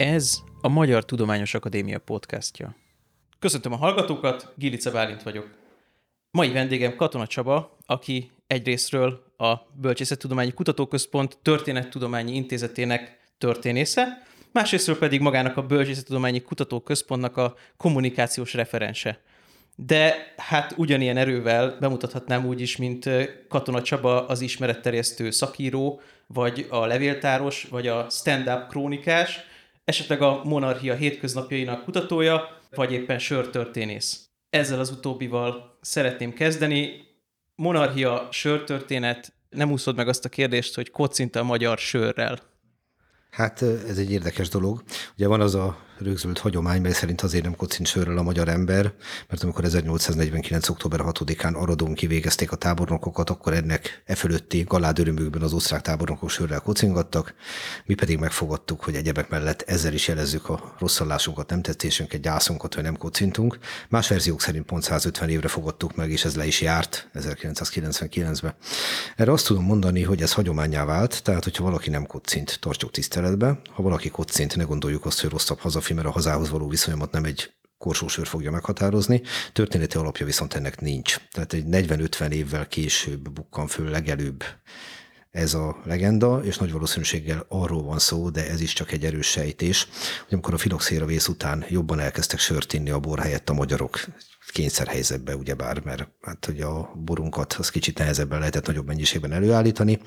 Ez a Magyar Tudományos Akadémia podcastja. Köszöntöm a hallgatókat, Gilice Bálint vagyok. Mai vendégem Katona Csaba, aki egyrésztről a Bölcsészettudományi Kutatóközpont Történettudományi Intézetének történésze, másrésztről pedig magának a Bölcsészettudományi Kutatóközpontnak a kommunikációs referense. De hát ugyanilyen erővel bemutathatnám úgy is, mint Katona Csaba az ismeretterjesztő szakíró, vagy a levéltáros, vagy a stand-up krónikás, esetleg a monarchia hétköznapjainak kutatója, vagy éppen sörtörténész. Ezzel az utóbbival szeretném kezdeni. Monarchia, sörtörténet, nem úszod meg azt a kérdést, hogy kocint a magyar sörrel. Hát ez egy érdekes dolog. Ugye van az a rögzült hagyomány, mely szerint azért nem kocint sörrel a magyar ember, mert amikor 1849. október 6-án Aradon kivégezték a tábornokokat, akkor ennek e fölötti galádörömükben az osztrák tábornokok sörrel kocingattak, mi pedig megfogadtuk, hogy egyebek mellett ezzel is jelezzük a rosszallásunkat, nem tetszésünket, gyászunkat, hogy nem kocintunk. Más verziók szerint pont 150 évre fogadtuk meg, és ez le is járt 1999-ben. Erre azt tudom mondani, hogy ez hagyományá vált, tehát hogyha valaki nem kocint, tartsuk tiszteletbe, ha valaki kocint, ne gondoljuk azt, hogy rosszabb hazafi mert a hazához való viszonyomat nem egy korsósör fogja meghatározni. Történeti alapja viszont ennek nincs. Tehát egy 40-50 évvel később bukkan föl legelőbb ez a legenda, és nagy valószínűséggel arról van szó, de ez is csak egy erős sejtés, hogy amikor a filoxéra vész után jobban elkezdtek sört inni a bor helyett a magyarok, kényszerhelyzetbe, ugyebár, mert hát, hogy a borunkat az kicsit nehezebben lehetett nagyobb mennyiségben előállítani,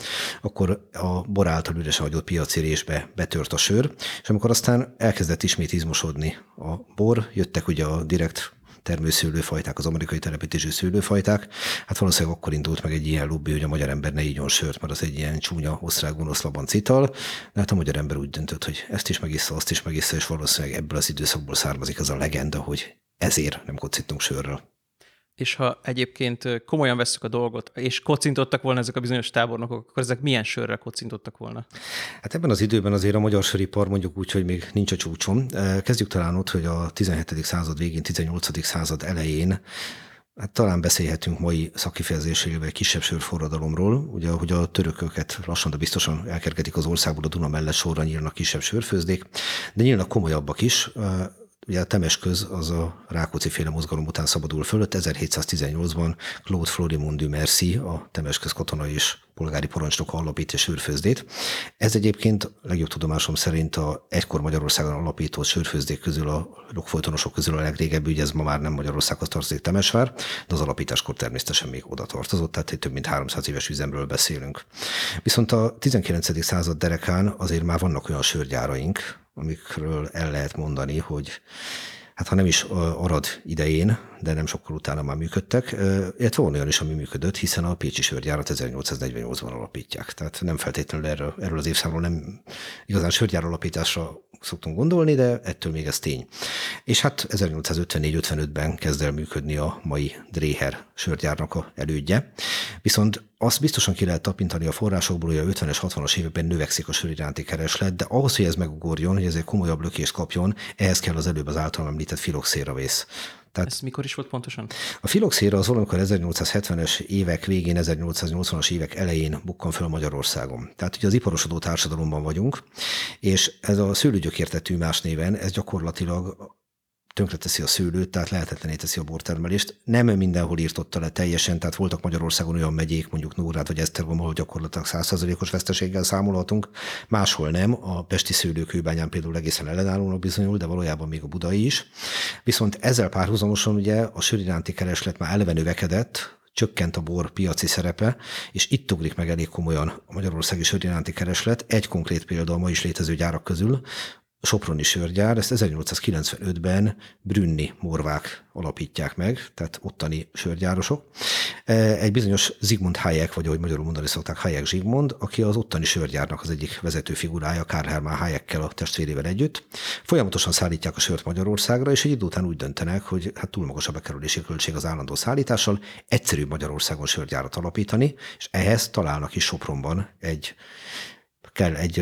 akkor a bor által üresen hagyott piaci résbe betört a sör, és amikor aztán elkezdett ismét izmosodni a bor, jöttek ugye a direkt termőszőlőfajták, az amerikai telepítésű szőlőfajták. Hát valószínűleg akkor indult meg egy ilyen lobby, hogy a magyar ember ne igyon sört, mert az egy ilyen csúnya, osztrák, gonosz labancital. De hát a magyar ember úgy döntött, hogy ezt is megissza, azt is megissza, és valószínűleg ebből az időszakból származik az a legenda, hogy ezért nem kocintunk sörről. És ha egyébként komolyan veszük a dolgot, és kocintottak volna ezek a bizonyos tábornokok, akkor ezek milyen sörrel kocintottak volna? Hát ebben az időben azért a magyar söripar mondjuk úgy, hogy még nincs a csúcson. Kezdjük talán ott, hogy a 17. század végén, 18. század elején Hát talán beszélhetünk mai szakifejezésével kisebb sörforradalomról, ugye, hogy a törököket lassan, de biztosan elkergetik az országból, a Duna mellett sorra nyílnak kisebb sörfőzdék, de nyílnak komolyabbak is. Ugye a Temesköz az a Rákóczi féle mozgalom után szabadul fölött. 1718-ban Claude Florimond du Merci, a Temesköz katona és polgári parancsnok alapítja sörfőzdét. Ez egyébként legjobb tudomásom szerint a egykor Magyarországon alapított sörfőzdék közül, a lokfolytonosok közül a legrégebbi, ugye ez ma már nem Magyarországhoz tartozik Temesvár, de az alapításkor természetesen még oda tartozott, tehát egy több mint 300 éves üzemről beszélünk. Viszont a 19. század derekán azért már vannak olyan sörgyáraink, amikről el lehet mondani, hogy hát ha nem is arad idején, de nem sokkal utána már működtek, illetve van olyan is, ami működött, hiszen a Pécsi sörgyárat 1848-ban alapítják. Tehát nem feltétlenül erről, erről az évszámról nem igazán sörgyár alapításra szoktunk gondolni, de ettől még ez tény. És hát 1854-55-ben kezd el működni a mai Dréher sörgyárnak a elődje. Viszont azt biztosan ki lehet tapintani a forrásokból, hogy a 50-es, 60-as években növekszik a sör iránti kereslet, de ahhoz, hogy ez megugorjon, hogy ez egy komolyabb lökést kapjon, ehhez kell az előbb az általam említett filoxéravész. Tehát Ez mikor is volt pontosan? A filoxéra az valamikor 1870-es évek végén, 1880-as évek elején bukkan föl Magyarországon. Tehát ugye az iparosodó társadalomban vagyunk, és ez a szőlőgyökértetű más néven, ez gyakorlatilag tönkreteszi a szőlőt, tehát lehetetlené teszi a bortermelést. Nem mindenhol írtotta le teljesen, tehát voltak Magyarországon olyan megyék, mondjuk Nórád vagy Esztergom, ahol gyakorlatilag 100%-os veszteséggel számolhatunk, máshol nem. A pesti szőlőkőbányán például egészen ellenállónak bizonyul, de valójában még a budai is. Viszont ezzel párhuzamosan ugye a sör iránti kereslet már eleve növekedett, csökkent a bor piaci szerepe, és itt ugrik meg elég komolyan a magyarországi sör iránti kereslet. Egy konkrét példa a ma is létező gyárak közül, Soproni sörgyár, ezt 1895-ben Brünni morvák alapítják meg, tehát ottani sörgyárosok. E, egy bizonyos Zigmund Hayek, vagy ahogy magyarul mondani szokták, Hayek Zsigmond, aki az ottani sörgyárnak az egyik vezető figurája, Karl Hermann Hayekkel a testvérével együtt. Folyamatosan szállítják a sört Magyarországra, és egy idő után úgy döntenek, hogy hát túl magas a bekerülési költség az állandó szállítással, egyszerű Magyarországon sörgyárat alapítani, és ehhez találnak is Sopronban egy kell egy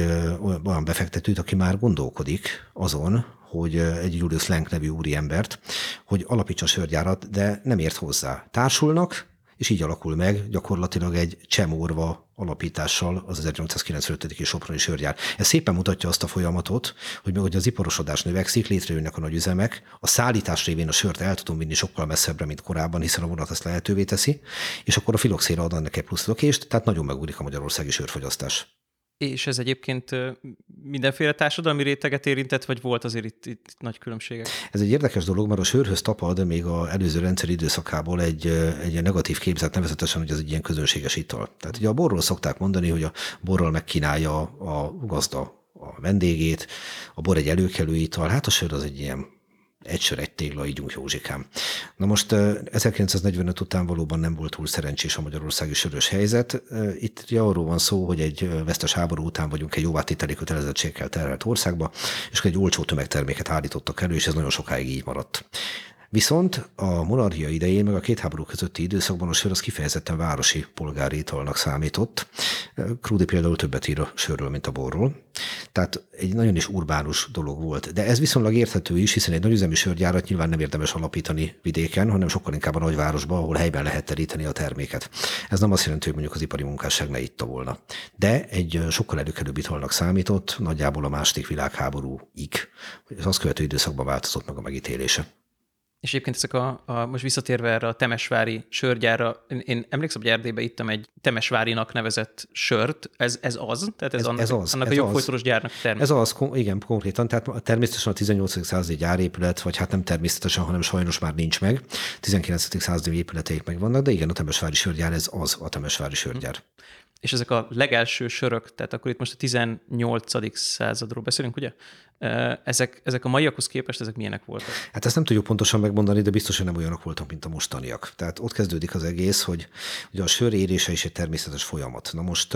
olyan befektetőt, aki már gondolkodik azon, hogy egy Julius Lenk nevű úriembert, hogy alapítson sörgyárat, de nem ért hozzá. Társulnak, és így alakul meg gyakorlatilag egy csemorva alapítással az 1895. Soproni sörgyár. Ez szépen mutatja azt a folyamatot, hogy meg hogy az iparosodás növekszik, létrejönnek a nagy üzemek, a szállítás révén a sört el tudom vinni sokkal messzebbre, mint korábban, hiszen a vonat ezt lehetővé teszi, és akkor a filoxéra ad ennek egy plusz lökést, tehát nagyon megúrik a magyarországi sörfogyasztás. És ez egyébként mindenféle társadalmi réteget érintett, vagy volt azért itt, itt nagy különbségek? Ez egy érdekes dolog, mert a sörhöz tapad még az előző rendszer időszakából egy, egy negatív képzet, nevezetesen, hogy ez egy ilyen közönséges ital. Tehát ugye a borról szokták mondani, hogy a borral megkínálja a gazda a vendégét, a bor egy előkelő ital, hát a sör az egy ilyen egy sör, egy tégla, ígyunk Józsikám. Na most 1945 után valóban nem volt túl szerencsés a magyarországi sörös helyzet. Itt arról van szó, hogy egy vesztes háború után vagyunk egy jóvátételi kötelezettséggel terhelt országba, és egy olcsó tömegterméket állítottak elő, és ez nagyon sokáig így maradt. Viszont a monarchia idején, meg a két háború közötti időszakban a sör az kifejezetten városi polgári italnak számított. Krúdi például többet ír a sörről, mint a borról. Tehát egy nagyon is urbánus dolog volt. De ez viszonylag érthető is, hiszen egy nagyüzemi sörgyárat nyilván nem érdemes alapítani vidéken, hanem sokkal inkább a nagyvárosban, ahol helyben lehet teríteni a terméket. Ez nem azt jelenti, hogy mondjuk az ipari munkásság ne itta volna. De egy sokkal előkelőbb italnak számított, nagyjából a második világháborúig. Az azt követő időszakban változott meg a megítélése. És egyébként ezek a, a, most visszatérve erre a Temesvári sörgyára, én, én emlékszem, hogy Erdélybe ittam egy Temesvárinak nevezett sört, ez, ez az? Tehát ez, ez, annak, ez az, annak ez a jogfolytoros gyárnak termék. Ez az, igen, konkrétan, tehát természetesen a 18. századi gyárépület, vagy hát nem természetesen, hanem sajnos már nincs meg. 19. századi épületeik meg vannak, de igen, a Temesvári sörgyár, ez az a Temesvári sörgyár. Hm és ezek a legelső sörök, tehát akkor itt most a 18. századról beszélünk, ugye? Ezek, ezek a maiakhoz képest, ezek milyenek voltak? Hát ezt nem tudjuk pontosan megmondani, de biztos, hogy nem olyanok voltak, mint a mostaniak. Tehát ott kezdődik az egész, hogy ugye a sör érése is egy természetes folyamat. Na most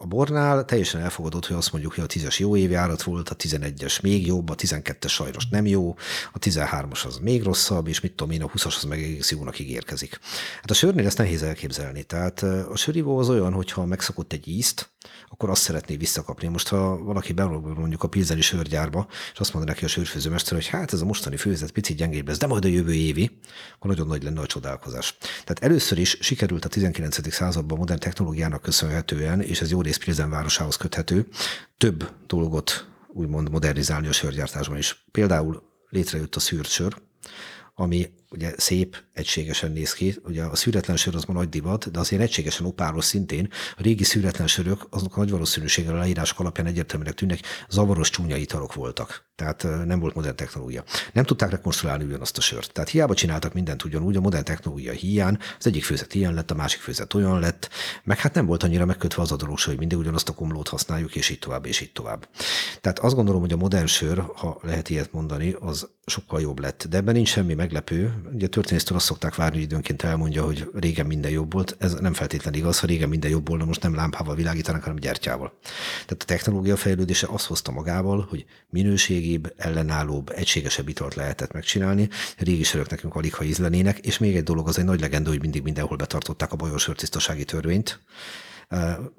a bornál teljesen elfogadott, hogy azt mondjuk, hogy a 10-es jó évjárat volt, a 11-es még jobb, a 12-es sajnos nem jó, a 13-as az még rosszabb, és mit tudom én, a 20-as az meg egész jónak ígérkezik. Hát a sörnél ezt nehéz elképzelni. Tehát a sörívó az olyan, hogyha megszokott egy ízt, akkor azt szeretné visszakapni. Most, ha valaki bemerül mondjuk a Pilzeni sörgyárba, és azt mondja neki a sörfőzőmester, hogy hát ez a mostani főzet picit gyengébb lesz, de majd a jövő évi, akkor nagyon nagy lenne a csodálkozás. Tehát először is sikerült a 19. században modern technológiának köszönhetően, és ez jó rész Pilzen városához köthető, több dolgot úgymond modernizálni a sörgyártásban is. Például létrejött a szűrt sör, ami ugye szép, egységesen néz ki. Ugye a szűretlen sör az ma nagy divat, de azért egységesen opáros szintén. A régi szűretlen sörök azok nagy valószínűséggel a leírások alapján egyértelműnek tűnnek, zavaros csúnya italok voltak. Tehát nem volt modern technológia. Nem tudták rekonstruálni ugyanazt a sört. Tehát hiába csináltak mindent ugyanúgy, a modern technológia hiány, az egyik főzet ilyen lett, a másik főzet olyan lett, meg hát nem volt annyira megkötve az a dolog, hogy mindig ugyanazt a komlót használjuk, és így tovább, és így tovább. Tehát azt gondolom, hogy a modern sör, ha lehet ilyet mondani, az sokkal jobb lett. De ebben nincs semmi meglepő, Ugye történésztől azt szokták várni, hogy időnként elmondja, hogy régen minden jobb volt. Ez nem feltétlenül igaz, ha régen minden jobb volt, most nem lámpával világítanak, hanem gyertyával. Tehát a technológia fejlődése azt hozta magával, hogy minőségibb, ellenállóbb, egységesebb italt lehetett megcsinálni. Régi sörök nekünk alig ha ízlenének, és még egy dolog, az egy nagy legenda, hogy mindig mindenhol betartották a bajos sörtisztasági törvényt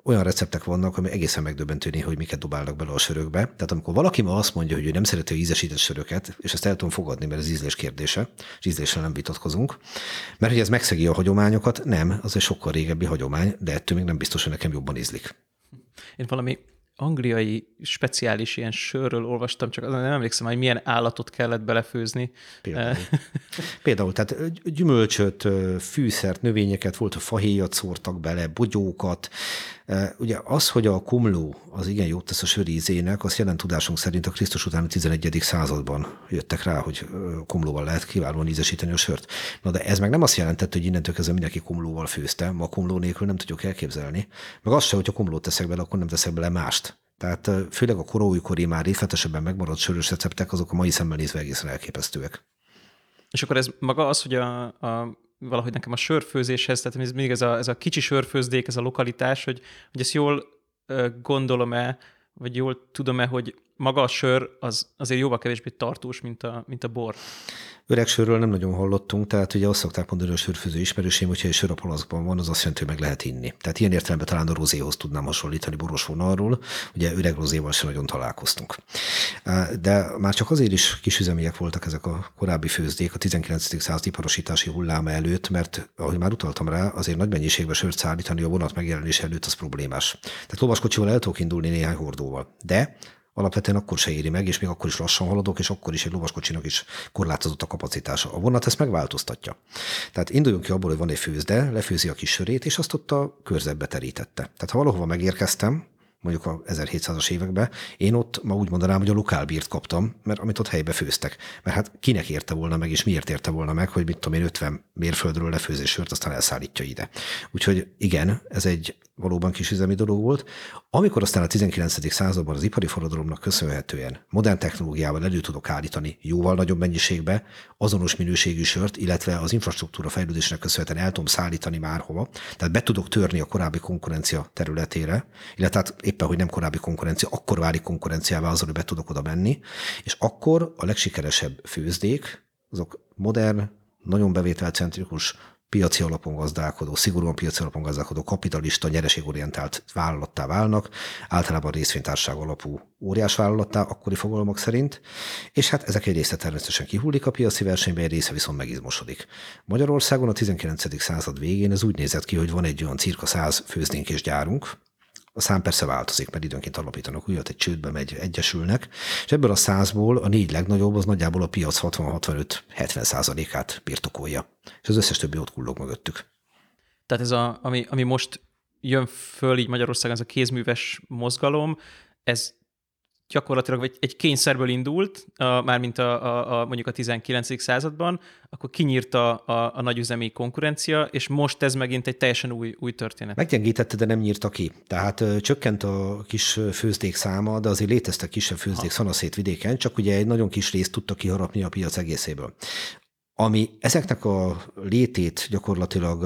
olyan receptek vannak, ami egészen megdöbbentőni, hogy miket dobálnak bele a sörökbe. Tehát amikor valaki ma azt mondja, hogy ő nem szereti a ízesített söröket, és ezt el tudom fogadni, mert ez ízlés kérdése, és ízléssel nem vitatkozunk, mert hogy ez megszegi a hagyományokat, nem, az egy sokkal régebbi hagyomány, de ettől még nem biztos, hogy nekem jobban ízlik. Én valami angliai speciális ilyen sörről olvastam, csak nem emlékszem, hogy milyen állatot kellett belefőzni. Például, Például tehát gyümölcsöt, fűszert, növényeket, volt, a fahéjat szórtak bele, bogyókat. Ugye az, hogy a kumló az igen jót tesz a sör ízének, azt jelen tudásunk szerint a Krisztus utáni 11. században jöttek rá, hogy kumlóval lehet kiválóan ízesíteni a sört. Na de ez meg nem azt jelentette, hogy innentől kezdve mindenki kumlóval főzte, ma kumló nélkül nem tudjuk elképzelni. Meg az se, hogyha kumlót teszek bele, akkor nem teszek bele mást. Tehát főleg a koróújkori már részletesebben megmaradt sörös receptek, azok a mai szemmel nézve egészen elképesztőek. És akkor ez maga az, hogy a, a valahogy nekem a sörfőzéshez, tehát ez mindig ez a, ez a kicsi sörfőzdék, ez a lokalitás, hogy, hogy ezt jól gondolom-e, vagy jól tudom-e, hogy maga a sör az azért jóval kevésbé tartós, mint a, mint a bor. Öreg sörről nem nagyon hallottunk, tehát ugye azt szokták mondani a sörfőző ismerősém, hogyha egy sör a palacban van, az azt jelenti, hogy meg lehet inni. Tehát ilyen értelemben talán a rozéhoz tudnám hasonlítani boros vonalról, ugye öreg rozéval sem nagyon találkoztunk. De már csak azért is kisüzemiek voltak ezek a korábbi főzdék a 19. század iparosítási hulláma előtt, mert ahogy már utaltam rá, azért nagy mennyiségben sört szállítani a vonat megjelenése előtt az problémás. Tehát lovaskocsival el tudok indulni néhány hordóval. De alapvetően akkor se éri meg, és még akkor is lassan haladok, és akkor is egy lovaskocsinak is korlátozott a kapacitása. A vonat ezt megváltoztatja. Tehát induljunk ki abból, hogy van egy főzde, lefőzi a kis sörét, és azt ott a körzetbe terítette. Tehát ha valahova megérkeztem, mondjuk a 1700-as években, én ott ma úgy mondanám, hogy a lokálbírt kaptam, mert amit ott helybe főztek. Mert hát kinek érte volna meg, és miért érte volna meg, hogy mit tudom én, 50 mérföldről lefőzés sört, aztán elszállítja ide. Úgyhogy igen, ez egy valóban kisüzemi dolog volt. Amikor aztán a 19. században az ipari forradalomnak köszönhetően modern technológiával elő tudok állítani jóval nagyobb mennyiségbe azonos minőségű sört, illetve az infrastruktúra fejlődésnek köszönhetően el tudom szállítani márhova, tehát be tudok törni a korábbi konkurencia területére, illetve hát éppen, hogy nem korábbi konkurencia, akkor válik konkurenciává azon, hogy be tudok oda menni, és akkor a legsikeresebb főzdék, azok modern, nagyon bevételcentrikus, piaci alapon gazdálkodó, szigorúan piaci alapon gazdálkodó, kapitalista, nyereségorientált vállalattá válnak, általában részvénytársaság alapú óriás vállalattá, akkori fogalmak szerint, és hát ezek egy része természetesen kihullik a piaci versenybe, egy része viszont megizmosodik. Magyarországon a 19. század végén ez úgy nézett ki, hogy van egy olyan cirka száz főzdénk és gyárunk, a szám persze változik, mert időnként alapítanak újat, egy csődbe megy, egyesülnek, és ebből a százból a négy legnagyobb az nagyjából a piac 60-65-70 százalékát birtokolja. És az összes többi ott kullog mögöttük. Tehát ez, a, ami, ami most jön föl így Magyarországon, ez a kézműves mozgalom, ez gyakorlatilag egy, egy kényszerből indult, a, mármint a, a, a, mondjuk a 19. században, akkor kinyírta a, a nagyüzemi konkurencia, és most ez megint egy teljesen új, új történet. Meggyengítette, de nem nyírta ki. Tehát ö, csökkent a kis főzdék száma, de azért léteztek kisebb főzdék szanaszét vidéken, csak ugye egy nagyon kis részt tudta kiharapni a piac egészéből. Ami ezeknek a létét gyakorlatilag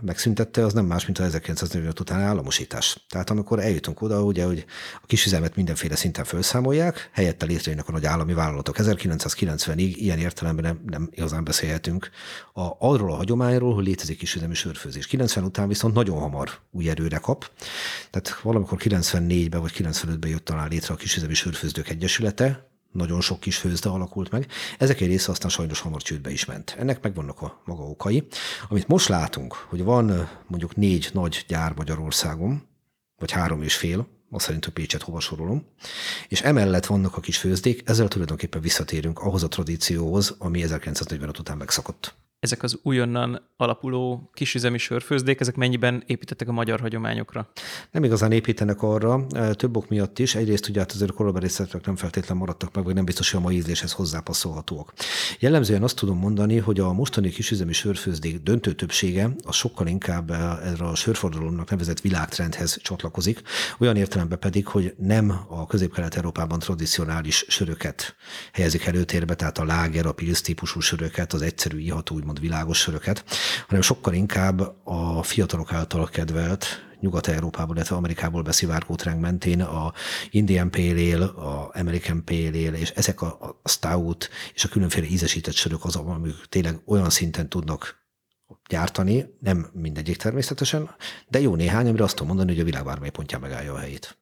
megszüntette, az nem más, mint a 1945 után államosítás. Tehát amikor eljutunk oda, ugye, hogy a kisüzemet mindenféle szinten felszámolják, helyette létrejönnek a nagy állami vállalatok. 1990-ig ilyen értelemben nem, nem igazán beszélhetünk a, arról a hagyományról, hogy létezik kisüzemi sörfőzés. 90 után viszont nagyon hamar új erőre kap. Tehát valamikor 94-ben vagy 95-ben jött talán létre a kisüzemi sörfőzdők egyesülete, nagyon sok kis főzde alakult meg. Ezek egy része aztán sajnos hamar csődbe is ment. Ennek megvannak a maga okai. Amit most látunk, hogy van mondjuk négy nagy gyár Magyarországon, vagy három és fél, azt szerint, hogy Pécset hova sorolom, és emellett vannak a kis főzdék, ezzel tulajdonképpen visszatérünk ahhoz a tradícióhoz, ami 1945 után megszakadt ezek az újonnan alapuló kisüzemi sörfőzdék, ezek mennyiben építettek a magyar hagyományokra? Nem igazán építenek arra, több ok miatt is. Egyrészt ugye hát azért a korábbi nem feltétlenül maradtak meg, vagy nem biztos, hogy a mai ízléshez hozzápasszolhatóak. Jellemzően azt tudom mondani, hogy a mostani kisüzemi sörfőzdék döntő többsége az sokkal inkább erre a sörfordulónak nevezett világtrendhez csatlakozik, olyan értelemben pedig, hogy nem a közép-kelet-európában tradicionális söröket helyezik előtérbe, tehát a láger, a pilz típusú söröket, az egyszerű iható, úgymond világos söröket, hanem sokkal inkább a fiatalok által kedvelt Nyugat-Európából, illetve Amerikából beszivárgó trend mentén a Indian Pale Ale, a American Pale Ale, és ezek a, a stout és a különféle ízesített sörök azok, amik tényleg olyan szinten tudnak gyártani, nem mindegyik természetesen, de jó néhány, amire azt tudom mondani, hogy a világ bármely pontján megállja a helyét.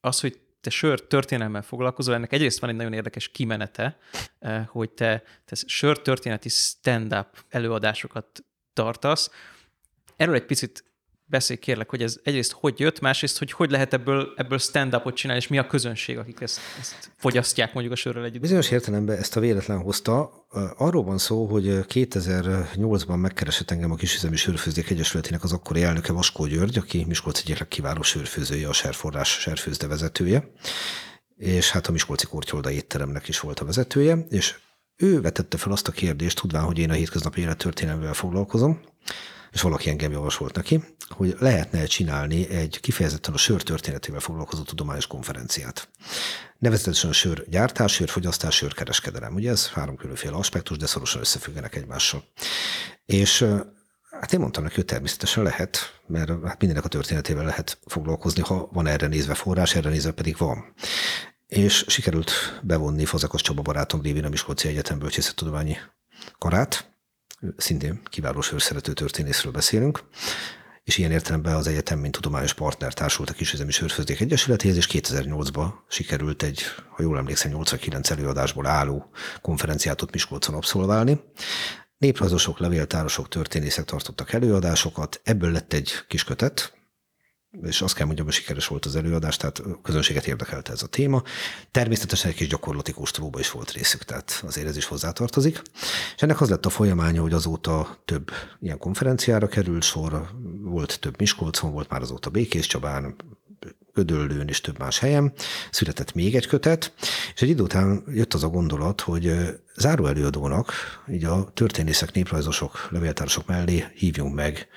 Az, hogy te sör történelemmel foglalkozol, ennek egyrészt van egy nagyon érdekes kimenete, eh, hogy te, te sör történeti stand-up előadásokat tartasz. Erről egy picit beszélj kérlek, hogy ez egyrészt hogy jött, másrészt, hogy hogy lehet ebből, ebből stand-upot csinálni, és mi a közönség, akik ezt, ezt fogyasztják mondjuk a sörrel együtt. Bizonyos értelemben ezt a véletlen hozta. Arról van szó, hogy 2008-ban megkeresett engem a Kisüzemi Sörfőzdék Egyesületének az akkori elnöke Vaskó György, aki Miskolc egyik kiváló sörfőzője, a Serforrás serfőzde vezetője, és hát a Miskolci Kortyolda étteremnek is volt a vezetője, és ő vetette fel azt a kérdést, tudván, hogy én a hétköznapi élet történelmével foglalkozom, és valaki engem javasolt neki, hogy lehetne csinálni egy kifejezetten a sör történetével foglalkozó tudományos konferenciát. Nevezetesen a sör gyártás, sörfogyasztás, sörkereskedelem. Ugye ez három különféle aspektus, de szorosan összefüggenek egymással. És Hát én mondtam neki, hogy természetesen lehet, mert hát mindenek a történetével lehet foglalkozni, ha van erre nézve forrás, erre nézve pedig van. És sikerült bevonni Fazekas Csaba barátom révén a Miskolci Egyetem Bölcsészettudományi Karát, szintén kiváló sörszerető történészről beszélünk, és ilyen értelemben az egyetem, mint tudományos partner társult a Kisüzemi Sörfőzdék Egyesületéhez, és 2008-ban sikerült egy, ha jól emlékszem, 89 előadásból álló konferenciát ott Miskolcon abszolválni. Néprajzosok, levéltárosok, történészek tartottak előadásokat, ebből lett egy kis kötet, és azt kell mondjam, hogy sikeres volt az előadás, tehát a közönséget érdekelte ez a téma. Természetesen egy kis gyakorlati kóstolóba is volt részük, tehát azért ez is hozzátartozik. És ennek az lett a folyamánya, hogy azóta több ilyen konferenciára került sor, volt több Miskolcon, volt már azóta Békés Csabán, Gödöllőn és több más helyen, született még egy kötet, és egy idő után jött az a gondolat, hogy záró előadónak, így a történészek, néprajzosok, levéltárosok mellé hívjunk meg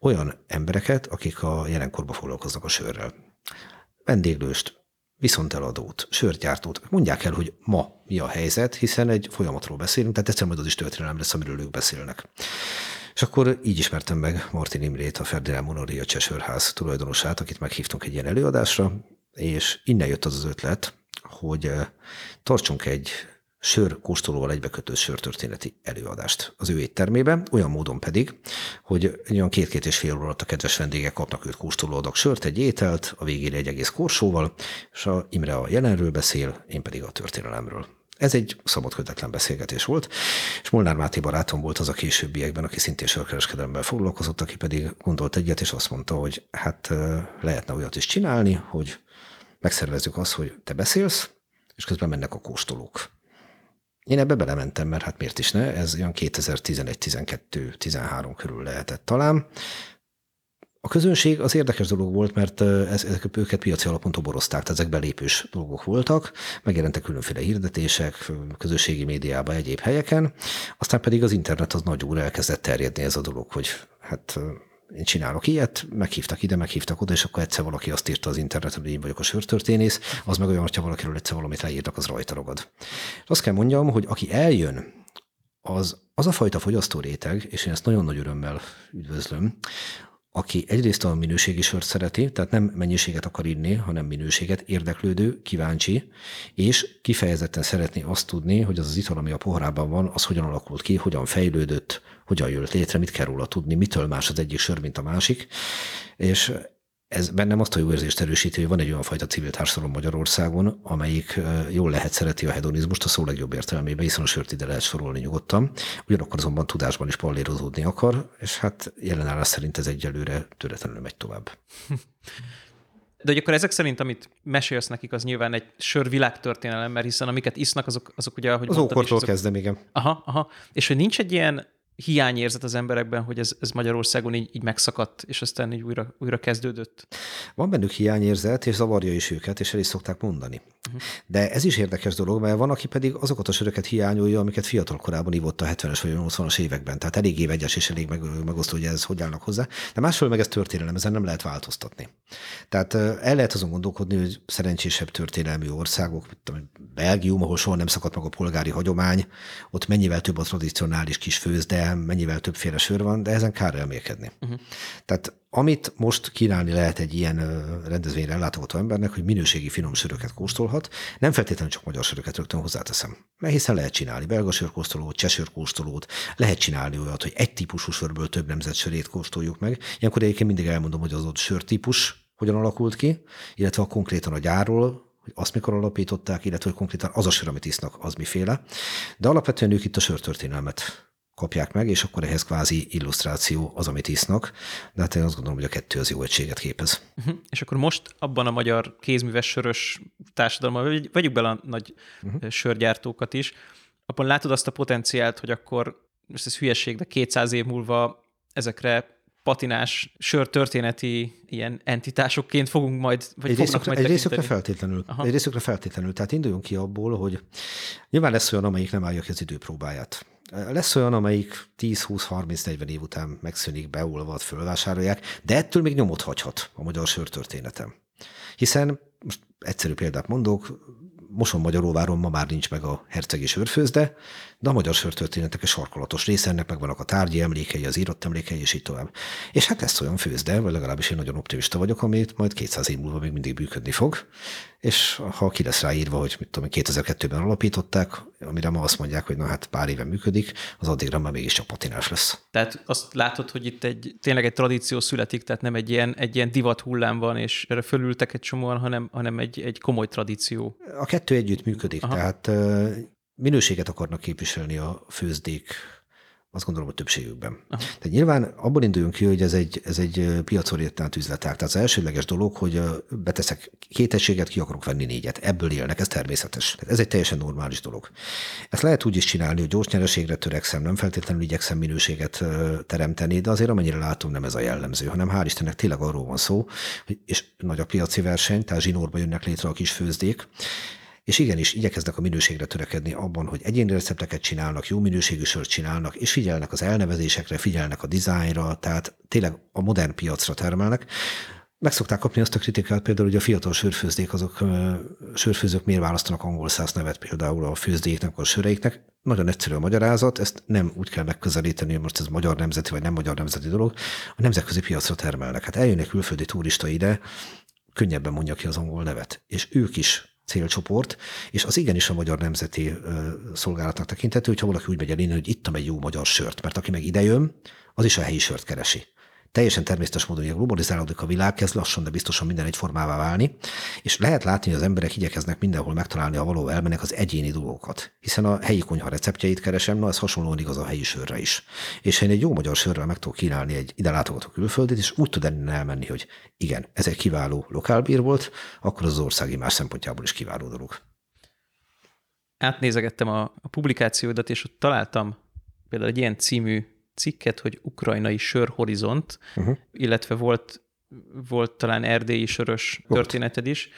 olyan embereket, akik a jelenkorban foglalkoznak a sörrel. Vendéglőst, viszonteladót, sörgyártót. Mondják el, hogy ma mi a helyzet, hiszen egy folyamatról beszélünk, tehát egyszer majd az is történelem lesz, amiről ők beszélnek. És akkor így ismertem meg Martin Imrét, a Ferdinand Monoria Csesörház tulajdonosát, akit meghívtunk egy ilyen előadásra, és innen jött az az ötlet, hogy eh, tartsunk egy sör kóstolóval egybekötő sörtörténeti előadást az ő éttermében, olyan módon pedig, hogy olyan két-két és fél óra alatt a kedves vendégek kapnak őt kóstolóadag sört, egy ételt, a végére egy egész korsóval, és a Imre a jelenről beszél, én pedig a történelemről. Ez egy szabad kötetlen beszélgetés volt, és Molnár Máté barátom volt az a későbbiekben, aki szintén sörkereskedelemben foglalkozott, aki pedig gondolt egyet, és azt mondta, hogy hát lehetne olyat is csinálni, hogy megszervezzük azt, hogy te beszélsz, és közben mennek a kóstolók. Én ebbe belementem, mert hát miért is ne, ez olyan 2011, 12, 13 körül lehetett talán. A közönség az érdekes dolog volt, mert ez, ezek őket piaci alapon toborozták, tehát ezek belépős dolgok voltak, megjelentek különféle hirdetések, közösségi médiában, egyéb helyeken, aztán pedig az internet az nagy úr elkezdett terjedni ez a dolog, hogy hát én csinálok ilyet, meghívtak ide, meghívtak oda, és akkor egyszer valaki azt írta az interneten, hogy én vagyok a sörtörténész, az meg olyan, hogyha valakiről egyszer valamit leírtak, az rajta ragad. Azt kell mondjam, hogy aki eljön, az, az a fajta fogyasztó réteg, és én ezt nagyon nagy örömmel üdvözlöm, aki egyrészt a minőségi sört szereti, tehát nem mennyiséget akar inni, hanem minőséget, érdeklődő, kíváncsi, és kifejezetten szeretné azt tudni, hogy az az ital, ami a pohárában van, az hogyan alakult ki, hogyan fejlődött, hogyan jött létre, mit kell róla tudni, mitől más az egyik sör, mint a másik. És ez bennem azt a jó érzést erősíti, hogy van egy olyan fajta civil társadalom Magyarországon, amelyik jól lehet szereti a hedonizmust a szó legjobb értelmében, hiszen a sört ide lehet sorolni nyugodtan, ugyanakkor azonban tudásban is pallérozódni akar, és hát jelenállás szerint ez egyelőre töretlenül megy tovább. De hogy akkor ezek szerint, amit mesélsz nekik, az nyilván egy sör világtörténelem, mert hiszen amiket isznak, azok, azok ugye, ahogy Az ókortól azok... kezdem, igen. Aha, aha. És hogy nincs egy ilyen hiányérzet az emberekben, hogy ez, ez Magyarországon így, így megszakadt, és aztán így újra, újra kezdődött. Van bennük hiányérzet, és zavarja is őket, és el is szokták mondani. Uh-huh. De ez is érdekes dolog, mert van, aki pedig azokat a söröket hiányolja, amiket fiatal korában ivott a 70-es vagy 80-as években. Tehát eléggé vegyes és elég meg, megosztó, hogy ez hogy állnak hozzá. De másfél meg ez történelem, ezen nem lehet változtatni. Tehát el lehet azon gondolkodni, hogy szerencsésebb történelmi országok, mint Belgium, ahol soha nem szakadt meg a polgári hagyomány, ott mennyivel több a tradicionális kis főzde, mennyivel többféle sör van, de ezen kár elmélkedni. Uh-huh. Tehát amit most kínálni lehet egy ilyen rendezvényre látogató embernek, hogy minőségi finom söröket kóstolhat, nem feltétlenül csak magyar söröket rögtön hozzáteszem. Mert hiszen lehet csinálni belga sörkóstolót, csesörkóstolót, lehet csinálni olyat, hogy egy típusú sörből több nemzet sörét kóstoljuk meg. Ilyenkor egyébként mindig elmondom, hogy az ott sörtípus hogyan alakult ki, illetve a konkrétan a gyárról, hogy azt mikor alapították, illetve hogy konkrétan az a sör, amit isznak, az miféle. De alapvetően ők itt a sörtörténelmet kapják meg, és akkor ehhez kvázi illusztráció az, amit isznak. De hát én azt gondolom, hogy a kettő az jó egységet képez. Uh-huh. És akkor most abban a magyar kézműves sörös társadalomban, vegyük bele a nagy uh-huh. sörgyártókat is, abban látod azt a potenciált, hogy akkor, most ez hülyeség, de 200 év múlva ezekre patinás sörtörténeti ilyen entitásokként fogunk majd, vagy egy részükre, majd egy részükre feltétlenül. Aha. Egy részükre feltétlenül. Tehát induljunk ki abból, hogy nyilván lesz olyan, amelyik nem állja ki az időpróbáját. Lesz olyan, amelyik 10-20-30-40 év után megszűnik, beolvad, fölvásárolják, de ettől még nyomot hagyhat a magyar sörtörténetem. Hiszen, most egyszerű példát mondok, Moson Magyaróváron ma már nincs meg a hercegi sörfőzde, de a magyar sörtörténetek egy sarkalatos része, ennek megvannak a tárgyi emlékei, az írott emlékei, és így tovább. És hát lesz olyan főzde, vagy legalábbis én nagyon optimista vagyok, amit majd 200 év múlva még mindig működni fog, és ha ki lesz ráírva, hogy mit tudom, 2002-ben alapították, amire ma azt mondják, hogy na hát pár éve működik, az addigra már mégiscsak patinás lesz. Tehát azt látod, hogy itt egy, tényleg egy tradíció születik, tehát nem egy ilyen, egy ilyen divat hullám van, és erre fölültek egy csomóan, hanem, hanem egy, egy komoly tradíció. A kettő együtt működik, Aha. tehát minőséget akarnak képviselni a főzdék azt gondolom, hogy többségükben. Aha. Tehát nyilván abból induljunk ki, hogy ez egy, ez egy piacorientált üzletág. Tehát az elsődleges dolog, hogy beteszek két egységet, ki akarok venni négyet. Ebből élnek, ez természetes. Tehát ez egy teljesen normális dolog. Ezt lehet úgy is csinálni, hogy gyors nyereségre törekszem, nem feltétlenül igyekszem minőséget teremteni, de azért amennyire látom, nem ez a jellemző, hanem hál' Istennek tényleg arról van szó, hogy, és nagy a piaci verseny, tehát zsinórba jönnek létre a kis főzdék, és igenis igyekeznek a minőségre törekedni abban, hogy egyéni recepteket csinálnak, jó minőségű sört csinálnak, és figyelnek az elnevezésekre, figyelnek a dizájnra, tehát tényleg a modern piacra termelnek. Meg szokták kapni azt a kritikát például, hogy a fiatal sörfőzdék, azok sörfőzők miért választanak angol száz nevet például a főzdéknek, a söreiknek. Nagyon egyszerű a magyarázat, ezt nem úgy kell megközelíteni, hogy most ez magyar nemzeti vagy nem magyar nemzeti dolog, a nemzetközi piacra termelnek. Hát eljönnek külföldi turista ide, könnyebben mondja ki az angol nevet. És ők is célcsoport, és az igenis a magyar nemzeti szolgálatnak tekinthető, hogyha valaki úgy megy el innen, hogy ittam egy jó magyar sört, mert aki meg idejön, az is a helyi sört keresi teljesen természetes módon, hogy globalizálódik a világ, kezd lassan, de biztosan minden egyformává válni, és lehet látni, hogy az emberek igyekeznek mindenhol megtalálni a való elmenek az egyéni dolgokat. Hiszen a helyi konyha receptjeit keresem, na ez hasonlóan igaz a helyi sörre is. És én egy jó magyar sörrel meg tudok kínálni egy ide látogató külföldit, és úgy tud elmenni, hogy igen, ez egy kiváló lokálbír volt, akkor az országi más szempontjából is kiváló dolog. Átnézegettem a, a publikációdat, és ott találtam például egy ilyen című cikket, hogy ukrajnai sörhorizont, uh-huh. illetve volt, volt talán erdélyi sörös volt. történeted is.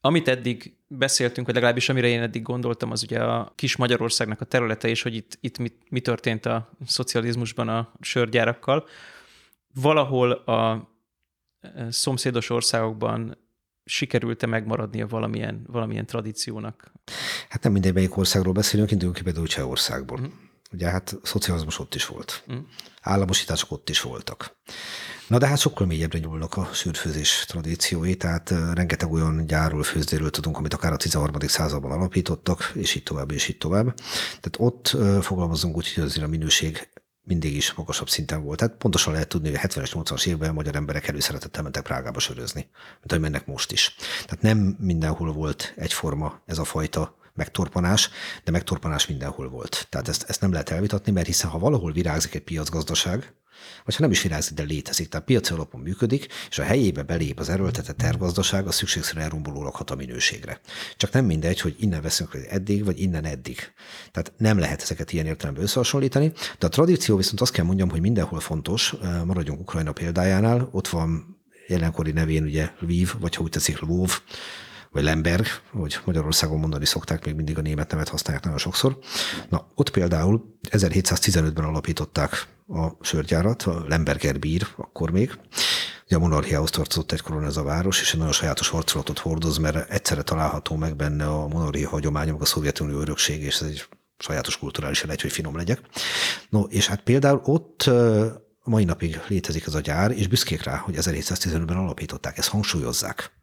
Amit eddig beszéltünk, vagy legalábbis amire én eddig gondoltam, az ugye a kis Magyarországnak a területe, és hogy itt, itt mi, mi történt a szocializmusban a sörgyárakkal. Valahol a e, szomszédos országokban sikerült-e megmaradnia valamilyen, valamilyen tradíciónak? Hát nem mindegy, melyik országról beszélünk, induljunk ki például Csehországból. Uh-huh. Ugye hát szocializmus ott is volt. Mm. Államosítások ott is voltak. Na de hát sokkal mélyebbre nyúlnak a sűrfőzés tradíciói, tehát rengeteg olyan gyárról, főzdéről tudunk, amit akár a 13. században alapítottak, és így tovább, és így tovább. Tehát ott fogalmazunk úgy, hogy azért a minőség mindig is magasabb szinten volt. Tehát pontosan lehet tudni, hogy a 70-es, 80-as években a magyar emberek előszeretettel mentek Prágába sörözni, mint ahogy mennek most is. Tehát nem mindenhol volt egyforma ez a fajta megtorpanás, de megtorpanás mindenhol volt. Tehát ezt, ezt nem lehet elvitatni, mert hiszen ha valahol virágzik egy piacgazdaság, vagy ha nem is virágzik, de létezik, tehát piaci alapon működik, és a helyébe belép az erőltetett tervgazdaság, az szükségszerűen elrombolólag hat a minőségre. Csak nem mindegy, hogy innen veszünk eddig, vagy innen eddig. Tehát nem lehet ezeket ilyen értelemben összehasonlítani, de a tradíció viszont azt kell mondjam, hogy mindenhol fontos, maradjunk Ukrajna példájánál, ott van jelenkori nevén ugye Lviv, vagy ha úgy tetszik Lvov, vagy Lemberg, hogy Magyarországon mondani szokták, még mindig a német nevet használják nagyon sokszor. Na, ott például 1715-ben alapították a sörgyárat, a Lemberger bír, akkor még. Ugye a monarchiához tartozott egykor ez a város, és egy nagyon sajátos harcolatot hordoz, mert egyszerre található meg benne a monarchia hagyománya, meg a Szovjetunió örökség, és ez egy sajátos kulturális egy, hogy finom legyek. No, és hát például ott mai napig létezik ez a gyár, és büszkék rá, hogy 1715-ben alapították, ezt hangsúlyozzák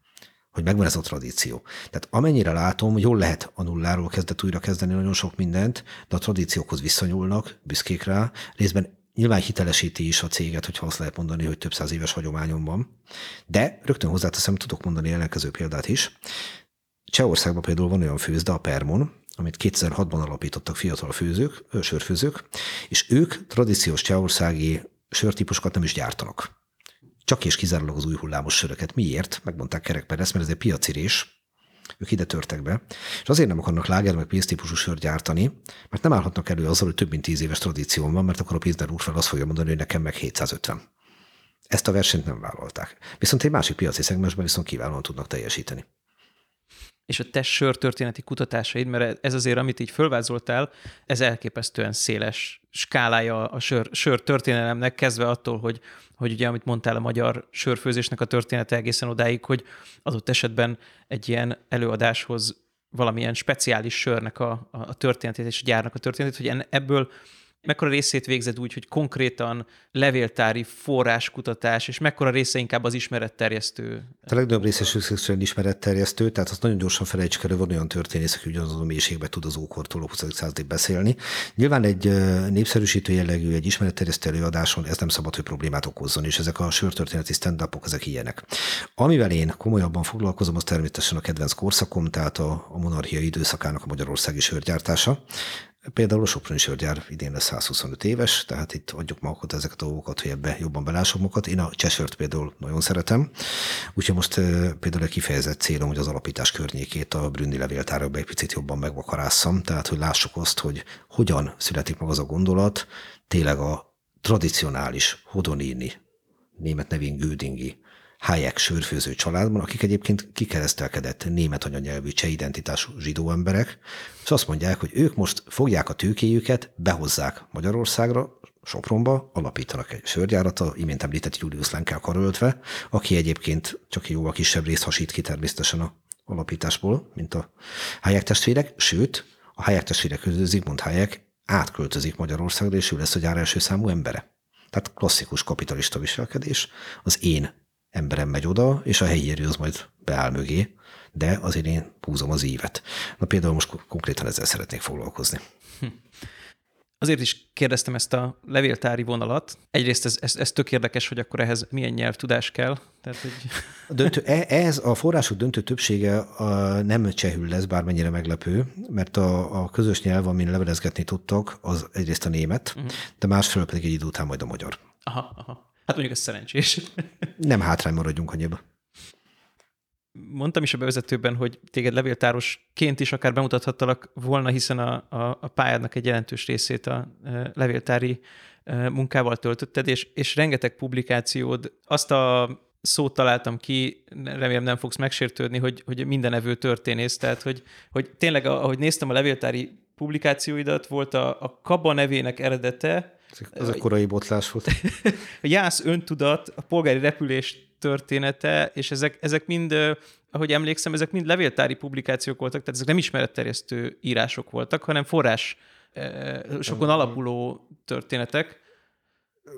hogy megvan ez a tradíció. Tehát amennyire látom, jól lehet a nulláról kezdett újra kezdeni nagyon sok mindent, de a tradíciókhoz visszanyúlnak, büszkék rá, részben nyilván hitelesíti is a céget, hogyha azt lehet mondani, hogy több száz éves hagyományom van. De rögtön hozzáteszem, tudok mondani ellenkező példát is. Csehországban például van olyan főzde, a Permon, amit 2006-ban alapítottak fiatal főzők, sörfőzők, és ők tradíciós csehországi sörtípusokat nem is gyártanak csak és kizárólag az új hullámos söröket. Miért? Megmondták kerekperes, mert ez egy piacirés, ők ide törtek be, és azért nem akarnak láger meg pénztípusú sört gyártani, mert nem állhatnak elő azzal, hogy több mint tíz éves tradíció van, mert akkor a pénzner úr fel azt fogja mondani, hogy nekem meg 750. Ezt a versenyt nem vállalták. Viszont egy másik piaci szegmensben viszont kiválóan tudnak teljesíteni és a te sörtörténeti kutatásaid, mert ez azért, amit így fölvázoltál, ez elképesztően széles skálája a sör, sör történelemnek, kezdve attól, hogy, hogy ugye, amit mondtál, a magyar sörfőzésnek a története egészen odáig, hogy adott esetben egy ilyen előadáshoz valamilyen speciális sörnek a, a történetét és a gyárnak a történetét, hogy ebből mekkora részét végzed úgy, hogy konkrétan levéltári forráskutatás, és mekkora része inkább az ismeretterjesztő? A legnagyobb része szükségszerűen ismeretterjesztő, tehát azt nagyon gyorsan felejtsük el, van olyan történész, aki ugyanazon mélységbe tud az ókortól a 20. századig beszélni. Nyilván egy népszerűsítő jellegű, egy ismeretterjesztő előadáson ez nem szabad, hogy problémát okozzon, és ezek a sörtörténeti stand ezek ilyenek. Amivel én komolyabban foglalkozom, az természetesen a kedvenc korszakom, tehát a, a monarchia időszakának a magyarországi sörgyártása. Például a Soproni sörgyár idén lesz 125 éves, tehát itt adjuk magukat ezeket a dolgokat, hogy ebbe jobban belássuk magukat. Én a Csesört például nagyon szeretem, úgyhogy most például egy kifejezett célom, hogy az alapítás környékét a Brünni levéltárokba egy picit jobban megvakarásszam, tehát hogy lássuk azt, hogy hogyan születik meg az a gondolat, tényleg a tradicionális hodonini, német nevén Gödingi Hayek sörfőző családban, akik egyébként kikeresztelkedett német anyanyelvű cseh identitású zsidó emberek, és azt mondják, hogy ők most fogják a tőkéjüket, behozzák Magyarországra, Sopronba, alapítanak egy sörgyárat, imént említett Julius Lenkel karöltve, aki egyébként csak jóval kisebb részt hasít ki természetesen a alapításból, mint a Hayek testvérek, sőt, a Hayek testvérek közül Zygmunt Hayek átköltözik Magyarországra, és ő lesz a gyár első számú embere. Tehát klasszikus kapitalista viselkedés. Az én emberem megy oda, és a helyi erő az majd beáll mögé, de azért én húzom az ívet. Na például most konkrétan ezzel szeretnék foglalkozni. Hm. Azért is kérdeztem ezt a levéltári vonalat. Egyrészt ez, ez, ez tök érdekes, hogy akkor ehhez milyen nyelvtudás kell. Tehát, hogy... A döntő, e, ez a források döntő többsége a nem csehül lesz, bármennyire meglepő, mert a, a közös nyelv, amin levelezgetni tudtak, az egyrészt a német, uh-huh. de másfelől pedig egy idő után majd a magyar. Aha, aha. Hát mondjuk ez szerencsés. Nem hátrány maradjunk annyiba. Mondtam is a bevezetőben, hogy téged levéltárosként is akár bemutathattalak volna, hiszen a, a, a pályádnak egy jelentős részét a e, levéltári e, munkával töltötted, és, és rengeteg publikációd, azt a szót találtam ki, remélem nem fogsz megsértődni, hogy, hogy minden evő történész, tehát hogy, hogy tényleg, ahogy néztem a levéltári publikációidat, volt a, a Kaba nevének eredete, az a korai botlás volt. a jász öntudat, a polgári repülés története, és ezek, ezek mind, ahogy emlékszem, ezek mind levéltári publikációk voltak, tehát ezek nem ismeretterjesztő írások voltak, hanem forrás sokon alapuló történetek.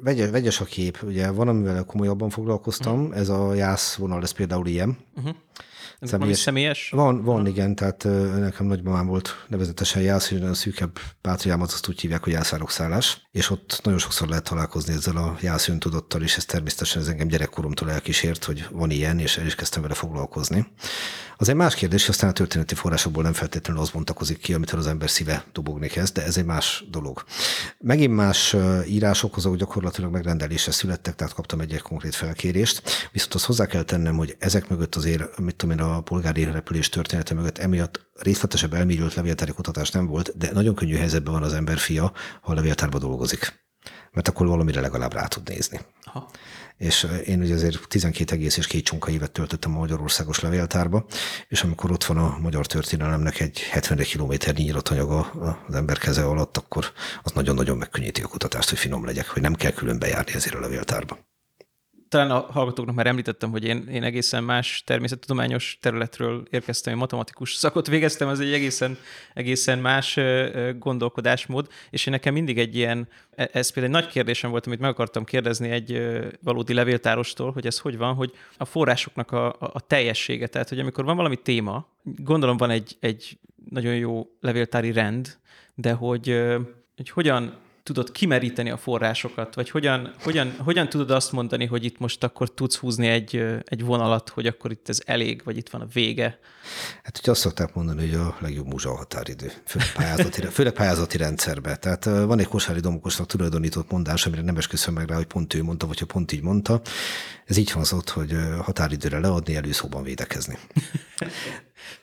Vegyes, vegyes a kép, ugye van, amivel komolyabban foglalkoztam, uh-huh. ez a jász vonal, ez például ilyen. Uh-huh. Személyes. személyes? Van, van igen, tehát nekem nagymamám volt nevezetesen Jász, hogy a szűkebb pátriámat azt úgy hívják, hogy jászárokszállás, és ott nagyon sokszor lehet találkozni ezzel a Jász öntudottal, és ez természetesen ez engem gyerekkoromtól elkísért, hogy van ilyen, és el is kezdtem vele foglalkozni. Az egy más kérdés, aztán a történeti forrásokból nem feltétlenül az bontakozik ki, amitől az ember szíve dobogni kezd, de ez egy más dolog. Megint más írások, azok gyakorlatilag megrendelésre születtek, tehát kaptam egy, egy konkrét felkérést, viszont azt hozzá kell tennem, hogy ezek mögött azért, mit tudom én, a polgári repülés története mögött emiatt részletesebb elmélyült levéltári kutatás nem volt, de nagyon könnyű helyzetben van az ember fia, ha a levéltárban dolgozik. Mert akkor valamire legalább rá tud nézni. Aha és én ugye azért 12 egész és két csonka évet töltöttem a Magyarországos levéltárba, és amikor ott van a magyar történelemnek egy 70 kilométernyi nyíratanyaga az ember keze alatt, akkor az nagyon-nagyon megkönnyíti a kutatást, hogy finom legyek, hogy nem kell külön bejárni ezért a levéltárba talán a hallgatóknak már említettem, hogy én, én egészen más természettudományos területről érkeztem, én matematikus szakot végeztem, az egy egészen, egészen más gondolkodásmód, és én nekem mindig egy ilyen, e, ez például egy nagy kérdésem volt, amit meg akartam kérdezni egy valódi levéltárostól, hogy ez hogy van, hogy a forrásoknak a, a, a teljessége, tehát hogy amikor van valami téma, gondolom van egy, egy nagyon jó levéltári rend, de hogy, hogy hogyan tudod kimeríteni a forrásokat, vagy hogyan, hogyan, hogyan tudod azt mondani, hogy itt most akkor tudsz húzni egy, egy vonalat, hogy akkor itt ez elég, vagy itt van a vége? Hát ugye azt szokták mondani, hogy a legjobb múzsa határidő, főleg pályázati, főleg pályázati rendszerbe. Tehát van egy kosári domokosnak tulajdonított mondás, amire nem esküszöm meg rá, hogy pont ő mondta, vagy ha pont így mondta. Ez így hangzott, hogy határidőre leadni, előszóban védekezni.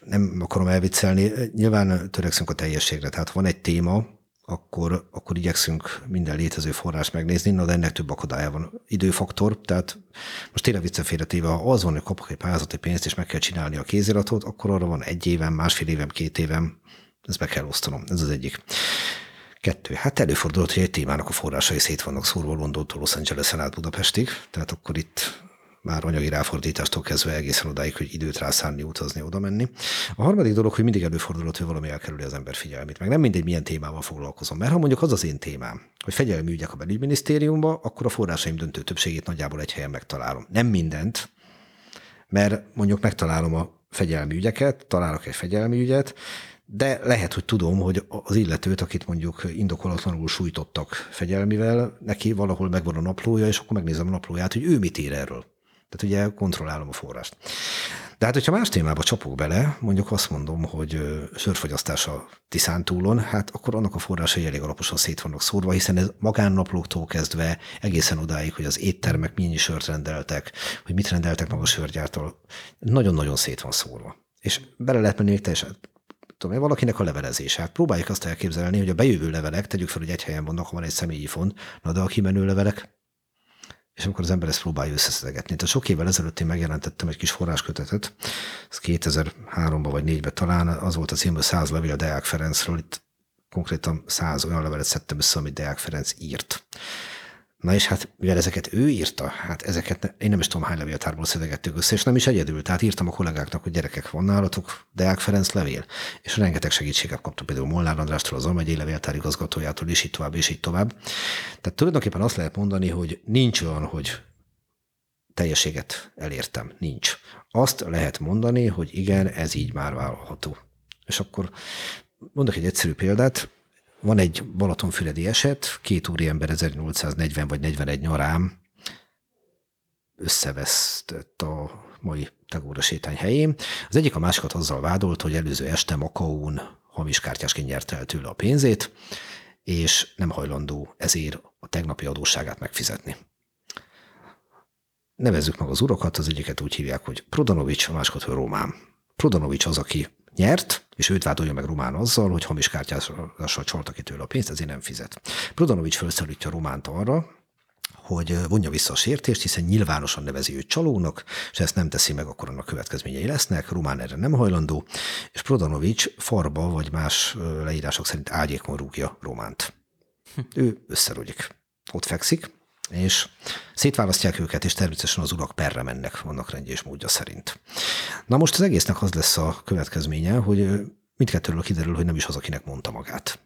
nem akarom elviccelni. Nyilván törekszünk a teljességre. Tehát van egy téma, akkor, akkor igyekszünk minden létező forrás megnézni, na de ennek több akadálya van. Időfaktor, tehát most tényleg viccefélretéve, ha az van, hogy kapok egy pályázati pénzt, és meg kell csinálni a kéziratot, akkor arra van egy évem, másfél évem, két évem, ezt be kell osztanom. Ez az egyik. Kettő. Hát előfordulhat, hogy egy témának a forrásai szét vannak szórva Londontól Los Angeles-en át Budapestig, tehát akkor itt már anyagi ráfordítástól kezdve egészen odáig, hogy időt rászánni, utazni, oda menni. A harmadik dolog, hogy mindig előfordulhat, hogy valami elkerüli az ember figyelmét. Meg nem mindegy, milyen témával foglalkozom. Mert ha mondjuk az az én témám, hogy fegyelmi ügyek a belügyminisztériumba, akkor a forrásaim döntő többségét nagyjából egy helyen megtalálom. Nem mindent, mert mondjuk megtalálom a fegyelmi ügyeket, találok egy fegyelmi ügyet, de lehet, hogy tudom, hogy az illetőt, akit mondjuk indokolatlanul sújtottak fegyelmivel, neki valahol megvan a naplója, és akkor megnézem a naplóját, hogy ő mit ír erről. Tehát ugye kontrollálom a forrást. De hát, hogyha más témába csapok bele, mondjuk azt mondom, hogy sörfogyasztás a Tiszántúlon, hát akkor annak a forrásai elég alaposan szét vannak szórva, hiszen ez magánnaplóktól kezdve egészen odáig, hogy az éttermek mennyi sört rendeltek, hogy mit rendeltek meg a sörgyártól, nagyon-nagyon szét van szórva. És bele lehet menni teljesen tudom valakinek a levelezése. Hát próbáljuk azt elképzelni, hogy a bejövő levelek, tegyük fel, hogy egy helyen vannak, ha van egy személyi font, na de a kimenő levelek, és amikor az ember ezt próbálja összeszedegetni. Tehát sok évvel ezelőtt én megjelentettem egy kis forráskötetet, ez 2003-ban vagy 4-ben talán, az volt a cím, hogy 100 levél Deák Ferencről, itt konkrétan 100 olyan levelet szedtem össze, amit Deák Ferenc írt. Na és hát, mivel ezeket ő írta, hát ezeket én nem is tudom hány levéltárból szedegettük össze, és nem is egyedül. Tehát írtam a kollégáknak, hogy gyerekek, van nálatok Deák Ferenc levél. És rengeteg segítséget kaptam például Molnár Andrástól, az Almegyei levéltár igazgatójától, és így tovább, és így tovább. Tehát tulajdonképpen azt lehet mondani, hogy nincs olyan, hogy teljességet elértem. Nincs. Azt lehet mondani, hogy igen, ez így már vállalható. És akkor mondok egy egyszerű példát, van egy Balatonfüredi eset, két úriember 1840 vagy 41 nyarán összevesztett a mai Tagóra sétány helyén. Az egyik a másikat azzal vádolt, hogy előző este Makaón hamis kártyásként nyerte el tőle a pénzét, és nem hajlandó ezért a tegnapi adósságát megfizetni. Nevezzük meg az urakat, az egyiket úgy hívják, hogy Prodanovics, a másikat, hogy Román. Prodanovics az, aki nyert, és őt vádolja meg Román azzal, hogy hamis kártyással csalta ki tőle a pénzt, ezért nem fizet. Prodanovics felszólítja Románt arra, hogy vonja vissza a sértést, hiszen nyilvánosan nevezi őt csalónak, és ezt nem teszi meg, akkor annak következményei lesznek. Román erre nem hajlandó, és Prodanovics farba vagy más leírások szerint ágyékon rúgja Románt. Ő összerogyik. Ott fekszik, és szétválasztják őket, és természetesen az urak perre mennek, vannak rendje és módja szerint. Na most az egésznek az lesz a következménye, hogy mindkettőről kiderül, hogy nem is az, akinek mondta magát.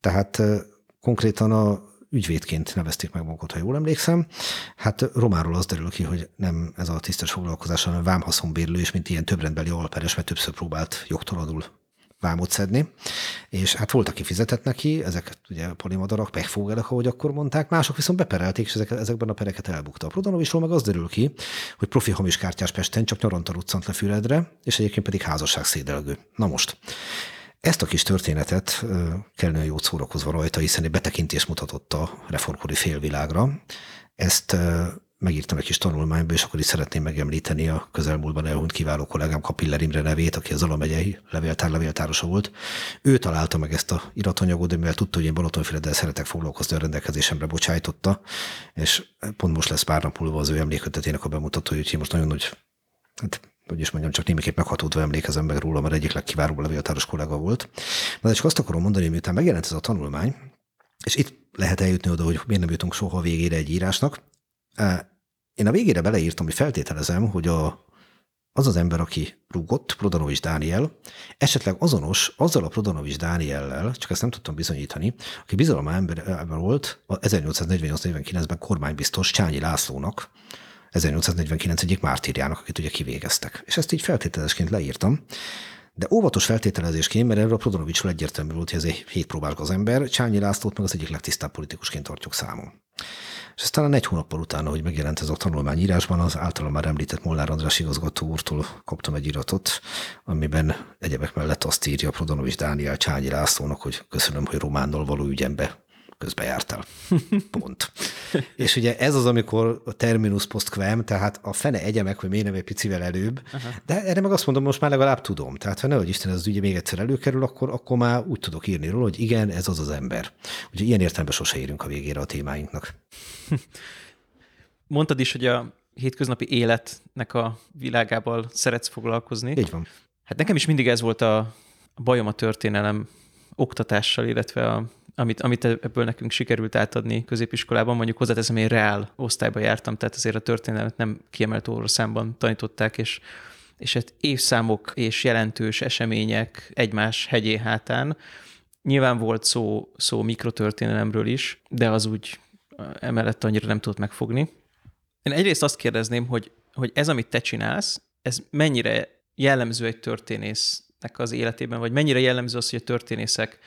Tehát konkrétan a ügyvédként nevezték meg magukat, ha jól emlékszem. Hát Romáról az derül ki, hogy nem ez a tisztes foglalkozás, hanem vámhaszonbérlő, és mint ilyen többrendbeli alperes, mert többször próbált jogtalanul vámot szedni, és hát volt, aki fizetett neki, ezek ugye polimadarak, pechfógelek, ahogy akkor mondták, mások viszont beperelték, és ezek, ezekben a pereket elbukta. A Prodanovisról meg az derül ki, hogy profi hamis kártyás Pesten csak nyaranta ruccant le Füredre, és egyébként pedig házasság szédelgő. Na most, ezt a kis történetet kellene jót szórakozva rajta, hiszen egy betekintés mutatott a reformkori félvilágra. Ezt megírtam egy kis tanulmányba, és akkor is szeretném megemlíteni a közelmúltban elhunyt kiváló kollégám Kapiller Imre nevét, aki az Alamegyei levéltár levéltárosa volt. Ő találta meg ezt a iratanyagot, de mivel tudta, hogy én Balatonfüreddel szeretek foglalkozni, a rendelkezésemre bocsájtotta, és pont most lesz pár nap múlva az ő emlékötetének a bemutatója, úgyhogy most nagyon nagy, hát hogy is mondjam, csak némiképp meghatódva emlékezem meg róla, mert egyik legkiválóbb levéltáros kollega volt. Na, de csak azt akarom mondani, miután megjelent ez a tanulmány, és itt lehet eljutni oda, hogy miért nem jutunk soha végére egy írásnak, én a végére beleírtam, hogy feltételezem, hogy a, az az ember, aki rúgott, Prodanovics Dániel, esetleg azonos azzal a Prodanovics Dániellel, csak ezt nem tudtam bizonyítani, aki bizalma ember, volt a 1848-49-ben kormánybiztos Csányi Lászlónak, 1849 egyik mártírjának, akit ugye kivégeztek. És ezt így feltételezésként leírtam. De óvatos feltételezésként, mert erről a Prodanovicsról egyértelmű volt, hogy ez egy hétpróbás az ember, Csányi Lászlót meg az egyik legtisztább politikusként tartjuk számon. És ez talán egy hónappal utána, hogy megjelent ez a tanulmányírásban, az általam már említett Molnár András igazgató úrtól kaptam egy iratot, amiben egyebek mellett azt írja Prodanovics Dániel Csányi Lászlónak, hogy köszönöm, hogy Románnal való ügyembe közbe jártál. Pont. és ugye ez az, amikor a terminus post quem, tehát a fene egyemek, hogy miért nem egy picivel előbb, Aha. de erre meg azt mondom, most már legalább tudom. Tehát ha nehogy Isten ez az ügye még egyszer előkerül, akkor, akkor már úgy tudok írni róla, hogy igen, ez az az ember. Ugye ilyen értelemben sose érünk a végére a témáinknak. Mondtad is, hogy a hétköznapi életnek a világával szeretsz foglalkozni. Így van. Hát nekem is mindig ez volt a bajom a történelem oktatással, illetve a, amit, amit ebből nekünk sikerült átadni középiskolában. Mondjuk hozzáteszem, én reál osztályba jártam, tehát azért a történelmet nem kiemelt óraszámban tanították, és és hát évszámok és jelentős események egymás hegyé hátán. Nyilván volt szó, szó mikrotörténelemről is, de az úgy emellett annyira nem tudott megfogni. Én egyrészt azt kérdezném, hogy, hogy ez, amit te csinálsz, ez mennyire jellemző egy történésznek az életében, vagy mennyire jellemző az, hogy a történészek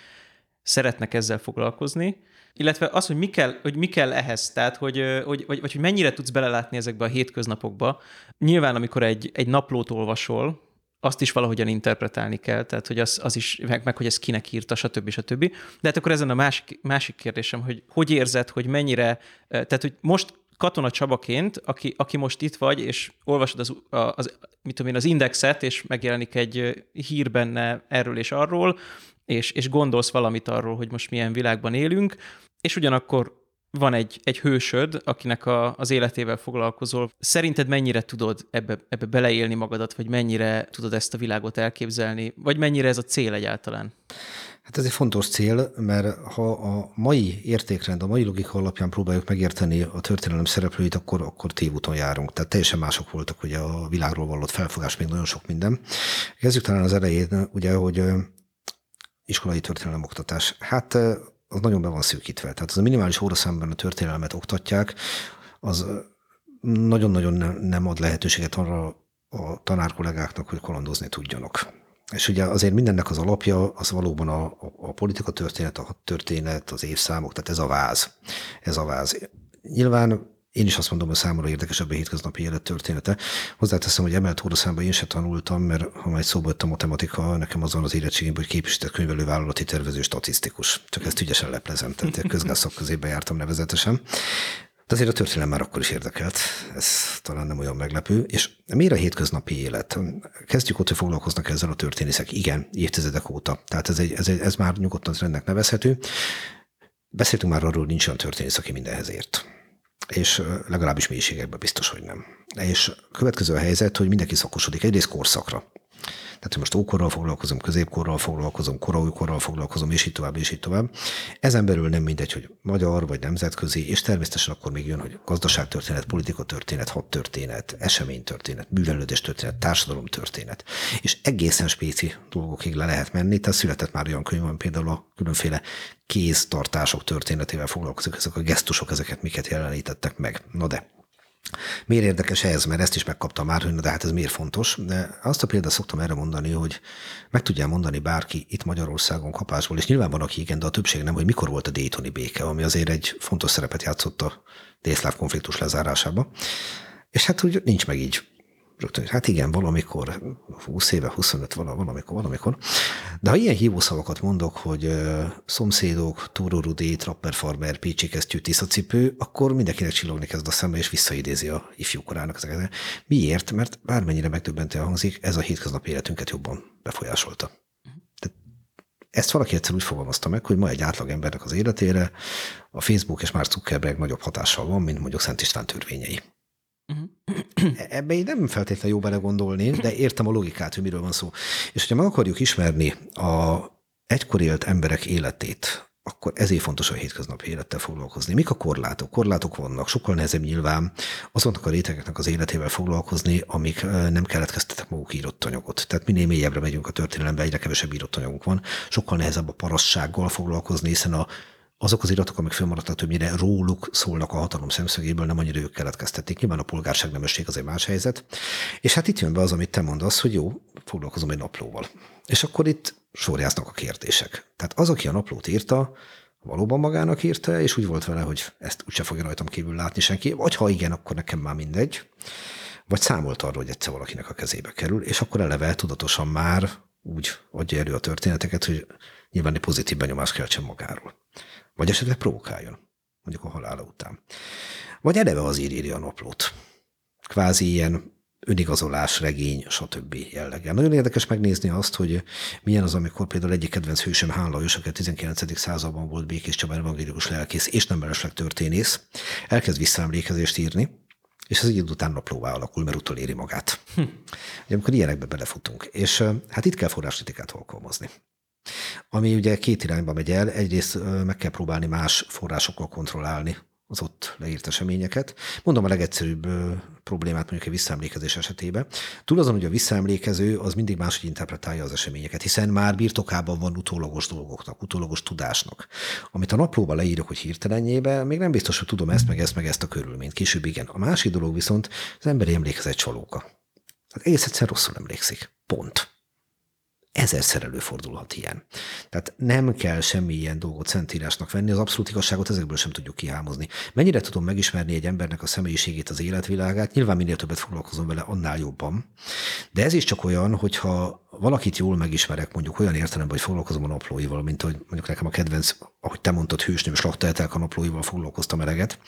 szeretnek ezzel foglalkozni, illetve az, hogy mi kell, hogy mi kell ehhez, tehát hogy, hogy, vagy, vagy hogy mennyire tudsz belelátni ezekbe a hétköznapokba. Nyilván, amikor egy, egy naplót olvasol, azt is valahogyan interpretálni kell, tehát hogy az, az is, meg, meg hogy ez kinek írta, stb. stb. De hát akkor ezen a másik, másik kérdésem, hogy hogy érzed, hogy mennyire, tehát hogy most Katona Csabaként, aki, aki most itt vagy, és olvasod az, az, mit tudom én, az indexet, és megjelenik egy hír benne erről és arról, és, és gondolsz valamit arról, hogy most milyen világban élünk, és ugyanakkor van egy, egy hősöd, akinek a, az életével foglalkozol. Szerinted mennyire tudod ebbe, ebbe beleélni magadat, vagy mennyire tudod ezt a világot elképzelni, vagy mennyire ez a cél egyáltalán? Hát ez egy fontos cél, mert ha a mai értékrend, a mai logika alapján próbáljuk megérteni a történelem szereplőit, akkor, akkor tévúton járunk. Tehát teljesen mások voltak ugye a világról vallott felfogás, még nagyon sok minden. Kezdjük talán az elején, ugye, hogy iskolai történelem oktatás. Hát az nagyon be van szűkítve. Tehát az a minimális óraszámban a történelmet oktatják, az nagyon-nagyon nem ad lehetőséget arra a tanárkollégáknak, hogy kalandozni tudjanak. És ugye azért mindennek az alapja az valóban a, a politika történet, a történet, az évszámok, tehát ez a váz. Ez a váz. Nyilván én is azt mondom, hogy számomra érdekesebb a hétköznapi élet története. Hozzáteszem, hogy emelt óraszámban én se tanultam, mert ha majd szóba jött a matematika, nekem azon az érettségém, hogy képesített könyvelő vállalati tervező statisztikus. Csak ezt ügyesen leplezem, tehát közgászok közébe jártam nevezetesen. De azért a történelem már akkor is érdekelt, ez talán nem olyan meglepő. És miért a hétköznapi élet? Kezdjük ott, hogy foglalkoznak ezzel a történészek. Igen, évtizedek óta. Tehát ez, egy, ez, egy, ez már nyugodtan rendnek nevezhető. Beszéltünk már arról, hogy nincs olyan történész, aki mindenhez ért és legalábbis mélységekben biztos, hogy nem. És következő a helyzet, hogy mindenki szakosodik egyrészt korszakra. Tehát, hogy most ókorral foglalkozom, középkorral foglalkozom, koraújkorral foglalkozom, és így tovább, és így tovább. Ezen belül nem mindegy, hogy magyar vagy nemzetközi, és természetesen akkor még jön, hogy gazdaságtörténet, politika történet, hadtörténet, eseménytörténet, művelődés történet, társadalom történet. És egészen spéci dolgokig le lehet menni. Tehát született már olyan könyv, például a különféle kéztartások történetével foglalkozik, ezek a gesztusok, ezeket miket jelenítettek meg. Na de, Miért érdekes ez? Mert ezt is megkaptam már, hogy de hát ez miért fontos. De azt a példát szoktam erre mondani, hogy meg tudja mondani bárki itt Magyarországon kapásból, és nyilván van, aki igen, de a többség nem, hogy mikor volt a Daytoni béke, ami azért egy fontos szerepet játszott a délszláv konfliktus lezárásában. És hát úgy nincs meg így rögtön, hát igen, valamikor, 20 éve, 25, valamikor, valamikor. De ha ilyen hívószavakat mondok, hogy uh, szomszédok, túrórudé, trapper farmer, pécsi kesztyű, tiszacipő, akkor mindenkinek csillogni kezd a szembe, és visszaidézi a ifjúkorának ezeket. Miért? Mert bármennyire megdöbbentően hangzik, ez a hétköznapi életünket jobban befolyásolta. Tehát ezt valaki egyszer úgy fogalmazta meg, hogy ma egy átlag embernek az életére a Facebook és már Zuckerberg nagyobb hatással van, mint mondjuk Szent István törvényei. Uh-huh. Ebbe én nem feltétlenül jó belegondolni, de értem a logikát, hogy miről van szó. És hogyha meg akarjuk ismerni a egykor élt emberek életét, akkor ezért fontos a hétköznapi élettel foglalkozni. Mik a korlátok? Korlátok vannak, sokkal nehezebb nyilván azoknak a rétegeknek az életével foglalkozni, amik nem keletkeztetek maguk írott anyagot. Tehát minél mélyebbre megyünk a történelembe, egyre kevesebb írott anyagunk van. Sokkal nehezebb a parassággal foglalkozni, hiszen a azok az iratok, amik fölmaradtak, többnyire róluk szólnak a hatalom szemszögéből, nem annyira ők keletkeztették. Nyilván a polgárság nemesség az egy más helyzet. És hát itt jön be az, amit te mondasz, hogy jó, foglalkozom egy naplóval. És akkor itt sorjáznak a kérdések. Tehát az, aki a naplót írta, valóban magának írta, és úgy volt vele, hogy ezt úgyse fogja rajtam kívül látni senki, vagy ha igen, akkor nekem már mindegy, vagy számolt arról, hogy egyszer valakinek a kezébe kerül, és akkor eleve tudatosan már úgy adja elő a történeteket, hogy nyilván egy pozitív benyomást keltsen magáról. Vagy esetleg provokáljon, mondjuk a halála után. Vagy eleve az írja a naplót. Kvázi ilyen önigazolás, regény, stb. jelleggel. Nagyon érdekes megnézni azt, hogy milyen az, amikor például egyik kedvenc hősöm Hán Lajos, aki a 19. században volt Békés Csaba evangélikus lelkész, és nem mellesleg történész, elkezd visszaemlékezést írni, és az így után naplóvá alakul, mert utoléri magát. Hm. Amikor ilyenekbe belefutunk. És hát itt kell forráskritikát alkalmazni. Ami ugye két irányba megy el. Egyrészt meg kell próbálni más forrásokkal kontrollálni az ott leírt eseményeket. Mondom a legegyszerűbb problémát mondjuk egy visszaemlékezés esetében. Túl azon, hogy a visszaemlékező az mindig máshogy interpretálja az eseményeket, hiszen már birtokában van utólagos dolgoknak, utólagos tudásnak. Amit a naplóban leírok, hogy hirtelenjébe, még nem biztos, hogy tudom ezt, meg ezt, meg ezt a körülményt. Később igen. A másik dolog viszont az emberi emlékezet csalóka. Tehát egész egyszer rosszul emlékszik. Pont ezerszer előfordulhat ilyen. Tehát nem kell semmi ilyen dolgot szentírásnak venni, az abszolút igazságot ezekből sem tudjuk kihámozni. Mennyire tudom megismerni egy embernek a személyiségét, az életvilágát, nyilván minél többet foglalkozom vele, annál jobban. De ez is csak olyan, hogyha valakit jól megismerek, mondjuk olyan értelemben, hogy foglalkozom a naplóival, mint hogy mondjuk nekem a kedvenc, ahogy te mondtad, hősnőm, Slachteltelk a naplóival foglalkoztam eleget.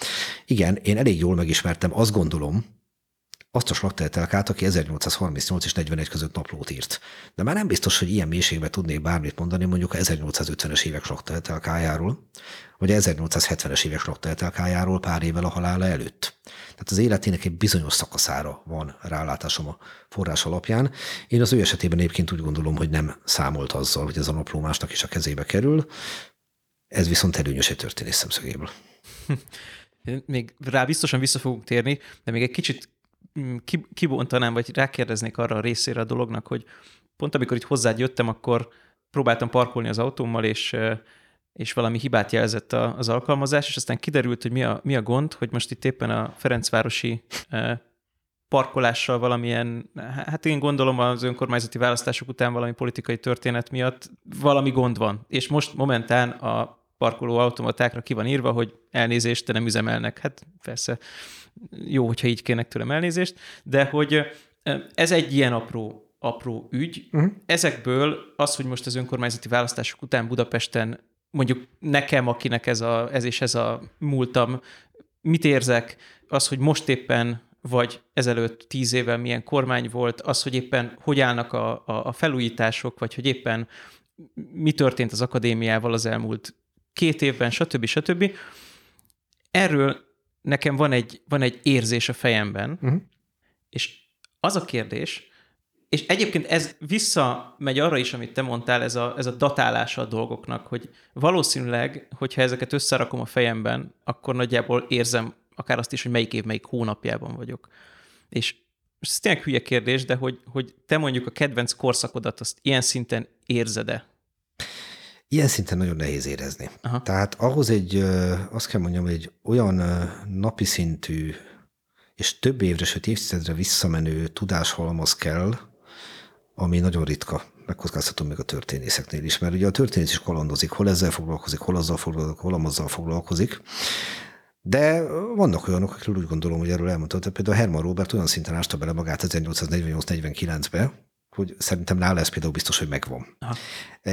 Igen, én elég jól megismertem, azt gondolom, azt a slagteltelkát, aki 1838 és 41 között naplót írt. De már nem biztos, hogy ilyen mélységben tudnék bármit mondani mondjuk a 1850-es évek slagteltelkájáról, vagy a 1870-es évek slagteltelkájáról pár évvel a halála előtt. Tehát az életének egy bizonyos szakaszára van rálátásom a forrás alapján. Én az ő esetében egyébként úgy gondolom, hogy nem számolt azzal, hogy ez a napló másnak is a kezébe kerül. Ez viszont előnyös egy történész szemszögéből. Még rá biztosan vissza fogunk térni, de még egy kicsit kibontanám, vagy rákérdeznék arra a részére a dolognak, hogy pont amikor itt hozzád jöttem, akkor próbáltam parkolni az autómmal, és, és valami hibát jelzett az alkalmazás, és aztán kiderült, hogy mi a, mi a gond, hogy most itt éppen a Ferencvárosi parkolással valamilyen, hát én gondolom az önkormányzati választások után valami politikai történet miatt valami gond van. És most momentán a parkoló automatákra ki van írva, hogy elnézést, de nem üzemelnek. Hát persze jó, hogyha így kérnek tőlem elnézést, de hogy ez egy ilyen apró, apró ügy. Uh-huh. Ezekből az, hogy most az önkormányzati választások után Budapesten mondjuk nekem, akinek ez, a, ez és ez a múltam, mit érzek, az, hogy most éppen vagy ezelőtt tíz évvel milyen kormány volt, az, hogy éppen hogy állnak a, a, a felújítások, vagy hogy éppen mi történt az akadémiával az elmúlt két évben, stb. stb. Erről nekem van egy, van egy érzés a fejemben, uh-huh. és az a kérdés, és egyébként ez visszamegy arra is, amit te mondtál, ez a, ez a datálása a dolgoknak, hogy valószínűleg, hogyha ezeket összerakom a fejemben, akkor nagyjából érzem akár azt is, hogy melyik év, melyik hónapjában vagyok. És ez tényleg hülye kérdés, de hogy, hogy te mondjuk a kedvenc korszakodat azt ilyen szinten érzed-e? Ilyen szinten nagyon nehéz érezni. Aha. Tehát ahhoz egy, azt kell mondjam, egy olyan napi szintű és több évre, sőt évtizedre visszamenő tudáshalmaz kell, ami nagyon ritka. Megkockáztatom még a történészeknél is, mert ugye a történész is kalandozik, hol ezzel foglalkozik, hol azzal foglalkozik, hol azzal foglalkozik. De vannak olyanok, akikről úgy gondolom, hogy erről elmondtam, például Herman Robert olyan szinten ásta bele magát 1848-49-be, hogy szerintem nála ez például biztos, hogy megvan. Aha.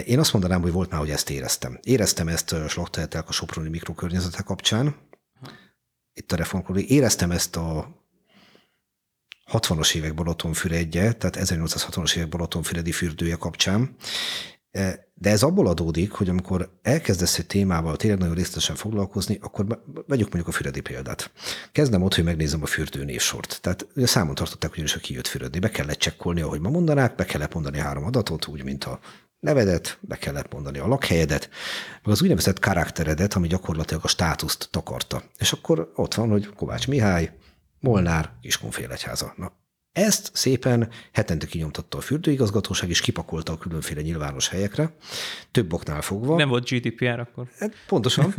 Én azt mondanám, hogy volt már, hogy ezt éreztem. Éreztem ezt Slakteltek a Soproni mikrokörnyezete kapcsán, Aha. itt a reformkor, éreztem ezt a 60-as évek Balatonfüredje, tehát 1860-as évek Balatonfüredi fürdője kapcsán, E, de ez abból adódik, hogy amikor elkezdesz egy témával tényleg nagyon részletesen foglalkozni, akkor vegyük mondjuk a füredi példát. Kezdem ott, hogy megnézem a fürdő névsort. Tehát számon tartották ugyanis, hogy ki jött fürdni. Be kellett csekkolni, ahogy ma mondanák, be kellett mondani három adatot, úgy, mint a nevedet, be kellett mondani a lakhelyedet, meg az úgynevezett karakteredet, ami gyakorlatilag a státuszt takarta. És akkor ott van, hogy Kovács Mihály, Molnár, Kiskunfélegyháza. Na, ezt szépen hetente kinyomtatta a fürdőigazgatóság, és kipakolta a különféle nyilvános helyekre, több oknál fogva. Nem volt GDPR akkor? Hát, pontosan.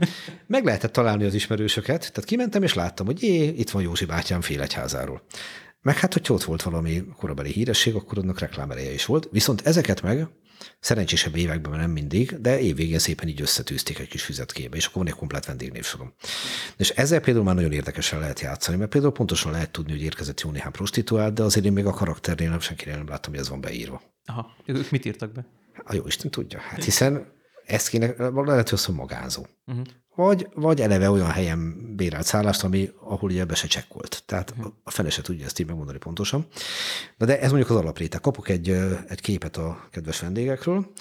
Meg lehetett találni az ismerősöket, tehát kimentem, és láttam, hogy jé, itt van Józsi bátyám félegyházáról. Meg hát, hogy ott volt valami korabeli híresség, akkor annak reklámereje is volt. Viszont ezeket meg Szerencsésebb években nem mindig, de évvégén szépen így összetűzték egy kis füzetkébe, és akkor van egy komplet vendégnévsorom. És ezzel például már nagyon érdekesen lehet játszani, mert például pontosan lehet tudni, hogy érkezett jó néhány prostituált, de azért én még a karakternél nem senkire nem láttam, hogy ez van beírva. Aha, ők mit írtak be? A jó Isten tudja. Hát hiszen ezt kéne, lehet, hogy magázó. Uh-huh vagy, vagy eleve olyan helyen bérelt szállást, ami, ahol ugye be se csekkolt. Tehát uh-huh. a fele se tudja ezt így megmondani pontosan. De, de ez mondjuk az alaprétek. Kapok egy, egy képet a kedves vendégekről,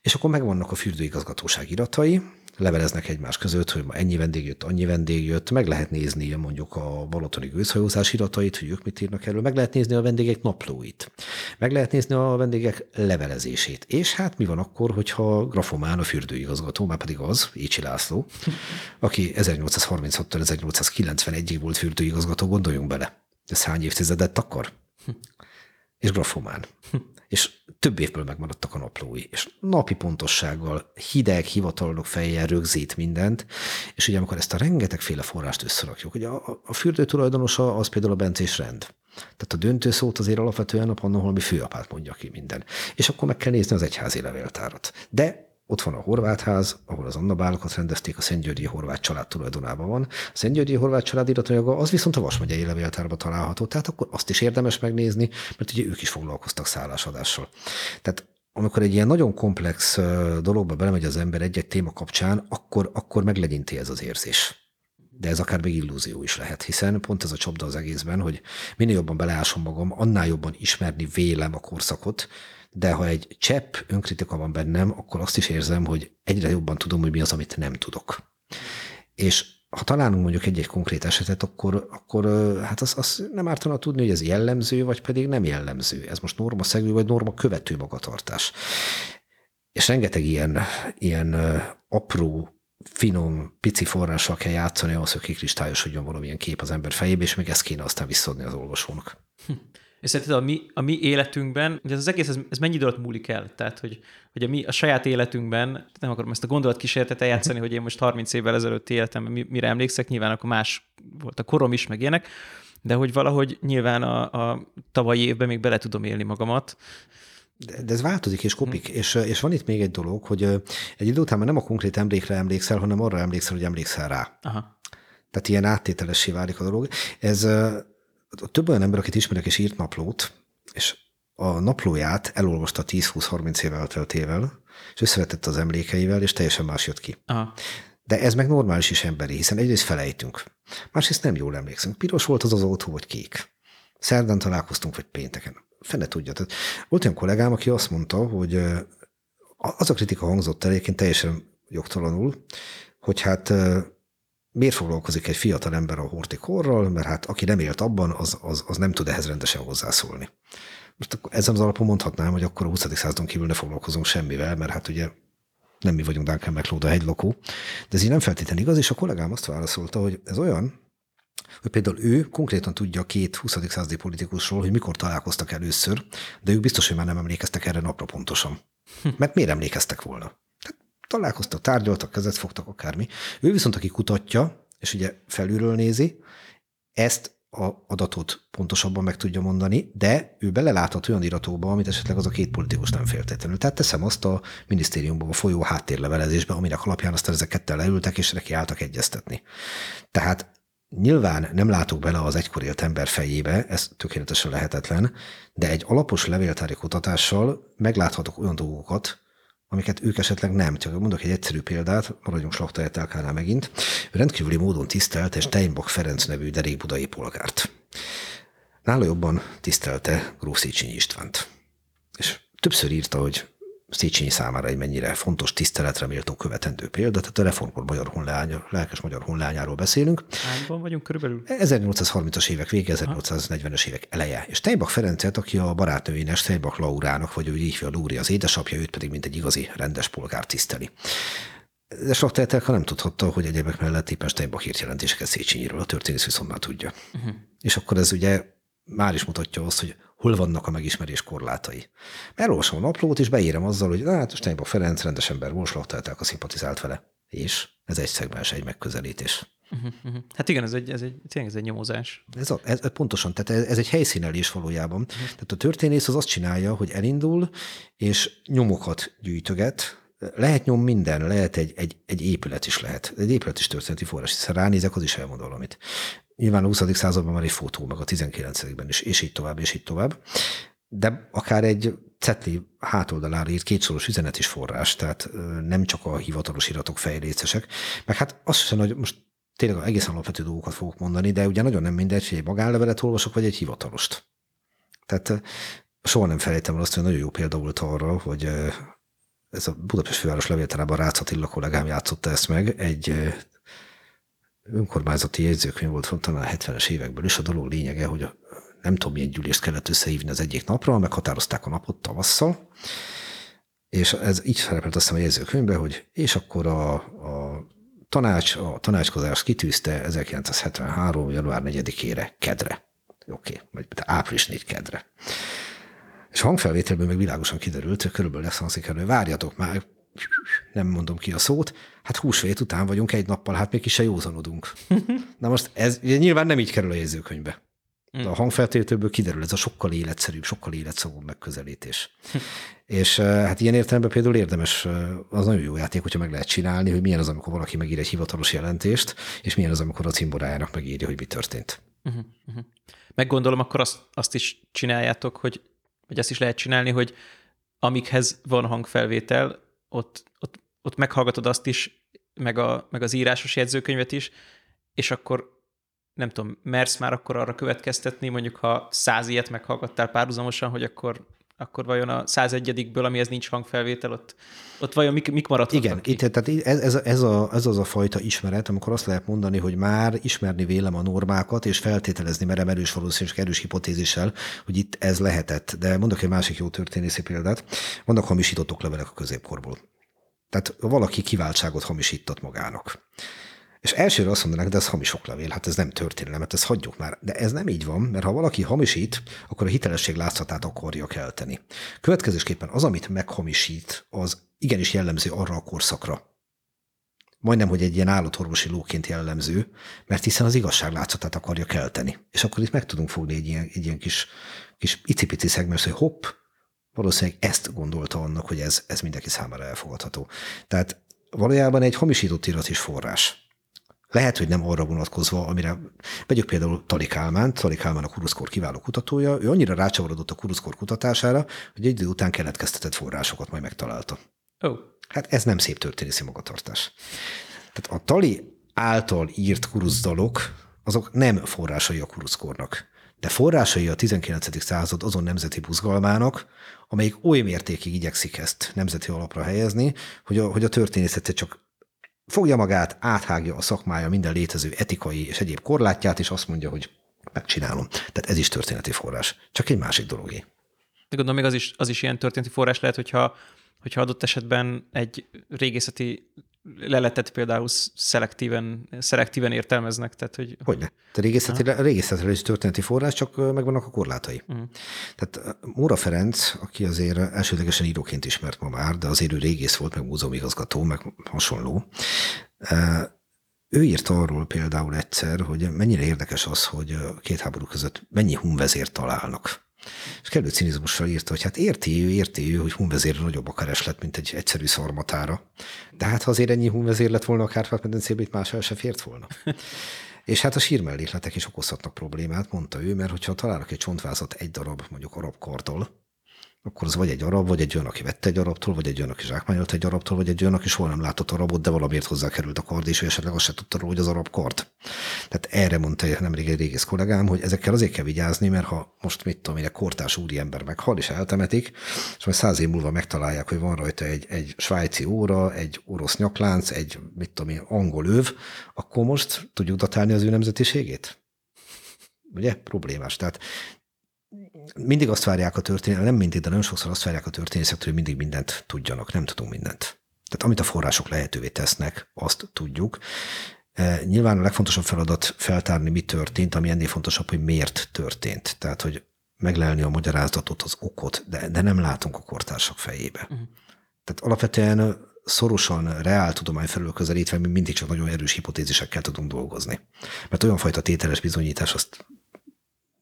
és akkor megvannak a fürdőigazgatóság iratai, leveleznek egymás között, hogy ma ennyi vendég jött, annyi vendég jött, meg lehet nézni mondjuk a balatoni gőzhajózás iratait, hogy ők mit írnak erről, meg lehet nézni a vendégek naplóit, meg lehet nézni a vendégek levelezését. És hát mi van akkor, hogyha grafomán a fürdőigazgató, már pedig az, Écsi László, aki 1836 1891-ig volt fürdőigazgató, gondoljunk bele. Ez hány évtizedet akar? És grafomán és több évből megmaradtak a naplói, és napi pontossággal, hideg, hivatalnok fejjel rögzít mindent, és ugye amikor ezt a rengetegféle forrást összerakjuk, ugye a, a fürdő tulajdonosa az például a bencés rend. Tehát a döntő szót azért alapvetően a Pannonhalmi főapát mondja ki minden. És akkor meg kell nézni az egyházi levéltárat. De ott van a horvát ház, ahol az Anna bálokat rendezték, a Szentgyörgyi horvát család tulajdonában van. A Szentgyörgyi horvát család iratanyaga az viszont a Vas megyei levéltárban található, tehát akkor azt is érdemes megnézni, mert ugye ők is foglalkoztak szállásadással. Tehát amikor egy ilyen nagyon komplex dologba belemegy az ember egy-egy téma kapcsán, akkor, akkor meglegyinti ez az érzés. De ez akár még illúzió is lehet, hiszen pont ez a csapda az egészben, hogy minél jobban beleásom magam, annál jobban ismerni vélem a korszakot, de ha egy csepp önkritika van bennem, akkor azt is érzem, hogy egyre jobban tudom, hogy mi az, amit nem tudok. És ha találunk mondjuk egy-egy konkrét esetet, akkor, akkor hát az, az nem ártana tudni, hogy ez jellemző, vagy pedig nem jellemző. Ez most norma szegő, vagy norma követő magatartás. És rengeteg ilyen, ilyen apró, finom, pici forrással kell játszani ahhoz, hogy kikristályosodjon valamilyen kép az ember fejébe, és még ezt kéne aztán visszadni az olvasónak. Hm. És szerinted a mi, a mi életünkben, ugye ez az egész, ez, ez mennyi idő alatt múlik el? Tehát, hogy, hogy a, mi, a saját életünkben, nem akarom ezt a gondolatkísérletet eljátszani, hogy én most 30 évvel ezelőtti életemben mire emlékszek, nyilván akkor más volt a korom is, meg ilyenek, de hogy valahogy nyilván a, a tavalyi évben még bele tudom élni magamat, de, de ez változik és kopik, hmm. és, és van itt még egy dolog, hogy egy idő után már nem a konkrét emlékre emlékszel, hanem arra emlékszel, hogy emlékszel rá. Aha. Tehát ilyen áttételessé válik a dolog. Ez több olyan ember, akit ismerek, és írt naplót, és a naplóját elolvasta 10-20-30 év elteltével, és összevetette az emlékeivel, és teljesen más jött ki. Aha. De ez meg normális is emberi, hiszen egyrészt felejtünk. Másrészt nem jól emlékszünk. Piros volt az az autó, vagy kék. Szerdán találkoztunk, vagy pénteken. Fene tudja. Tehát volt olyan kollégám, aki azt mondta, hogy az a kritika hangzott el, egyébként teljesen jogtalanul, hogy hát miért foglalkozik egy fiatal ember a hortikorral, mert hát aki nem élt abban, az, az, az nem tud ehhez rendesen hozzászólni. Most akkor ezen az alapon mondhatnám, hogy akkor a 20. századon kívül ne foglalkozunk semmivel, mert hát ugye nem mi vagyunk Duncan McLeod a hegylakó, de ez így nem feltétlenül igaz, és a kollégám azt válaszolta, hogy ez olyan, hogy például ő konkrétan tudja két 20. századi politikusról, hogy mikor találkoztak először, de ők biztos, hogy már nem emlékeztek erre napra pontosan. Mert miért emlékeztek volna? találkoztak, tárgyaltak, kezet fogtak, akármi. Ő viszont, aki kutatja, és ugye felülről nézi, ezt a adatot pontosabban meg tudja mondani, de ő beleláthat olyan iratóba, amit esetleg az a két politikus nem féltétlenül. Tehát teszem azt a minisztériumban a folyó háttérlevelezésbe, aminek alapján aztán ezek ketten leültek, és neki álltak egyeztetni. Tehát Nyilván nem látok bele az egykor élt ember fejébe, ez tökéletesen lehetetlen, de egy alapos levéltári kutatással megláthatok olyan dolgokat, amiket ők esetleg nem. Csak mondok egy egyszerű példát, maradjunk Slachta megint. Ő rendkívüli módon tisztelt és Teinbach Ferenc nevű derékbudai polgárt. Nála jobban tisztelte Gróf Széchenyi Istvánt. És többször írta, hogy Széchenyi számára egy mennyire fontos tiszteletre méltó követendő példa, tehát a reformkor magyar honleánya, lelkes magyar honleányáról beszélünk. Hányban vagyunk körülbelül? 1830-as évek vége, 1840-es évek eleje. És Tejbak Ferencet, aki a barátnőjénes Tejbak Laurának, vagy úgy hívja Lúri az édesapja, őt pedig mint egy igazi rendes polgár tiszteli. De sok ha nem tudhatta, hogy egyébek mellett éppen Steinbach írt jelentéseket Széchenyiről, a történész viszont már tudja. Uh-huh. És akkor ez ugye már is mutatja azt, hogy hol vannak a megismerés korlátai. Elolvasom a naplót, és beírem azzal, hogy hát Steinbach Ferenc rendes ember volt, a szimpatizált vele. És ez egy szegmens, egy megközelítés. Uh-huh, uh-huh. Hát igen, ez egy, ez egy, tényleg ez egy nyomozás. Ez, a, ez, pontosan, tehát ez, ez egy helyszínelés valójában. Uh-huh. Tehát a történész az azt csinálja, hogy elindul, és nyomokat gyűjtöget, lehet nyom minden, lehet egy, egy, egy épület is lehet. Egy épület is történeti forrás, hiszen ránézek, az is elmond valamit. Nyilván a 20. században már egy fotó, meg a 19-ben is, és így tovább, és így tovább. De akár egy cetli hátoldalára írt kétsoros üzenet is forrás, tehát nem csak a hivatalos iratok fejlécesek. Meg hát azt hiszem, hogy most tényleg egészen alapvető dolgokat fogok mondani, de ugye nagyon nem mindegy, hogy egy magánlevelet olvasok, vagy egy hivatalost. Tehát soha nem felejtem el azt, hogy nagyon jó példa volt arra, hogy ez a Budapest főváros levéltárában Rácz Attila kollégám játszotta ezt meg, egy önkormányzati jegyzőkönyv volt talán a 70-es évekből, és a dolog lényege, hogy a, nem tudom, milyen gyűlést kellett összehívni az egyik napra, meghatározták a napot tavasszal, és ez így szerepelt azt hiszem a jegyzőkönyvben, hogy és akkor a, a tanács, a tanácskozás kitűzte 1973. január 4-ére, kedre. Oké, okay, vagy április 4 kedre. És hangfelvételből meg világosan kiderült, hogy körülbelül lesz hangzik elő, várjatok már, nem mondom ki a szót, hát húsvét után vagyunk egy nappal, hát még ki se józanodunk. Na most ez ugye nyilván nem így kerül a jegyzőkönyvbe. De a hangfeltételből kiderül, ez a sokkal életszerűbb, sokkal életszagúbb megközelítés. és hát ilyen értelemben például érdemes, az nagyon jó játék, hogyha meg lehet csinálni, hogy milyen az, amikor valaki megír egy hivatalos jelentést, és milyen az, amikor a cimborájának megírja, hogy mi történt. Uh-huh, uh-huh. Meggondolom, akkor azt, azt is csináljátok, hogy, vagy azt is lehet csinálni, hogy amikhez van hangfelvétel, ott, ott, ott meghallgatod azt is, meg, a, meg az írásos jegyzőkönyvet is, és akkor nem tudom, mersz már akkor arra következtetni, mondjuk ha száz ilyet meghallgattál párhuzamosan, hogy akkor, akkor vajon a 101-ből, amihez nincs hangfelvétel, ott, ott vajon mik, mik maradhatnak Igen, ki? itt, tehát ez, ez, ez, a, ez az a fajta ismeret, amikor azt lehet mondani, hogy már ismerni vélem a normákat, és feltételezni merem erős valószínűség, erős hipotézissel, hogy itt ez lehetett. De mondok egy másik jó történészi példát. Vannak hamisított oklevelek a középkorból. Tehát valaki kiváltságot hamisított magának. És elsőre azt mondanak, de ez hamis oklevél, hát ez nem történelem, hát ezt hagyjuk már. De ez nem így van, mert ha valaki hamisít, akkor a hitelesség látszatát akarja kelteni. Következésképpen az, amit meghamisít, az igenis jellemző arra a korszakra. Majdnem, hogy egy ilyen állatorvosi lóként jellemző, mert hiszen az igazság látszatát akarja kelteni. És akkor itt meg tudunk fogni egy ilyen, egy ilyen kis, kis icipici szegmens, hogy hopp, valószínűleg ezt gondolta annak, hogy ez, ez mindenki számára elfogadható. Tehát valójában egy hamisított irat is forrás. Lehet, hogy nem arra vonatkozva, amire vegyük például Tali Kálmán, Tali Kálmán a kuruszkor kiváló kutatója, ő annyira rácsavarodott a kuruszkor kutatására, hogy egy idő után keletkeztetett forrásokat majd megtalálta. Oh. Hát ez nem szép történészi magatartás. Tehát a Tali által írt kuruszdalok, azok nem forrásai a kuruszkornak, de forrásai a 19. század azon nemzeti buzgalmának, amelyik oly mértékig igyekszik ezt nemzeti alapra helyezni, hogy a, hogy a történészet csak fogja magát, áthágja a szakmája minden létező etikai és egyéb korlátját, és azt mondja, hogy megcsinálom. Tehát ez is történeti forrás. Csak egy másik dologé. De gondolom, még az is, az is ilyen történeti forrás lehet, hogyha, hogyha adott esetben egy régészeti leletet például szelektíven, szelektíven értelmeznek. Tehát, hogy, Hogyne. A régészeti, a régészetre is történeti forrás, csak megvannak a korlátai. Uh-huh. Tehát Móra Ferenc, aki azért elsődlegesen íróként ismert ma már, de azért ő régész volt, meg múzeumigazgató, meg hasonló. Ő írt arról például egyszer, hogy mennyire érdekes az, hogy két háború között mennyi hunvezért találnak. És kellő cinizmussal írta, hogy hát érti ő, érti ő, hogy hunvezérre nagyobb a kereslet, mint egy egyszerű szarmatára. De hát ha azért ennyi hunvezér lett volna a Kárpát-medencében, itt más el se fért volna. És hát a sírmellékletek is okozhatnak problémát, mondta ő, mert hogyha találnak egy csontvázat egy darab mondjuk arab kartól, akkor az vagy egy arab, vagy egy olyan, aki vette egy arabtól, vagy egy olyan, aki zsákmányolt egy arabtól, vagy egy olyan, aki soha nem látott arabot, de valamiért hozzá került a kard, és esetleg azt se tudta róla, hogy az arab kard. Tehát erre mondta nemrég egy régész kollégám, hogy ezekkel azért kell vigyázni, mert ha most mit tudom egy kortás úriember meghal és eltemetik, és majd száz év múlva megtalálják, hogy van rajta egy, egy svájci óra, egy orosz nyaklánc, egy mit tudom én, angol öv, akkor most tudjuk datálni az ő nemzetiségét? Ugye? Problémás. Tehát mindig azt várják a történet, nem mindig, de nagyon sokszor azt várják a történészektől, hogy mindig mindent tudjanak, nem tudunk mindent. Tehát amit a források lehetővé tesznek, azt tudjuk. E, nyilván a legfontosabb feladat feltárni, mi történt, ami ennél fontosabb, hogy miért történt. Tehát, hogy meglelni a magyarázatot, az okot, de, de nem látunk a kortársak fejébe. Uh-huh. Tehát alapvetően szorosan reál tudomány felül közelítve mi mindig csak nagyon erős hipotézisekkel tudunk dolgozni. Mert olyan fajta tételes bizonyítás azt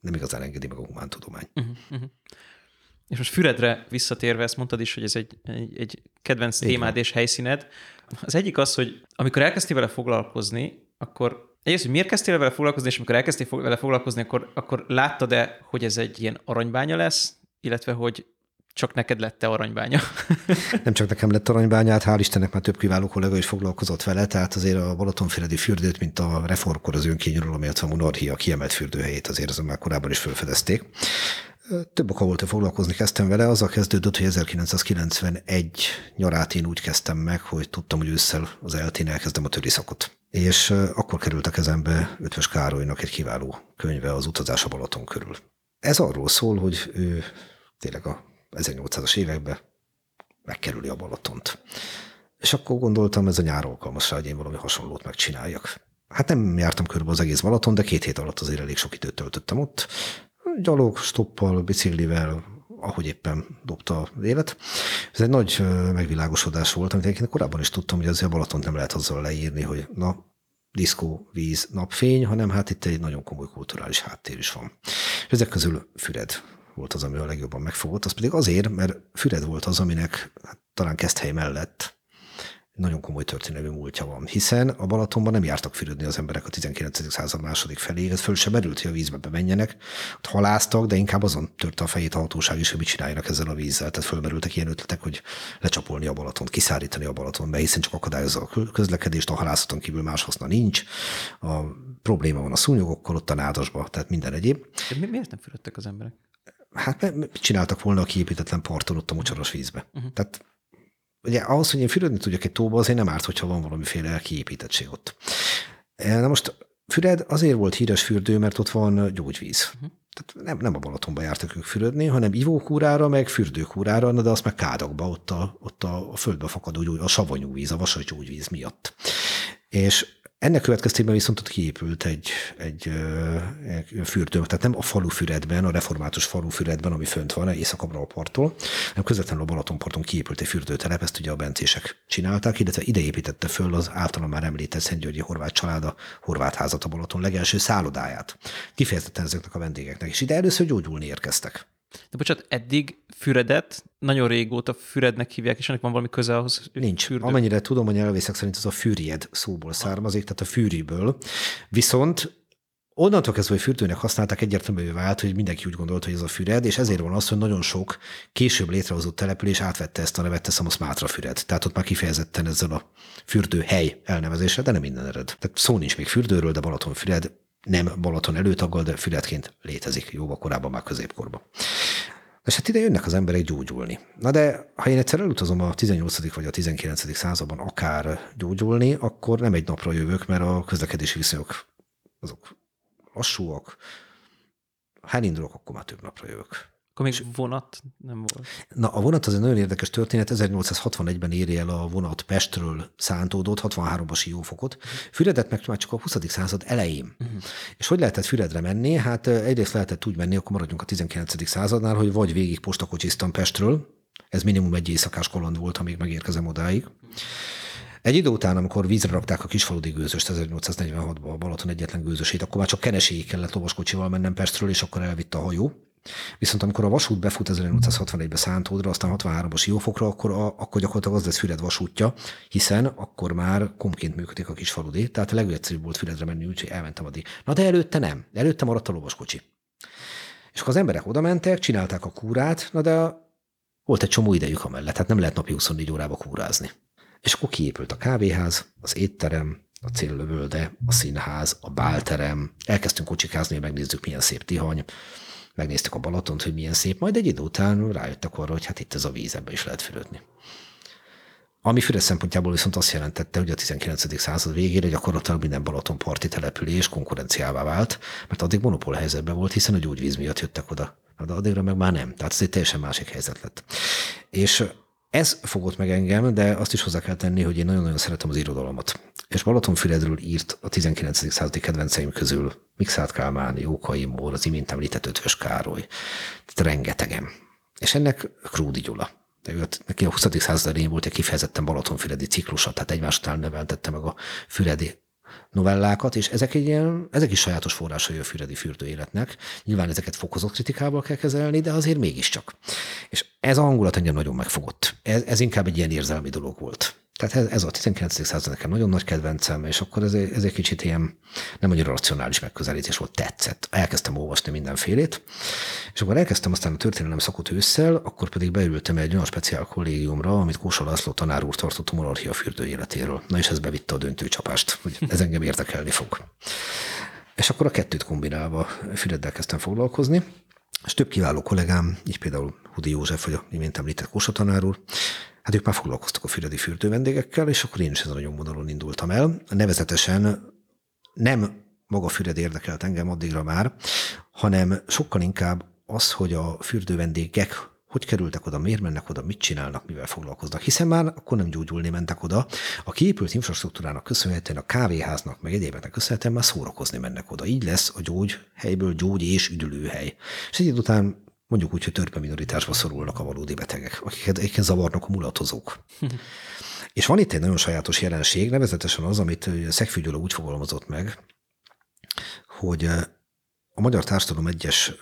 nem igazán engedi meg a humántudomány. Uh-huh, uh-huh. És most Füredre visszatérve, ezt mondtad is, hogy ez egy, egy, egy kedvenc Így témád van. és helyszíned. Az egyik az, hogy amikor elkezdtél vele foglalkozni, akkor egyrészt, hogy miért kezdtél vele foglalkozni, és amikor elkezdtél vele foglalkozni, akkor, akkor láttad-e, hogy ez egy ilyen aranybánya lesz, illetve hogy csak neked lett -e aranybánya? nem csak nekem lett aranybányát, hál' Istennek már több kiváló kollega is foglalkozott vele, tehát azért a Balatonfüredi fürdőt, mint a reformkor az önkényuralom, illetve a monarchia kiemelt fürdőhelyét azért azon már korábban is felfedezték. Több oka volt, hogy foglalkozni kezdtem vele. Azzal kezdődött, hogy 1991 nyarát én úgy kezdtem meg, hogy tudtam, hogy ősszel az eltén elkezdem a töriszakot. És akkor került a kezembe Ötvös Károlynak egy kiváló könyve az utazás a Balaton körül. Ez arról szól, hogy ő tényleg a 1800-as években megkerüli a Balatont. És akkor gondoltam, ez a nyár alkalmas rá, hogy én valami hasonlót megcsináljak. Hát nem jártam körbe az egész Balaton, de két hét alatt azért elég sok időt töltöttem ott. Gyalog, stoppal, biciklivel, ahogy éppen dobta az élet. Ez egy nagy megvilágosodás volt, amit egyébként korábban is tudtam, hogy azért a Balatont nem lehet azzal leírni, hogy na, diszkó, víz, napfény, hanem hát itt egy nagyon komoly kulturális háttér is van. Ezek közül Füred volt az, ami a legjobban megfogott, az pedig azért, mert Füred volt az, aminek hát, talán Keszthely mellett nagyon komoly történelmi múltja van, hiszen a Balatonban nem jártak fürödni az emberek a 19. század második felé, ez föl sem merült, hogy a vízbe bemenjenek, ott haláztak, de inkább azon törte a fejét a hatóság is, hogy mit csináljanak ezzel a vízzel. Tehát fölmerültek ilyen ötletek, hogy lecsapolni a Balatont, kiszárítani a Balaton be, hiszen csak akadályozza a közlekedést, a halászaton kívül más haszna nincs. A probléma van a szúnyogokkal, ott a nádasba, tehát minden egyéb. De mi, miért nem fürödtek az emberek? Hát mit csináltak volna a kiépítetlen parton ott a mocsaros vízbe? Uh-huh. Tehát ugye ahhoz, hogy én fürödni tudjak egy tóba, azért nem árt, hogyha van valamiféle kiépítettség ott. E, na most Füred azért volt híres fürdő, mert ott van gyógyvíz. Uh-huh. Tehát nem, nem a Balatonba jártak ők fürödni, hanem ivókúrára, meg fürdőkúrára, de azt meg kádakba, ott a, ott a, a földbe fakadó a savanyú víz, a vasas gyógyvíz miatt. És ennek következtében viszont ott kiépült egy, egy, egy fürdő, tehát nem a falu füredben, a református falu füredben, ami fönt van, északabbra a parttól, hanem közvetlenül a Balatonparton kiépült egy fürdőtelep, ezt ugye a bencések csinálták, illetve ide építette föl az általam már említett Szentgyörgyi horvát család a horvát házat a Balaton legelső szállodáját. Kifejezetten ezeknek a vendégeknek, és ide először gyógyulni érkeztek. De bocsánat, eddig Füredet nagyon régóta Fürednek hívják, és ennek van valami köze ahhoz? Nincs. Fürdő. Amennyire tudom, a nyelvészek szerint az a fűried szóból származik, tehát a fűriből. Viszont Onnantól kezdve, hogy fürdőnek használták, egyértelművé vált, hogy mindenki úgy gondolta, hogy ez a füred, és ezért van az, hogy nagyon sok később létrehozott település átvette ezt a nevet, teszem azt Mátra füred. Tehát ott már kifejezetten ezzel a fürdő hely elnevezése, de nem minden ered. Tehát szó nincs még fürdőről, de Balaton füred nem Balaton előtaggal, de füredként létezik jóval korábban, már középkorban. És hát ide jönnek az emberek gyógyulni. Na de ha én egyszer elutazom a 18. vagy a 19. században akár gyógyulni, akkor nem egy napra jövök, mert a közlekedési viszonyok azok lassúak. Ha elindulok, akkor már több napra jövök. Akkor még vonat nem volt. Na, a vonat az egy nagyon érdekes történet. 1861-ben éri el a vonat Pestről szántódott, 63-as siófokot. Füredet meg már csak a 20. század elején. Uh-huh. És hogy lehetett Füredre menni? Hát egyrészt lehetett úgy menni, akkor maradjunk a 19. századnál, hogy vagy végig postakocsiztam Pestről, ez minimum egy éjszakás kaland volt, amíg megérkezem odáig. Egy idő után, amikor vízre rakták a kisfaludi gőzöst 1846-ban a Balaton egyetlen gőzösét, akkor már csak keneséig kellett lovaskocsival mennem Pestről, és akkor elvitte a hajó. Viszont amikor a vasút befut 1861-be Szántódra, aztán 63-as Jófokra, akkor, a, akkor gyakorlatilag az lesz Füred vasútja, hiszen akkor már komként működik a kis faludi, tehát a legegyszerűbb volt Füredre menni, úgyhogy elmentem addig. Na de előtte nem, előtte maradt a lovaskocsi. És akkor az emberek oda mentek, csinálták a kúrát, na de volt egy csomó idejük amellett, tehát nem lehet napi 24 órába kúrázni. És akkor kiépült a kávéház, az étterem, a céllövölde, a színház, a bálterem, elkezdtünk kocsikázni, megnézzük, milyen szép Tihany, megnéztük a Balatont, hogy milyen szép, majd egy idő után rájöttek arra, hogy hát itt ez a víz, ebbe is lehet fürödni. Ami Füred szempontjából viszont azt jelentette, hogy a 19. század végére gyakorlatilag minden Balaton parti település konkurenciává vált, mert addig monopól helyzetben volt, hiszen a gyógyvíz miatt jöttek oda. De addigra meg már nem. Tehát ez egy teljesen másik helyzet lett. És ez fogott meg engem, de azt is hozzá kell tenni, hogy én nagyon-nagyon szeretem az irodalmat. És Balatonfüredről írt a 19. századi kedvenceim közül Mixát Kálmán, Jókai Mór, az imént említett Ötvös Károly. Tehát rengetegem. És ennek Krúdi Gyula. De őt, neki a 20. század elején volt egy kifejezetten Balatonfüredi ciklusa, tehát egymás után neveltette meg a füredi novellákat, és ezek, egy ilyen, ezek is sajátos forrásai a füredi fürdő életnek. Nyilván ezeket fokozott kritikával kell kezelni, de azért mégiscsak. És ez a hangulat engem nagyon megfogott. Ez, ez inkább egy ilyen érzelmi dolog volt. Tehát ez, a 19. század nekem nagyon nagy kedvencem, és akkor ez, ez egy kicsit ilyen nem annyira racionális megközelítés volt, tetszett. Elkezdtem olvasni mindenfélét, és akkor elkezdtem aztán a történelem szakot ősszel, akkor pedig beültem egy olyan speciál kollégiumra, amit Kósa László tanár úr tartott a monarchia fürdő életéről. Na és ez bevitte a döntőcsapást, hogy ez engem érdekelni fog. És akkor a kettőt kombinálva Füreddel kezdtem foglalkozni, És több kiváló kollégám, így például Hudi József, vagy a imént említett Kósa tanár úr, hát ők már foglalkoztak a füredi vendégekkel, és akkor én is ezen a nyomvonalon indultam el. Nevezetesen nem maga Füred érdekelt engem addigra már, hanem sokkal inkább az, hogy a fürdő vendégek hogy kerültek oda, miért mennek oda, mit csinálnak, mivel foglalkoznak. Hiszen már akkor nem gyógyulni mentek oda. A kiépült infrastruktúrának köszönhetően, a kávéháznak, meg egyébeknek köszönhetően már szórakozni mennek oda. Így lesz a gyógy helyből gyógy és üdülőhely. És egy után mondjuk úgy, hogy törpe minoritásba szorulnak a valódi betegek, akiket egyébként zavarnak a mulatozók. és van itt egy nagyon sajátos jelenség, nevezetesen az, amit Szegfűgyőle úgy fogalmazott meg, hogy a magyar társadalom egyes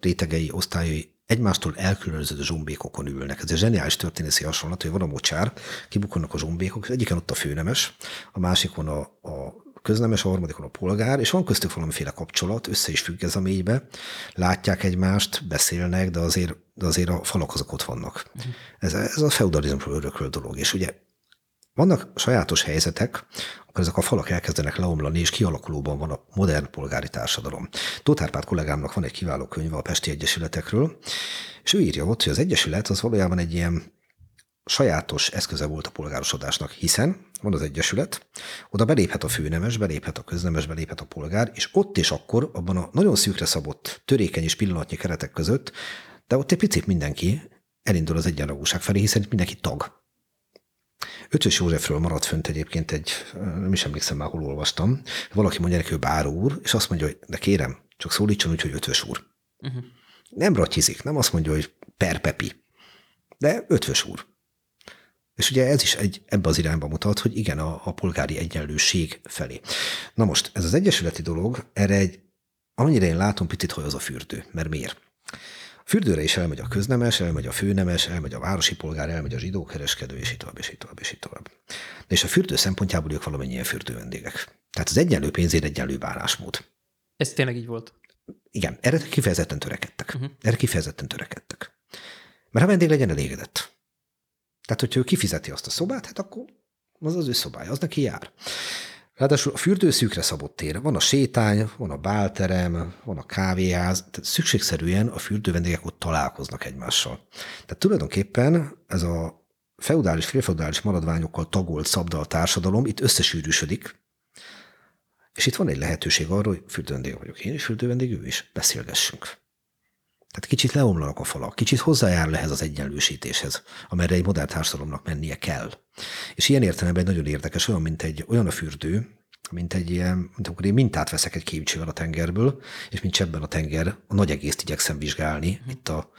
rétegei, osztályai egymástól elkülönöző zsombékokon ülnek. Ez egy zseniális történészi hasonlat, hogy van a mocsár, kibukonnak a zsombékok, egyiken ott a főnemes, a másikon a, a köznemes, a harmadikon a polgár, és van köztük valamiféle kapcsolat, össze is függ ez a mélybe, látják egymást, beszélnek, de azért, de azért a falak azok ott vannak. Ez, ez a feudalizmusról örököl dolog, és ugye vannak sajátos helyzetek, akkor ezek a falak elkezdenek leomlani, és kialakulóban van a modern polgári társadalom. Tóth Árpád kollégámnak van egy kiváló könyve a Pesti Egyesületekről, és ő írja ott, hogy az Egyesület az valójában egy ilyen sajátos eszköze volt a polgárosodásnak, hiszen van az Egyesület, oda beléphet a főnemes, beléphet a köznemes, beléphet a polgár, és ott és akkor, abban a nagyon szűkre szabott, törékeny és pillanatnyi keretek között, de ott egy picit mindenki elindul az egyenlagúság felé, hiszen mindenki tag. Ötös Józsefről maradt fönt egyébként egy, nem is emlékszem már, hol olvastam, valaki mondja neki, hogy bár úr, és azt mondja, hogy de kérem, csak szólítson úgy, hogy ötös úr. Uh-huh. Nem ratyizik, nem azt mondja, hogy perpepi, de ötvös úr. És ugye ez is egy, ebbe az irányba mutat, hogy igen, a, a polgári egyenlőség felé. Na most, ez az egyesületi dolog, erre egy, amennyire én látom, picit hogy az a fürdő. Mert miért? Fürdőre is elmegy a köznemes, elmegy a főnemes, elmegy a városi polgár, elmegy a zsidó kereskedő, és így tovább, és így tovább, és így tovább. És a fürdő szempontjából ők valamennyien fürdő vendégek. Tehát az egyenlő pénzért egyenlő bánásmód. Ez tényleg így volt? Igen, erre kifejezetten törekedtek. Uh-huh. Erre kifejezetten törekedtek. Mert ha vendég legyen elégedett. Tehát, hogyha ő kifizeti azt a szobát, hát akkor az az ő szobája, az neki jár. Ráadásul a fürdő szabott tér. Van a sétány, van a bálterem, van a kávéház, tehát szükségszerűen a fürdővendégek ott találkoznak egymással. Tehát tulajdonképpen ez a feudális, félfeudális maradványokkal tagolt szabdal társadalom itt összesűrűsödik, és itt van egy lehetőség arra, hogy fürdővendég vagyok én, és fürdővendég ő is, beszélgessünk. Tehát kicsit leomlanak a falak, kicsit hozzájárul ehhez az egyenlősítéshez, amerre egy modern társadalomnak mennie kell. És ilyen értelemben nagyon érdekes, olyan, mint egy, olyan a fürdő, mint egy ilyen, mint akkor én mintát veszek egy képcsivel a tengerből, és mint ebben a tenger, a nagy egészt igyekszem vizsgálni, itt a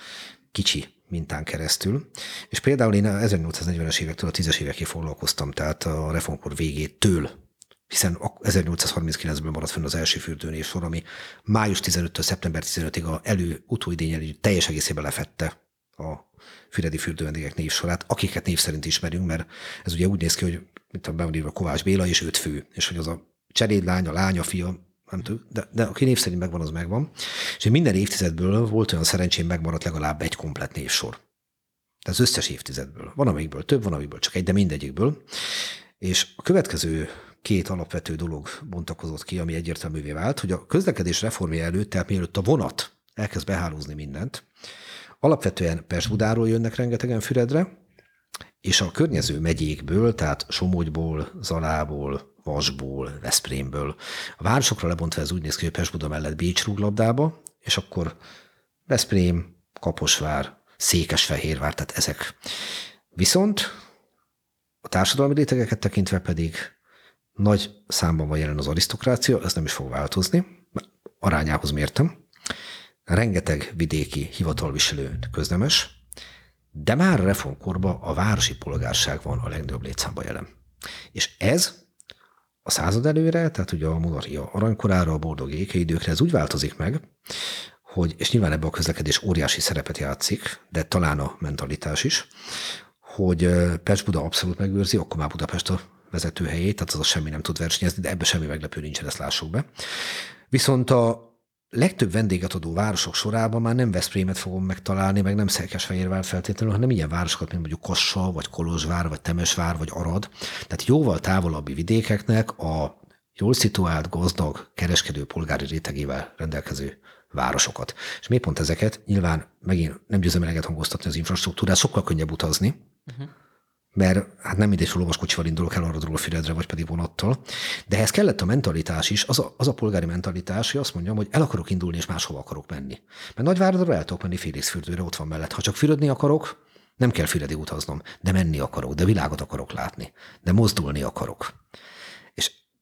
kicsi mintán keresztül. És például én a 1840-es évektől a 10-es évekig foglalkoztam, tehát a reformkor végétől hiszen 1839-ből maradt fenn az első fürdőnévsor, ami május 15-től szeptember 15-ig a elő utóidényel teljes egészében lefette a füredi fürdővendégek névsorát, akiket név szerint ismerünk, mert ez ugye úgy néz ki, hogy mint a beírva Kovács Béla és öt fő, és hogy az a cselédlány, a lánya, fia, nem tudom, de, de aki név szerint megvan, az megvan. És minden évtizedből volt olyan szerencsém megmaradt legalább egy komplet névsor. Tehát az összes évtizedből. Van, amikből több, van, amikből csak egy, de mindegyikből. És a következő két alapvető dolog bontakozott ki, ami egyértelművé vált, hogy a közlekedés reformja előtt, tehát mielőtt a vonat elkezd behálózni mindent, alapvetően Pest-Budáról jönnek rengetegen Füredre, és a környező megyékből, tehát Somogyból, Zalából, Vasból, Veszprémből. A városokra lebontva ez úgy néz ki, hogy Pest-Buda mellett Bécs rúglabdába, és akkor Veszprém, Kaposvár, Székesfehérvár, tehát ezek. Viszont a társadalmi rétegeket tekintve pedig nagy számban van jelen az arisztokrácia, ez nem is fog változni, arányához mértem. Rengeteg vidéki hivatalviselő köznemes, de már a reformkorban a városi polgárság van a legnagyobb létszámban jelen. És ez a század előre, tehát ugye a monarchia aranykorára, a boldog időkre, ez úgy változik meg, hogy, és nyilván ebben a közlekedés óriási szerepet játszik, de talán a mentalitás is, hogy Pest Buda abszolút megőrzi, akkor már Budapest a vezetőhelyét, tehát az a semmi nem tud versenyezni, de ebbe semmi meglepő nincsen, ezt lássuk be. Viszont a legtöbb vendéget adó városok sorában már nem Veszprémet fogom megtalálni, meg nem Székesfehérvár feltétlenül, hanem ilyen városokat, mint mondjuk Kassa, vagy Kolozsvár, vagy Temesvár, vagy Arad. Tehát jóval távolabbi vidékeknek a jól szituált, gazdag, kereskedő polgári rétegével rendelkező városokat. És miért pont ezeket? Nyilván megint nem győzöm eleget hangoztatni az infrastruktúrát, sokkal könnyebb utazni, uh-huh. Mert hát nem mindegy, hogy lovaskocsival indulok el arra Füredre, vagy pedig vonattal. De ehhez kellett a mentalitás is, az a, az a polgári mentalitás, hogy azt mondjam, hogy el akarok indulni, és máshova akarok menni. Mert Nagyváradra el tudok menni Félixfürdőre, ott van mellett. Ha csak fürödni akarok, nem kell Füredi utaznom, de menni akarok, de világot akarok látni, de mozdulni akarok.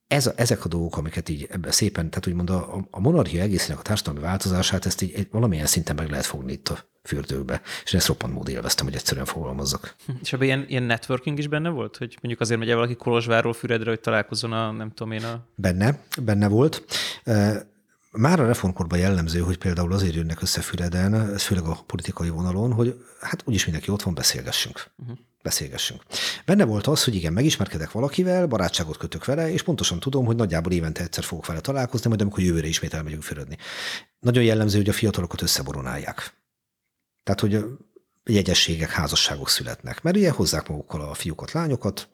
Ez a, ezek a dolgok, amiket így ebben szépen, tehát úgymond a, a monarchia egészének a társadalmi változását, ezt így valamilyen szinten meg lehet fogni itt a fürdőkbe. És ezt roppant mód élveztem, hogy egyszerűen fogalmazzak. És ebben ilyen, ilyen networking is benne volt? Hogy mondjuk azért megy valaki Kolozsvárról Füredre, hogy találkozzon a, nem tudom én a... Benne, benne volt. Már a reformkorban jellemző, hogy például azért jönnek össze Füreden, főleg a politikai vonalon, hogy hát úgyis mindenki ott van, beszélgessünk. Uh-huh. Beszélgessünk. Benne volt az, hogy igen, megismerkedek valakivel, barátságot kötök vele, és pontosan tudom, hogy nagyjából évente egyszer fogok vele találkozni, majd amikor jövőre ismét elmegyünk fürödni. Nagyon jellemző, hogy a fiatalokat összeboronálják. Tehát, hogy jegyességek, házasságok születnek. Mert ugye hozzák magukkal a fiúkat, lányokat,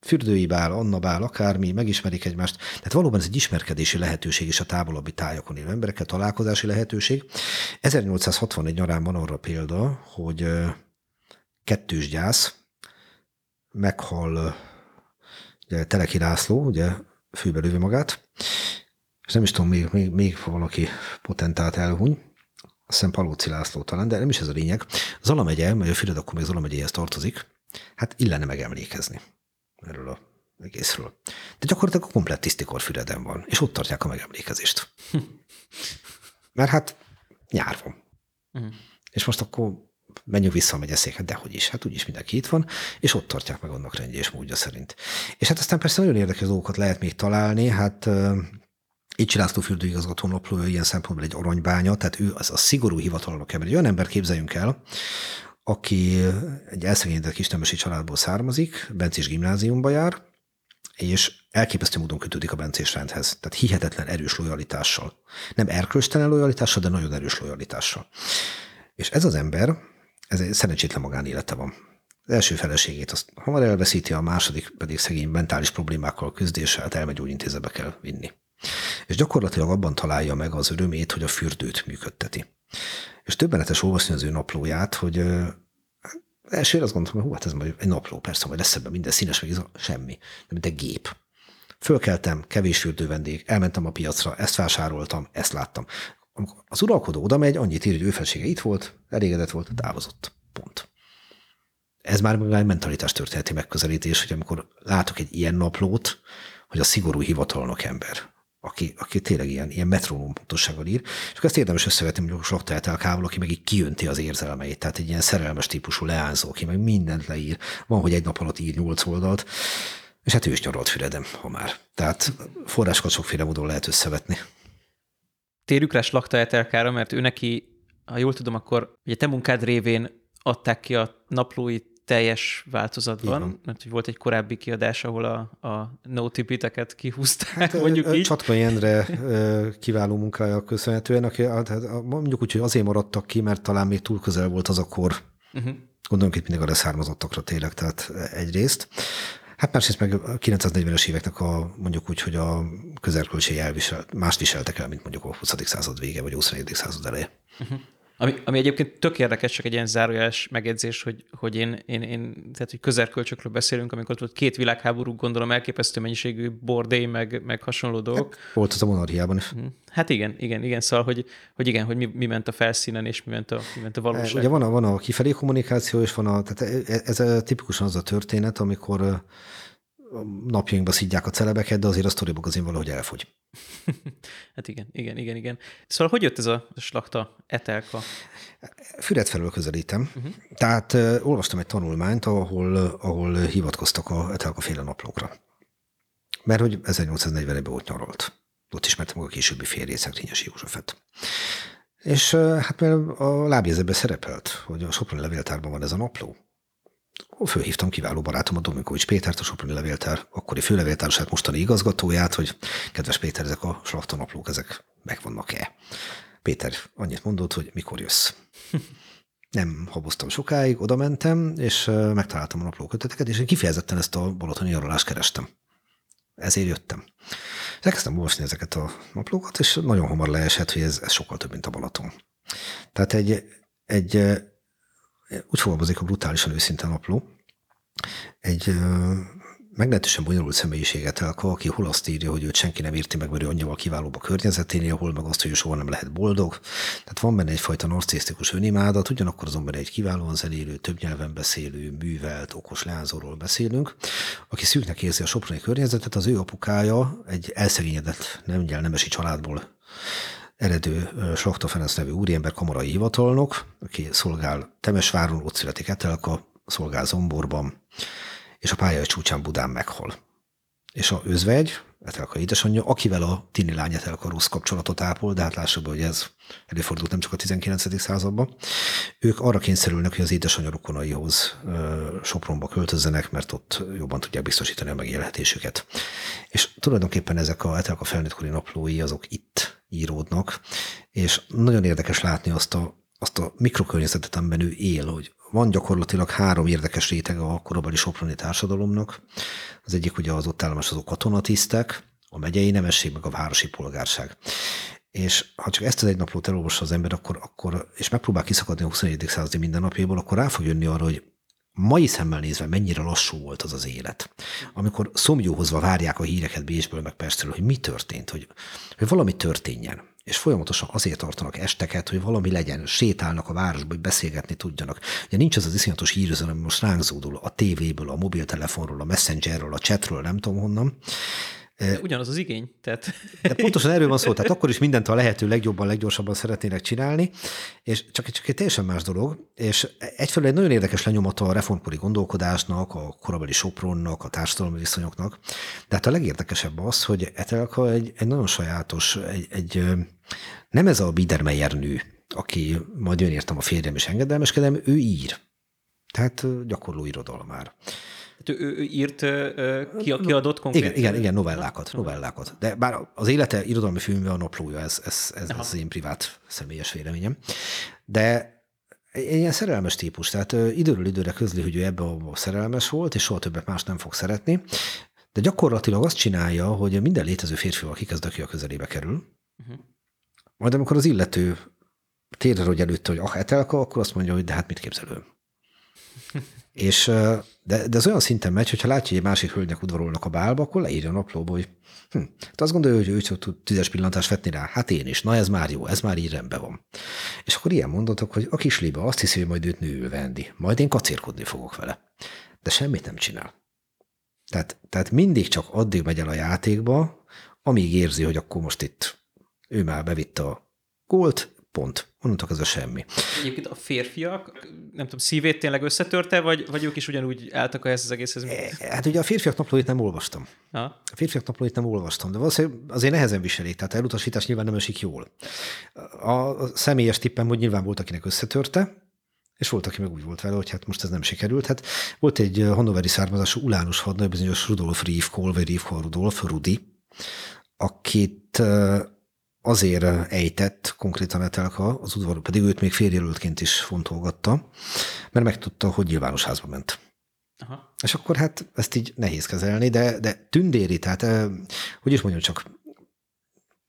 fürdői bál, Anna bál, akármi, megismerik egymást. Tehát valóban ez egy ismerkedési lehetőség és a távolabbi tájakon élő emberekkel találkozási lehetőség. 1861 nyarán van arra példa, hogy kettős gyász, meghal ugye, Teleki László, ugye fűbe lövi magát, és nem is tudom, még, még, még valaki potentát elhuny, azt hiszem Palóci László talán, de nem is ez a lényeg. Zala megye, mert a Füred akkor még Zala megyéhez tartozik, hát illene megemlékezni erről a egészről. De gyakorlatilag a komplett tisztikor Füreden van, és ott tartják a megemlékezést. Mert hát nyár van. Uh-huh. És most akkor menjünk vissza a megyeszékhez, de hogy is, hát úgyis mindenki itt van, és ott tartják meg annak rendje és módja szerint. És hát aztán persze nagyon érdekes dolgokat lehet még találni, hát így László fürdőigazgató naplója ilyen szempontból egy aranybánya, tehát ő az a szigorú hivatalnok ember. Egy olyan ember képzeljünk el, aki egy elszegényedett kisnemesi családból származik, Bencés gimnáziumba jár, és elképesztő módon kötődik a bencés rendhez. Tehát hihetetlen erős lojalitással. Nem erkölcstelen lojalitással, de nagyon erős lojalitással. És ez az ember, ez egy szerencsétlen magánélete van. Az első feleségét azt hamar elveszíti, a második pedig szegény mentális problémákkal küzdése, hát elmegy gyógyintézetbe kell vinni. És gyakorlatilag abban találja meg az örömét, hogy a fürdőt működteti. És többenetes olvasni az ő naplóját, hogy elsőre azt gondoltam, hogy hú, hát ez majd egy napló, persze, majd lesz ebben minden színes, meg semmi, de mint egy gép. Fölkeltem, kevés fürdővendég, elmentem a piacra, ezt vásároltam, ezt láttam. Amikor az uralkodó oda megy, annyit ír, hogy ő felsége itt volt, elégedett volt, távozott. Pont. Ez már egy mentalitás történeti megközelítés, hogy amikor látok egy ilyen naplót, hogy a szigorú hivatalnok ember, aki, aki tényleg ilyen, ilyen metronóm pontossággal ír, és ezt érdemes összevetni mondjuk Slakta Etelkával, aki meg így kijönti az érzelmeit, tehát egy ilyen szerelmes típusú leányzó, aki meg mindent leír. Van, hogy egy nap alatt ír nyolc oldalt, és hát ő is nyaralt Füredem, ha már. Tehát forrásokat sokféle módon lehet összevetni. Térjük rá Slakta Etelkára, mert ő neki, ha jól tudom, akkor ugye te munkád révén adták ki a naplóit teljes változatban, mert hogy volt egy korábbi kiadás, ahol a, a notipiteket kihúzták, hát, mondjuk így. Csatkai Endre kiváló munkája köszönhetően, aki hát, mondjuk úgy, hogy azért maradtak ki, mert talán még túl közel volt az a kor. Uh-huh. Gondolom itt mindig a leszármazottakra tényleg, tehát egyrészt. Hát másrészt meg a 940-es éveknek a, mondjuk úgy, hogy a közelköltségei elviselt, mást viseltek el, mint mondjuk a 20. század vége, vagy a 21. század eleje. Uh-huh. Ami, ami egyébként tök érdekes, csak egy ilyen zárójeles megjegyzés, hogy, hogy én, én, én, tehát hogy közelkölcsökről beszélünk, amikor ott két világháború, gondolom elképesztő mennyiségű bordé, meg, meg hasonló dolgok. Hát, volt az a monarchiában is. Mhm. Hát igen, igen, igen, szóval, hogy, hogy igen, hogy mi, mi ment a felszínen, és mi ment a, mi ment a valóság. Ugye van a, van a kifelé kommunikáció, és van a, tehát ez a tipikusan az a történet, amikor napjainkban szidják a celebeket, de azért a sztori azért valahogy elfogy. hát igen, igen, igen, igen. Szóval hogy jött ez a slakta etelka? Füred felől közelítem. Uh-huh. Tehát uh, olvastam egy tanulmányt, ahol, ahol hivatkoztak a etelka féle naplókra. Mert hogy 1841-ben ott nyaralt. Ott ismertem a későbbi férjét, Szekrényes Józsefet. És uh, hát mert a lábjegyzetben szerepelt, hogy a Soproni levéltárban van ez a napló. Fölhívtam kiváló barátomat, Domikovics Pétert, a Soproni Levéltár akkori főlevéltárosát, mostani igazgatóját, hogy kedves Péter, ezek a slaktanaplók, ezek megvannak-e? Péter annyit mondott, hogy mikor jössz. Nem haboztam sokáig, oda mentem, és megtaláltam a naplóköteteket, és én kifejezetten ezt a balatoni nyaralást kerestem. Ezért jöttem. elkezdtem olvasni ezeket a naplókat, és nagyon hamar leesett, hogy ez, ez sokkal több, mint a Balaton. Tehát egy, egy úgy fogalmazik a brutálisan őszinte napló, egy meglehetősen bonyolult személyiséget el, aki hol azt írja, hogy őt senki nem érti meg, mert ő annyival kiválóbb a környezeténél, hol meg azt, hogy ő soha nem lehet boldog. Tehát van benne egyfajta narcisztikus önimádat, ugyanakkor azonban egy kiválóan zenélő, több nyelven beszélő, művelt, okos leányzóról beszélünk, aki szűknek érzi a soproni környezetet, az ő apukája egy elszegényedett, nem nemesi családból eredő Slachta Ferenc nevű úriember kamarai hivatalnok, aki szolgál Temesváron, ott születik Etelka, szolgál Zomborban, és a pályai csúcsán Budán meghal. És a özvegy, Etelka édesanyja, akivel a tini lány Etelka rossz kapcsolatot ápol, de hát lássuk be, hogy ez előfordult nem csak a 19. században, ők arra kényszerülnek, hogy az édesanyja rokonaihoz Sopronba költözzenek, mert ott jobban tudják biztosítani a megélhetésüket. És tulajdonképpen ezek a Etelka felnőttkori naplói azok itt íródnak, és nagyon érdekes látni azt a azt a mikrokörnyezetet, amiben ő él, hogy van gyakorlatilag három érdekes rétege a korabeli soproni társadalomnak. Az egyik ugye az ott állomásozó katonatisztek, a megyei nemesség, meg a városi polgárság. És ha csak ezt az egy naplót elolvassa az ember, akkor, akkor, és megpróbál kiszakadni a 21. századi mindennapjából, akkor rá fog jönni arra, hogy mai szemmel nézve mennyire lassú volt az az élet. Amikor szomjóhozva várják a híreket Bécsből, meg Pestről, hogy mi történt, hogy, hogy valami történjen és folyamatosan azért tartanak esteket, hogy valami legyen, sétálnak a városba, hogy beszélgetni tudjanak. Ugye nincs az az iszonyatos hírüzenem, ami most ránk zúdul a tévéből, a mobiltelefonról, a messengerről, a chatről, nem tudom honnan, de ugyanaz az igény. Tehát... De pontosan erről van szó, tehát akkor is mindent a lehető legjobban, leggyorsabban szeretnének csinálni, és csak, csak egy teljesen más dolog, és egyfelől egy nagyon érdekes lenyomata a reformkori gondolkodásnak, a korabeli Sopronnak, a társadalmi viszonyoknak, de hát a legérdekesebb az, hogy Etelka egy, egy nagyon sajátos, egy, egy nem ez a Biedermeier nő, aki majd jön értem a férjem és engedelmeskedem, ő ír. Tehát gyakorló irodalmár. Hát ő, ő írt, ki, kiadott konkrét? Igen, igen, igen, novellákat, novellákat. De bár az élete irodalmi filmben a naplója, ez, ez, ez, az én privát személyes véleményem. De egy ilyen szerelmes típus, tehát időről időre közli, hogy ő ebbe a szerelmes volt, és soha többet más nem fog szeretni, de gyakorlatilag azt csinálja, hogy minden létező férfival kikezd, aki a közelébe kerül, uh-huh. majd amikor az illető térre hogy előtte, hogy ah, etelka, akkor azt mondja, hogy de hát mit képzelő. És, de, de ez olyan szinten megy, hogyha látja, hogy egy másik hölgynek udvarolnak a bálba, akkor leírja a naplóba, hogy hm, hát azt gondolja, hogy ő csak tud tízes pillantást vetni rá. Hát én is. Na ez már jó, ez már így rendben van. És akkor ilyen mondatok, hogy a kisliba azt hiszi, hogy majd őt nőül vendi. Majd én kacérkodni fogok vele. De semmit nem csinál. Tehát, tehát mindig csak addig megy el a játékba, amíg érzi, hogy akkor most itt ő már bevitte a gólt, pont. Onnantól ez a semmi. Egyébként a férfiak, nem tudom, szívét tényleg összetörte, vagy, vagy ők is ugyanúgy álltak ehhez az egészhez? E, hát ugye a férfiak naplóit nem olvastam. Ha? A férfiak naplóit nem olvastam, de valószínűleg azért nehezen viselik, tehát elutasítás nyilván nem esik jól. A személyes tippem, hogy nyilván volt, akinek összetörte, és volt, aki meg úgy volt vele, hogy hát most ez nem sikerült. Hát volt egy hannoveri származású ulánus hadnagy, bizonyos Rudolf Riefkohl, vagy Riefkohl Rudolf, Rudi, akit azért ejtett konkrétan Etelka az udvar, pedig őt még férjelöltként is fontolgatta, mert megtudta, hogy nyilvános házba ment. Aha. És akkor hát ezt így nehéz kezelni, de, de tündéri, tehát hogy is mondjam, csak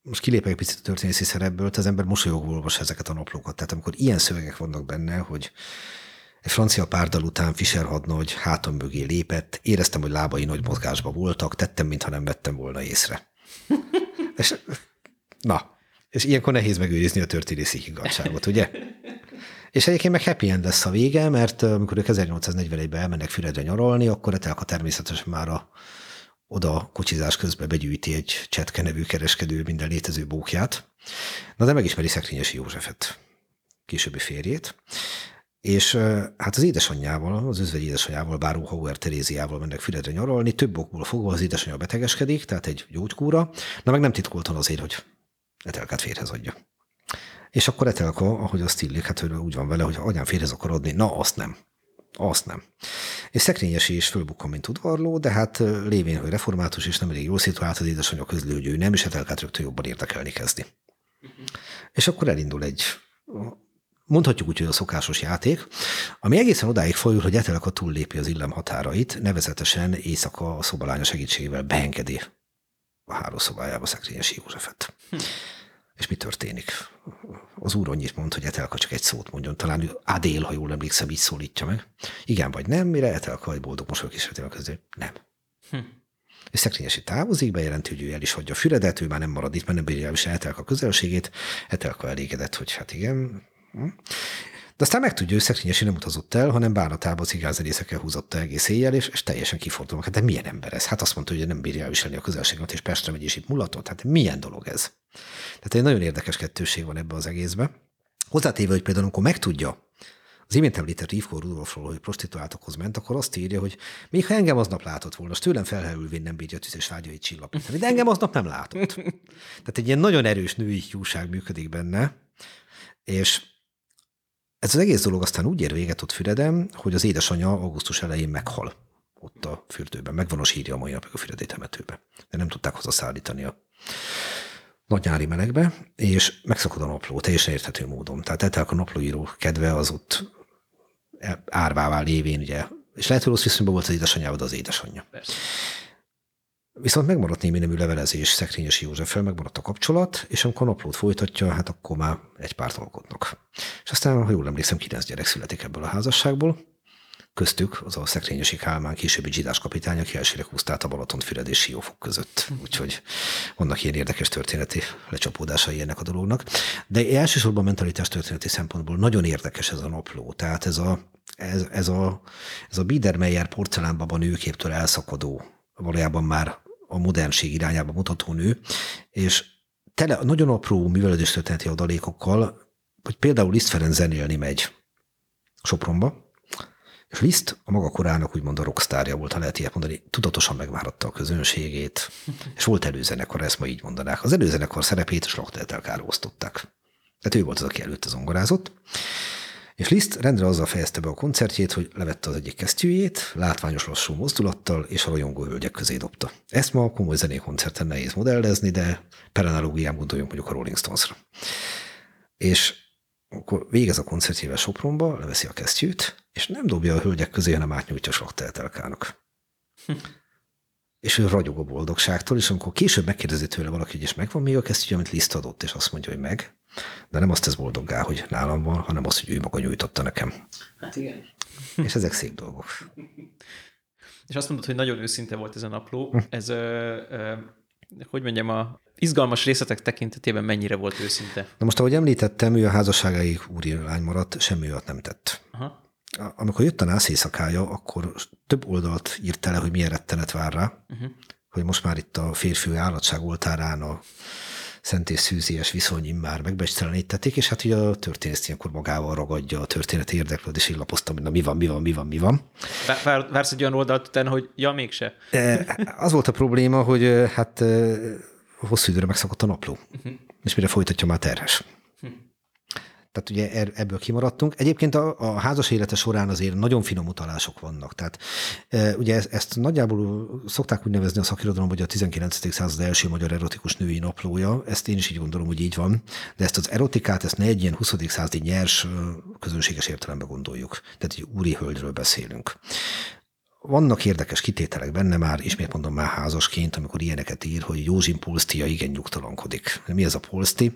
most kilépek egy picit a történészi szerepből, az ember mosolyogva olvas ezeket a naplókat. Tehát amikor ilyen szövegek vannak benne, hogy egy francia párdal után Fischer hadnagy hátam mögé lépett, éreztem, hogy lábai nagy mozgásban voltak, tettem, mintha nem vettem volna észre. És Na, és ilyenkor nehéz megőrizni a történészi higgadságot, ugye? És egyébként meg happy end lesz a vége, mert amikor ők 1841-ben elmennek Füredre nyaralni, akkor Etelka természetesen már a, oda kocsizás közben begyűjti egy Csetke nevű kereskedő minden létező bókját. Na de megismeri Szekrényesi Józsefet, későbbi férjét, és hát az édesanyjával, az özvegy édesanyjával, Báró Hauer Teréziával mennek Füredre nyaralni, több okból fogva az édesanyja betegeskedik, tehát egy gyógykúra, na meg nem titkoltan azért, hogy Etelkát férhez adja. És akkor Etelka, ahogy azt illik, hát hogy úgy van vele, hogy ha anyám férhez akar adni, na azt nem. Azt nem. És szekrényesi is fölbukkan, mint udvarló, de hát lévén, hogy református és nem elég jól szituált az édesanyja közlő, hogy ő nem, és Etelkát rögtön jobban érdekelni kezdi. És akkor elindul egy mondhatjuk úgy, hogy a szokásos játék, ami egészen odáig folyul, hogy Etelka túllépi az illem határait, nevezetesen éjszaka a szobalánya segítségével beengedi a hálószobájába Szekrényesi Józsefet. Hm. És mi történik? Az úr annyit mond, hogy Etelka csak egy szót mondjon. Talán Adél, ha jól emlékszem, így szólítja meg. Igen vagy nem, mire Etelka egy boldog mosolyog is a közé. Nem. Hm. És Szekrényesi távozik, bejelenti, hogy ő el is hagyja a Füredet, ő már nem marad itt, mert nem bírja el Etelka közelségét. Etelka elégedett, hogy hát igen. Hm. De aztán megtudja, hogy Szekrényesi nem utazott el, hanem bánatába cigánzenészekkel húzott egész éjjel, és, és teljesen kifordulva. Hát de milyen ember ez? Hát azt mondta, hogy nem bírja elviselni a közelséget, és Pestre megy, és itt mulatott. Hát milyen dolog ez? Tehát egy nagyon érdekes kettőség van ebbe az egészbe. Hozzátéve, hogy például amikor megtudja, az imént említett Ivko Rudolfról, hogy prostituáltokhoz ment, akkor azt írja, hogy még ha engem aznap látott volna, az tőlem felhevülvén nem bírja tüzes vágyait csillapítani, de engem aznap nem látott. Tehát egy ilyen nagyon erős női hiúság működik benne, és ez az egész dolog aztán úgy ér véget ott Füredem, hogy az édesanyja augusztus elején meghal ott a fürdőben. Megvan a sírja a mai napig a Füredi temetőbe. De nem tudták hazaszállítani a nagy nyári melegbe, és megszakad a napló, teljesen érthető módon. Tehát eltelek a naplóíró kedve az ott árvává lévén, ugye, és lehet, hogy rossz viszonyban volt az édesanyjával, de az édesanyja. Persze. Viszont megmaradt némi nemű levelezés Szekrényesi Józseffel, megmaradt a kapcsolat, és amikor naplót folytatja, hát akkor már egy párt alkotnak. És aztán, ha jól emlékszem, kilenc gyerek születik ebből a házasságból, köztük az a szekrényesi Kálmán későbbi zsidás kapitány, aki elsőre húzta a Balaton Füred és Siófok között. Úgyhogy vannak ilyen érdekes történeti lecsapódásai ennek a dolognak. De elsősorban mentalitás történeti szempontból nagyon érdekes ez a napló. Tehát ez a, ez, ez a, ez a Biedermeier porcelánbaba nőképtől elszakadó, valójában már a modernség irányába mutató nő, és tele, nagyon apró művelődés történeti adalékokkal, hogy például Liszt Ferenc zenélni megy Sopronba, és Liszt a maga korának úgymond a rockstárja volt, ha lehet ilyet mondani, tudatosan megváratta a közönségét, és volt előzenekar, ezt ma így mondanák. Az előzenekar szerepét a Slachteltel osztották. Tehát ő volt az, aki előtte zongorázott. És Liszt rendre azzal fejezte be a koncertjét, hogy levette az egyik kesztyűjét, látványos lassú mozdulattal, és a rajongó hölgyek közé dobta. Ezt ma a komoly zenékoncerten nehéz modellezni, de per analógiám gondoljunk mondjuk a Rolling Stones-ra. És akkor végez a koncertjével Sopronba, leveszi a kesztyűt, és nem dobja a hölgyek közé, hanem átnyújtja Slachteltelkának. Hm. és ő ragyog a boldogságtól, és amikor később megkérdezi tőle valaki, hogy és megvan még a kesztyű, amit Liszt adott, és azt mondja, hogy meg, de nem azt tesz boldoggá, hogy nálam van, hanem azt, hogy ő maga nyújtotta nekem. Hát igen. És ezek szép dolgok. És azt mondod, hogy nagyon őszinte volt ez a napló. Hm. Ez, ö, ö, hogy mondjam, a izgalmas részletek tekintetében mennyire volt őszinte? Na most, ahogy említettem, ő a házasságáig úri lány maradt, semmi olyat nem tett. Aha. Amikor jött a nász éjszakája, akkor több oldalt írt le, hogy milyen rettenet vár rá, uh-huh. hogy most már itt a férfi állatság oltárán a szent és szűzies viszony már megbecstelenítették, és hát ugye a történész ilyenkor magával ragadja a történet érdeklődés, és lapoztam, hogy na mi van, mi van, mi van, mi van. Vár, vársz egy olyan oldalt utána, hogy ja, mégse. E, az volt a probléma, hogy e, hát e, hosszú időre megszakadt a napló, uh-huh. és mire folytatja már terhes. Tehát ugye er, ebből kimaradtunk. Egyébként a, a házas élete során azért nagyon finom utalások vannak. Tehát e, ugye ezt, ezt nagyjából szokták úgy nevezni a szakirodalom, hogy a 19. század első magyar erotikus női naplója. Ezt én is így gondolom, hogy így van. De ezt az erotikát, ezt ne egy ilyen 20. századi nyers, közönséges értelemben gondoljuk. Tehát egy úri hölgyről beszélünk vannak érdekes kitételek benne már, ismét mondom már házasként, amikor ilyeneket ír, hogy Józsin Polsztia igen nyugtalankodik. Mi ez a Polszti?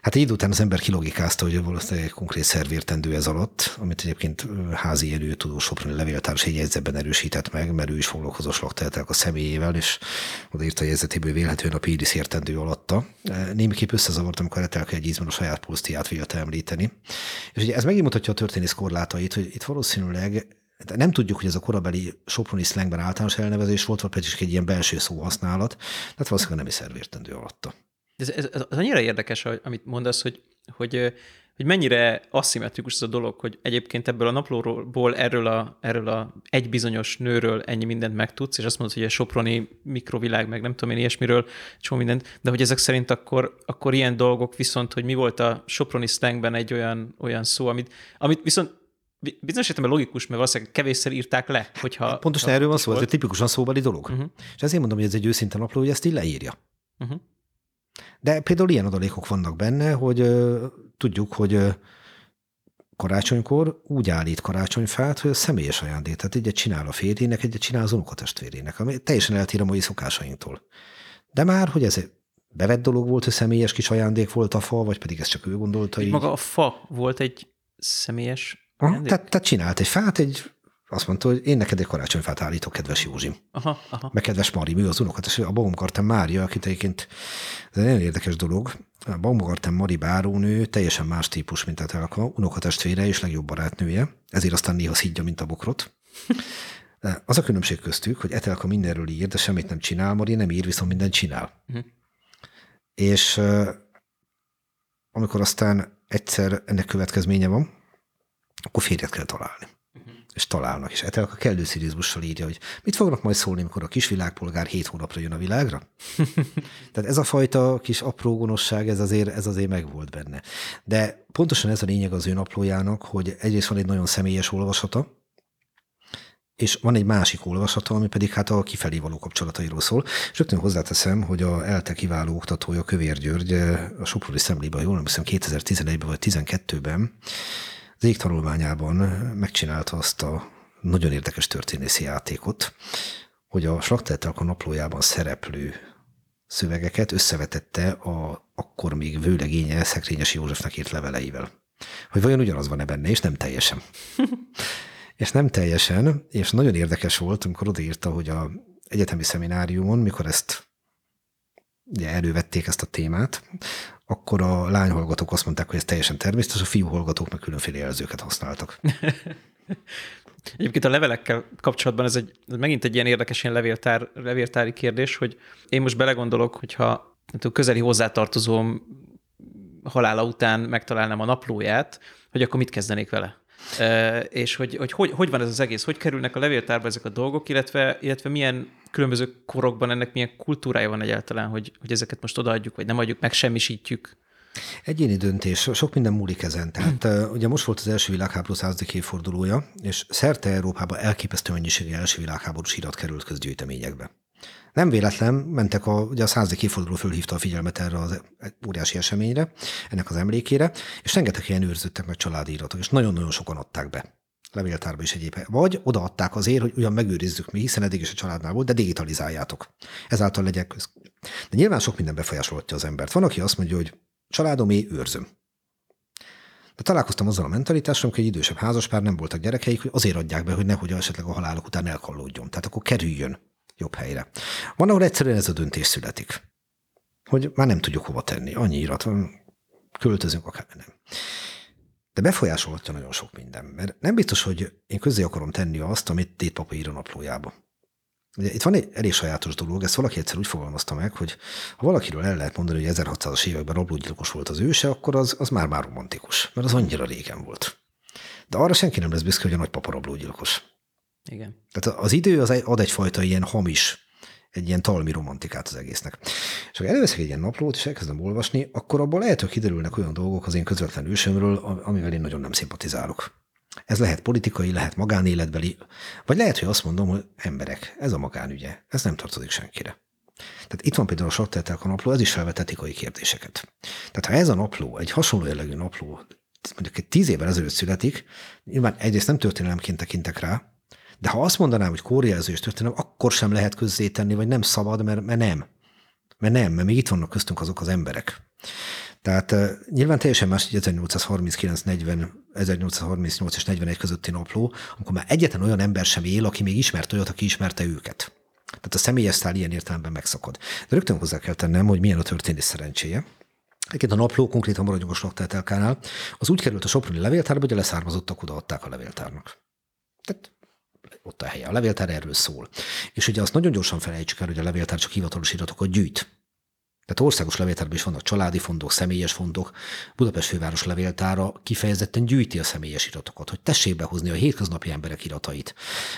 Hát egy idő után az ember kilogikázta, hogy valószínűleg egy konkrét szervértendő ez alatt, amit egyébként házi elő tudó Soproni levéltárs egy jegyzetben erősített meg, mert ő is foglalkozó lakteltek a személyével, és odaírta a jegyzetéből vélhetően a Píris értendő alatta. Némiképp összezavart, amikor Etelke egy ízben a saját Polsztiát vélte említeni. És ugye ez megint mutatja a történész korlátait, hogy itt valószínűleg nem tudjuk, hogy ez a korabeli soproni szlengben általános elnevezés volt, vagy pedig egy ilyen belső szóhasználat, tehát valószínűleg nem is szervértendő alatta. Ez, ez, ez, annyira érdekes, amit mondasz, hogy, hogy, hogy mennyire aszimmetrikus ez a dolog, hogy egyébként ebből a naplóról, erről a, erről a egy bizonyos nőről ennyi mindent megtudsz, és azt mondod, hogy a soproni mikrovilág, meg nem tudom én ilyesmiről, csomó mindent, de hogy ezek szerint akkor, akkor ilyen dolgok viszont, hogy mi volt a soproni slangben egy olyan, olyan szó, amit, amit viszont bizonyos értelemben logikus, mert valószínűleg kevésszer írták le, hogyha... Pontosan erről van szó, ez egy tipikusan szóbeli dolog. Uh-huh. És ezért mondom, hogy ez egy őszinte napló, hogy ezt így leírja. Uh-huh. De például ilyen adalékok vannak benne, hogy uh, tudjuk, hogy uh, karácsonykor úgy állít karácsonyfát, hogy a személyes ajándék. Tehát egyet csinál a férjének, egyet csinál az unokatestvérének, ami teljesen eltér a mai szokásainktól. De már, hogy ez bevett dolog volt, hogy személyes kis ajándék volt a fa, vagy pedig ez csak ő gondolta Így így. maga a fa volt egy személyes Aha, tehát, tehát csinált egy fát, egy, azt mondta, hogy én neked egy karácsonyfát állítok, kedves Józsim. Aha, aha. Meg kedves Mari, ő az unokatestvére, a Baumgarten Mária, akit egyébként ez egy nagyon érdekes dolog. A Baumgarten Mari bárónő teljesen más típus, mint a Telka, unokatestvére és legjobb barátnője, ezért aztán néha szidja, mint a bokrot. Az a különbség köztük, hogy Etelka mindenről ír, de semmit nem csinál, Mari nem ír, viszont mindent csinál. Mhm. És uh, amikor aztán egyszer ennek következménye van, akkor férjet kell találni. És találnak, és Etelka kellő szirizmussal írja, hogy mit fognak majd szólni, amikor a kis világpolgár hét hónapra jön a világra? Tehát ez a fajta kis apró gonoszság, ez azért, ez azért megvolt benne. De pontosan ez a lényeg az ő naplójának, hogy egyrészt van egy nagyon személyes olvasata, és van egy másik olvasata, ami pedig hát a kifelé való kapcsolatairól szól. És rögtön hozzáteszem, hogy a ELTE kiváló oktatója Kövér György a Soproni Szemlében, jól nem hiszem 2011-ben vagy 12-ben az égtanulmányában megcsinálta azt a nagyon érdekes történészi játékot, hogy a Slakteltelka naplójában szereplő szövegeket összevetette a akkor még vőlegénye Szekrényesi Józsefnek írt leveleivel. Hogy vajon ugyanaz van-e benne, és nem teljesen. és nem teljesen, és nagyon érdekes volt, amikor odaírta, hogy a egyetemi szemináriumon, mikor ezt ugye elővették ezt a témát, akkor a lányhallgatók azt mondták, hogy ez teljesen természetes, a fiúhallgatók meg különféle jelzőket használtak. Egyébként a levelekkel kapcsolatban ez, egy, ez megint egy ilyen érdekes ilyen levéltár, levéltári kérdés, hogy én most belegondolok, hogyha tudom, közeli hozzátartozóm halála után megtalálnám a naplóját, hogy akkor mit kezdenék vele. És hogy, hogy, hogy hogy van ez az egész, hogy kerülnek a levéltárba ezek a dolgok, illetve, illetve milyen különböző korokban ennek milyen kultúrája van egyáltalán, hogy, hogy ezeket most odaadjuk, vagy nem adjuk, megsemmisítjük. Egyéni döntés, sok minden múlik ezen. Tehát ugye most volt az első világháború századik évfordulója, és szerte Európában elképesztő mennyiségű első világháborús irat került közgyűjteményekbe. Nem véletlen, mentek a, ugye a századik évforduló fölhívta a figyelmet erre az óriási eseményre, ennek az emlékére, és rengeteg ilyen őrződtek meg családi iratok, és nagyon-nagyon sokan adták be levéltárba is egyébként. Vagy odaadták azért, hogy ugyan megőrizzük mi, hiszen eddig is a családnál volt, de digitalizáljátok. Ezáltal legyen köz. De nyilván sok minden befolyásolhatja az embert. Van, aki azt mondja, hogy családomé őrzöm. De találkoztam azzal a mentalitással, hogy egy idősebb házaspár nem voltak gyerekeik, hogy azért adják be, hogy nehogy esetleg a halálok után elkallódjon. Tehát akkor kerüljön jobb helyre. Van, ahol egyszerűen ez a döntés születik. Hogy már nem tudjuk hova tenni. Annyi irat van, költözünk, akár nem. De befolyásolhatja nagyon sok minden, mert nem biztos, hogy én közé akarom tenni azt, amit tétpapa ír a naplójába. Ugye itt van egy elég sajátos dolog, ezt valaki egyszer úgy fogalmazta meg, hogy ha valakiről el lehet mondani, hogy 1600-as években rablógyilkos volt az őse, akkor az, az már-már romantikus, mert az annyira régen volt. De arra senki nem lesz büszke, hogy a nagypapa rablógyilkos. Igen. Tehát az idő az ad egyfajta ilyen hamis, egy ilyen talmi romantikát az egésznek. És ha előveszek egy ilyen naplót, és elkezdem olvasni, akkor abból lehet, hogy kiderülnek olyan dolgok az én közvetlen ősömről, amivel én nagyon nem szimpatizálok. Ez lehet politikai, lehet magánéletbeli, vagy lehet, hogy azt mondom, hogy emberek, ez a magánügye, ez nem tartozik senkire. Tehát itt van például a Sarteltelka napló, ez is felvet etikai kérdéseket. Tehát ha ez a napló, egy hasonló jellegű napló, mondjuk egy tíz évvel ezelőtt születik, nyilván egyrészt nem történelemként tekintek rá, de ha azt mondanám, hogy kórjelzős történelem, akkor sem lehet közzétenni, vagy nem szabad, mert, mert nem. Mert nem, mert még itt vannak köztünk azok az emberek. Tehát uh, nyilván teljesen más, hogy 1839, 40, 1838 és 41 közötti napló, amikor már egyetlen olyan ember sem él, aki még ismert olyat, aki ismerte őket. Tehát a személyes szál ilyen értelemben megszakad. De rögtön hozzá kell tennem, hogy milyen a történés szerencséje. Egyébként a napló, konkrétan maradjunk a Slakteltelkánál, az úgy került a Soproni levéltárba, hogy a leszármazottak odaadták a levéltárnak. Tehát ott a helye. A levéltár erről szól. És ugye azt nagyon gyorsan felejtsük el, hogy a levéltár csak hivatalos iratokat gyűjt. Tehát országos levéltárban is vannak családi fondok, személyes fondok. Budapest főváros levéltára kifejezetten gyűjti a személyes iratokat, hogy tessék behozni a hétköznapi emberek iratait.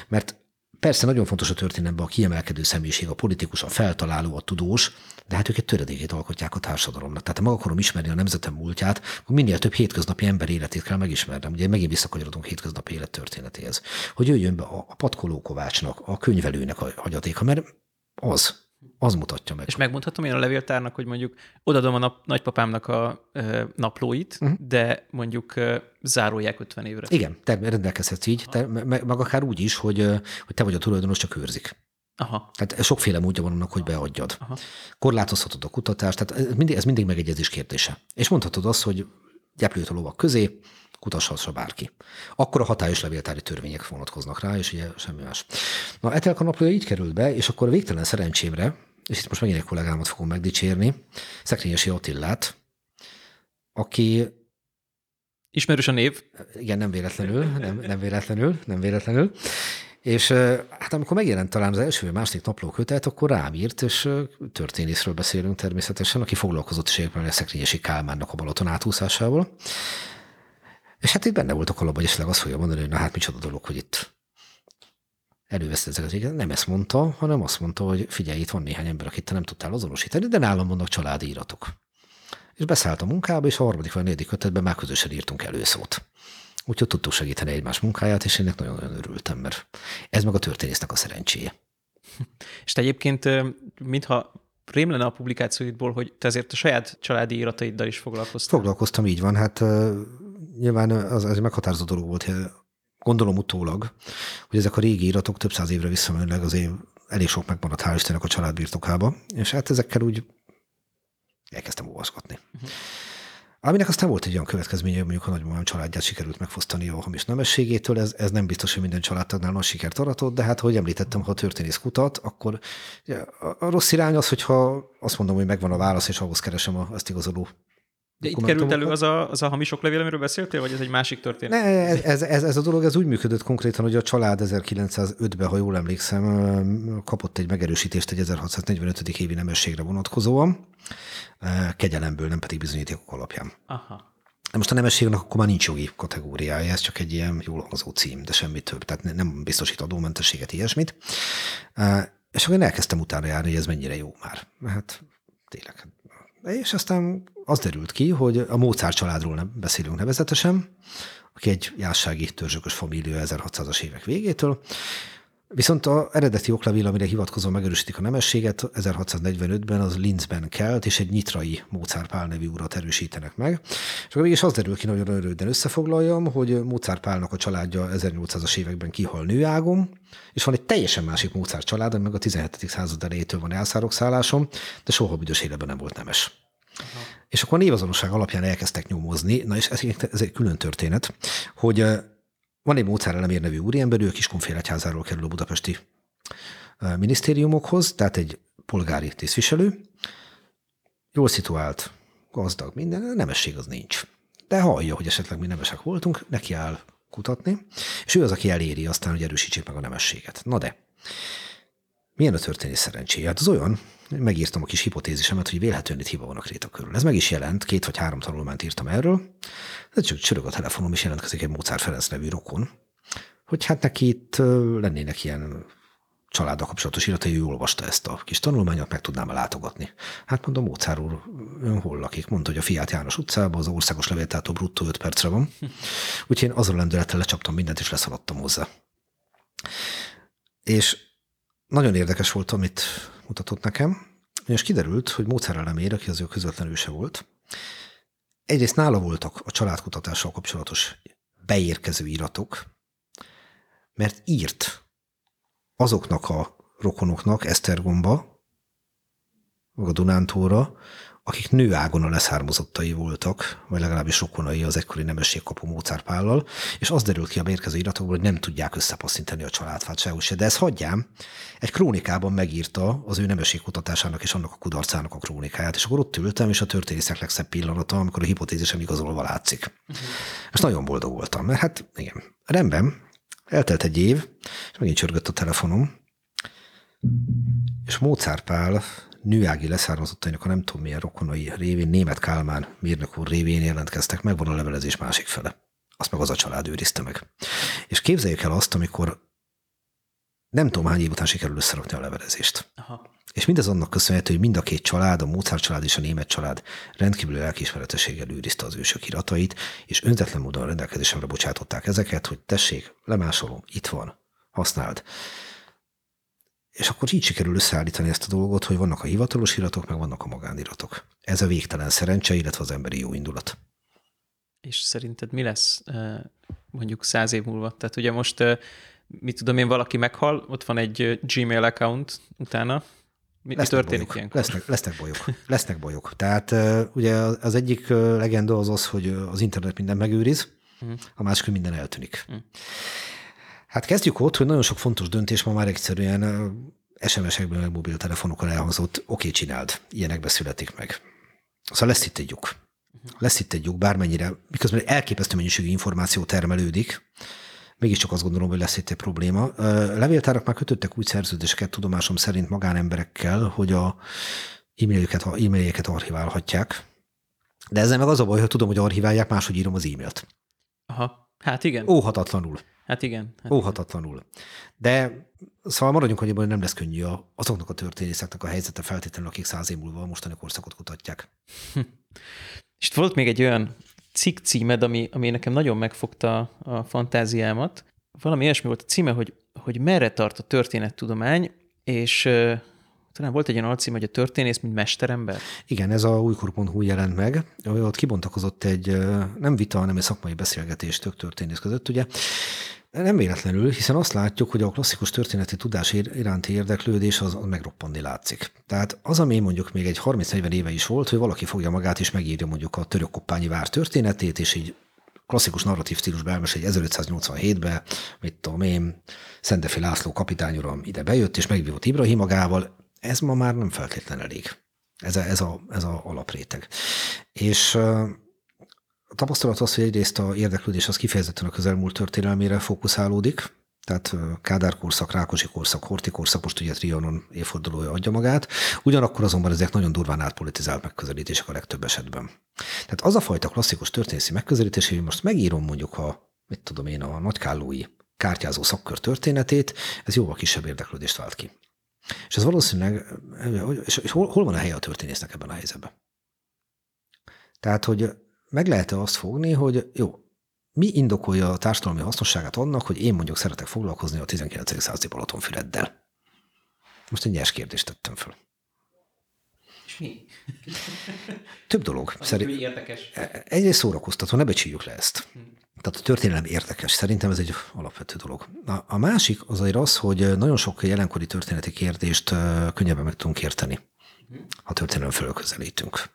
Mert persze nagyon fontos a történetben a kiemelkedő személyiség, a politikus, a feltaláló, a tudós, de hát ők egy töredékét alkotják a társadalomnak. Tehát ha meg akarom ismerni a nemzetem múltját, akkor minél több hétköznapi ember életét kell megismernem. Ugye megint visszakanyarodunk hétköznapi élet történetéhez. Hogy jöjjön be a Patkoló Kovácsnak, a könyvelőnek a hagyatéka, mert az, az mutatja meg. És megmondhatom én a levéltárnak, hogy mondjuk odadom a nap, nagypapámnak a ö, naplóit, uh-huh. de mondjuk ö, zárolják 50 évre. Igen, te rendelkezhetsz így, te, meg, meg akár úgy is, hogy, hogy te vagy a tulajdonos, csak őrzik. Aha. Tehát sokféle módja van annak, hogy beadjad. Aha. Korlátozhatod a kutatást, tehát ez mindig, ez mindig megegyezés kérdése. És mondhatod azt, hogy gyeplőt a lovak közé, kutathassa bárki. Akkor a hatályos levéltári törvények vonatkoznak rá, és ugye semmi más. Na, Etelka naplója így került be, és akkor végtelen szerencsémre, és itt most megint egy kollégámat fogom megdicsérni, Szekrényesi Attillát, aki Ismerős a név? Igen, nem véletlenül, nem, nem véletlenül, nem véletlenül. És hát amikor megjelent talán az első vagy második napló kötet, akkor rám írt, és történészről beszélünk természetesen, aki foglalkozott is a Szekrényesi Kálmánnak a Balaton áthúszásával. És hát itt benne volt a kalapban, és azt fogja mondani, hogy na hát micsoda dolog, hogy itt előveszed ezeket. Nem ezt mondta, hanem azt mondta, hogy figyelj, itt van néhány ember, akit te nem tudtál azonosítani, de nálam vannak családi iratok. És beszállt a munkába, és a harmadik vagy negyedik kötetben már közösen írtunk előszót. Úgyhogy tudtuk segíteni egymás munkáját, és ennek nagyon-nagyon örültem, mert ez meg a történésznek a szerencséje. És te egyébként, mintha rém lenne a publikációidból, hogy te ezért a saját családi irataiddal is foglalkoztál. Foglalkoztam, így van. Hát nyilván az, az meghatározó dolog volt, gondolom utólag, hogy ezek a régi iratok több száz évre visszamenőleg azért elég sok megmaradt, hál' Istennek a család birtokába, és hát ezekkel úgy elkezdtem olvasgatni. Uh-huh. Aminek aztán volt egy olyan következménye, hogy mondjuk a nagymamám családját sikerült megfosztani a hamis nemességétől, ez, ez nem biztos, hogy minden családtagnál nagy sikert aratott, de hát, hogy említettem, ha a történész kutat, akkor a, a rossz irány az, hogyha azt mondom, hogy megvan a válasz, és ahhoz keresem a, azt igazoló de itt került elő az a, az a hamisok levél, amiről beszéltél, vagy ez egy másik történet? Ne, ez, ez, ez, a dolog ez úgy működött konkrétan, hogy a család 1905-ben, ha jól emlékszem, kapott egy megerősítést egy 1645. évi nemességre vonatkozóan, kegyelemből, nem pedig bizonyítékok alapján. Aha. De most a nemességnek akkor már nincs jogi kategóriája, ez csak egy ilyen jól hangzó cím, de semmi több, tehát nem biztosít adómentességet, ilyesmit. És akkor én elkezdtem utána járni, hogy ez mennyire jó már. Hát tényleg, és aztán az derült ki, hogy a Mozart családról nem beszélünk nevezetesen, aki egy jássági törzsökös família 1600-as évek végétől, Viszont a eredeti oklevél, amire hivatkozva megerősítik a nemességet, 1645-ben az Linzben kelt, és egy nyitrai Mozart Pál nevű urat erősítenek meg. És akkor mégis az derül ki, nagyon röviden összefoglaljam, hogy Mozart Pálnak a családja 1800-as években kihal nőágom, és van egy teljesen másik Mozart család, meg a 17. század elejétől van elszárok de soha büdös életben nem volt nemes. Aha. És akkor a névazonosság alapján elkezdtek nyomozni, na és ez, ez egy külön történet, hogy van egy Mócár Elemér nevű úriember, ő Kiskunfélegyházáról kerül a budapesti minisztériumokhoz, tehát egy polgári tisztviselő, jól szituált, gazdag, minden, nemesség az nincs. De hallja, hogy esetleg mi nemesek voltunk, neki áll kutatni, és ő az, aki eléri aztán, hogy erősítsék meg a nemességet. Na de, milyen a történés szerencséje? Hát az olyan, megírtam a kis hipotézisemet, hogy vélhetően itt hiba van a kréta körül. Ez meg is jelent, két vagy három tanulmányt írtam erről, de csak csörög a telefonom, és jelentkezik egy Mozart Ferenc nevű rokon, hogy hát neki itt lennének ilyen családdal kapcsolatos iratai, ő olvasta ezt a kis tanulmányot, meg tudnám látogatni. Hát mondom, Mozart úr, ön hol lakik? Mondta, hogy a Fiát János utcában, az országos levéltátó bruttó 5 percre van. Úgyhogy én azon lendülettel lecsaptam mindent, és leszaladtam hozzá. És nagyon érdekes volt, amit mutatott nekem, és kiderült, hogy Mozart elemér, aki az ő közvetlen őse volt, egyrészt nála voltak a családkutatással kapcsolatos beérkező iratok, mert írt azoknak a rokonoknak Esztergomba, a Dunántúra, akik nőágon a leszármazottai voltak, vagy legalábbis rokonai az ekkori nemesség kapu Pállal, és az derült ki a mérkező iratokból, hogy nem tudják összepasszintani a családfát sehol se. De ez hagyjám, egy krónikában megírta az ő nemesség kutatásának és annak a kudarcának a krónikáját, és akkor ott ültem, és a történészek legszebb pillanata, amikor a hipotézisem igazolva látszik. Uh-huh. És nagyon boldog voltam, mert hát igen, rendben, eltelt egy év, és megint csörgött a telefonom, és Mozart nőági leszármazottainak a nem tudom milyen rokonai révén, német Kálmán mérnök úr révén jelentkeztek, megvan a levelezés másik fele. Azt meg az a család őrizte meg. És képzeljük el azt, amikor nem tudom hány év után sikerül összerakni a levelezést. Aha. És mindez annak köszönhető, hogy mind a két család, a Mozart család és a német család rendkívül lelkiismeretességgel őrizte az ősök iratait, és önzetlen módon rendelkezésemre bocsátották ezeket, hogy tessék, lemásolom, itt van, használd. És akkor így sikerül összeállítani ezt a dolgot, hogy vannak a hivatalos iratok, meg vannak a magániratok. Ez a végtelen szerencse, illetve az emberi jó indulat. És szerinted mi lesz mondjuk száz év múlva? Tehát ugye most mit tudom én, valaki meghal, ott van egy Gmail account utána, mi, mi történik bolyok. ilyenkor? Lesznek, lesznek bolyok. Lesznek bolyok. Tehát ugye az egyik legenda az az, hogy az internet minden megőriz, uh-huh. a másik, minden eltűnik. Uh-huh. Hát kezdjük ott, hogy nagyon sok fontos döntés ma már egyszerűen SMS-ekben, meg mobiltelefonokon elhangzott, oké, okay, csináld, ilyenekbe születik meg. Szóval lesz itt egy lyuk. Uh-huh. Lesz itt egy lyuk, bármennyire, miközben elképesztő mennyiségű információ termelődik, mégiscsak azt gondolom, hogy lesz itt egy probléma. Levéltárak már kötöttek úgy szerződéseket tudomásom szerint magánemberekkel, hogy a e-mailjüket, e-mailjeket archiválhatják. De ezzel meg az a baj, hogy tudom, hogy archiválják, máshogy írom az e-mailt. Aha, hát igen. Óhatatlanul. Hát igen. Hát Óhatatlanul. De szóval maradjunk hogy nem lesz könnyű azoknak a történészeknek a helyzete feltétlenül, akik száz év múlva a mostani korszakot kutatják. És volt még egy olyan cikk címed, ami, ami nekem nagyon megfogta a fantáziámat. Valami ilyesmi volt a címe, hogy, hogy merre tart a történettudomány, és talán volt egy olyan alcím, hogy a történész, mint mesterember. Igen, ez a újkor.hu jelent meg. Ott kibontakozott egy nem vita, hanem egy szakmai beszélgetés tök történész között, ugye. Nem véletlenül, hiszen azt látjuk, hogy a klasszikus történeti tudás iránti érdeklődés az, megroppanni látszik. Tehát az, ami mondjuk még egy 30-40 éve is volt, hogy valaki fogja magát és megírja mondjuk a török koppányi vár történetét, és így klasszikus narratív stílusban elmesél, hogy 1587-ben, mit tudom én, Szendefi László kapitányuram ide bejött, és megvívott Ibrahim magával. Ez ma már nem feltétlen elég. Ez a, ez a, ez a alapréteg. És a tapasztalat az, hogy egyrészt a érdeklődés az kifejezetten a közelmúlt történelmére fókuszálódik, tehát Kádár korszak, Rákosi korszak, Horti korszak, most ugye Trianon évfordulója adja magát, ugyanakkor azonban ezek nagyon durván átpolitizált megközelítések a legtöbb esetben. Tehát az a fajta klasszikus történészi megközelítés, hogy most megírom mondjuk a, mit tudom én, a nagykállói kártyázó szakkör történetét, ez jóval kisebb érdeklődést vált ki. És ez valószínűleg, és hol, hol van a helye a történésznek ebben a helyzetben? Tehát, hogy meg lehet-e azt fogni, hogy jó, mi indokolja a társadalmi hasznosságát annak, hogy én mondjuk szeretek foglalkozni a 19. századi Balatonfüreddel? Most egy nyers kérdést tettem föl. És mi? Több dolog. Szerint... érdekes. E, egyrészt szórakoztató, ne becsüljük le ezt. Hm. Tehát a történelem érdekes. Szerintem ez egy alapvető dolog. A, a másik azért az, hogy nagyon sok jelenkori történeti kérdést könnyebben meg tudunk érteni, ha történelem fölközelítünk.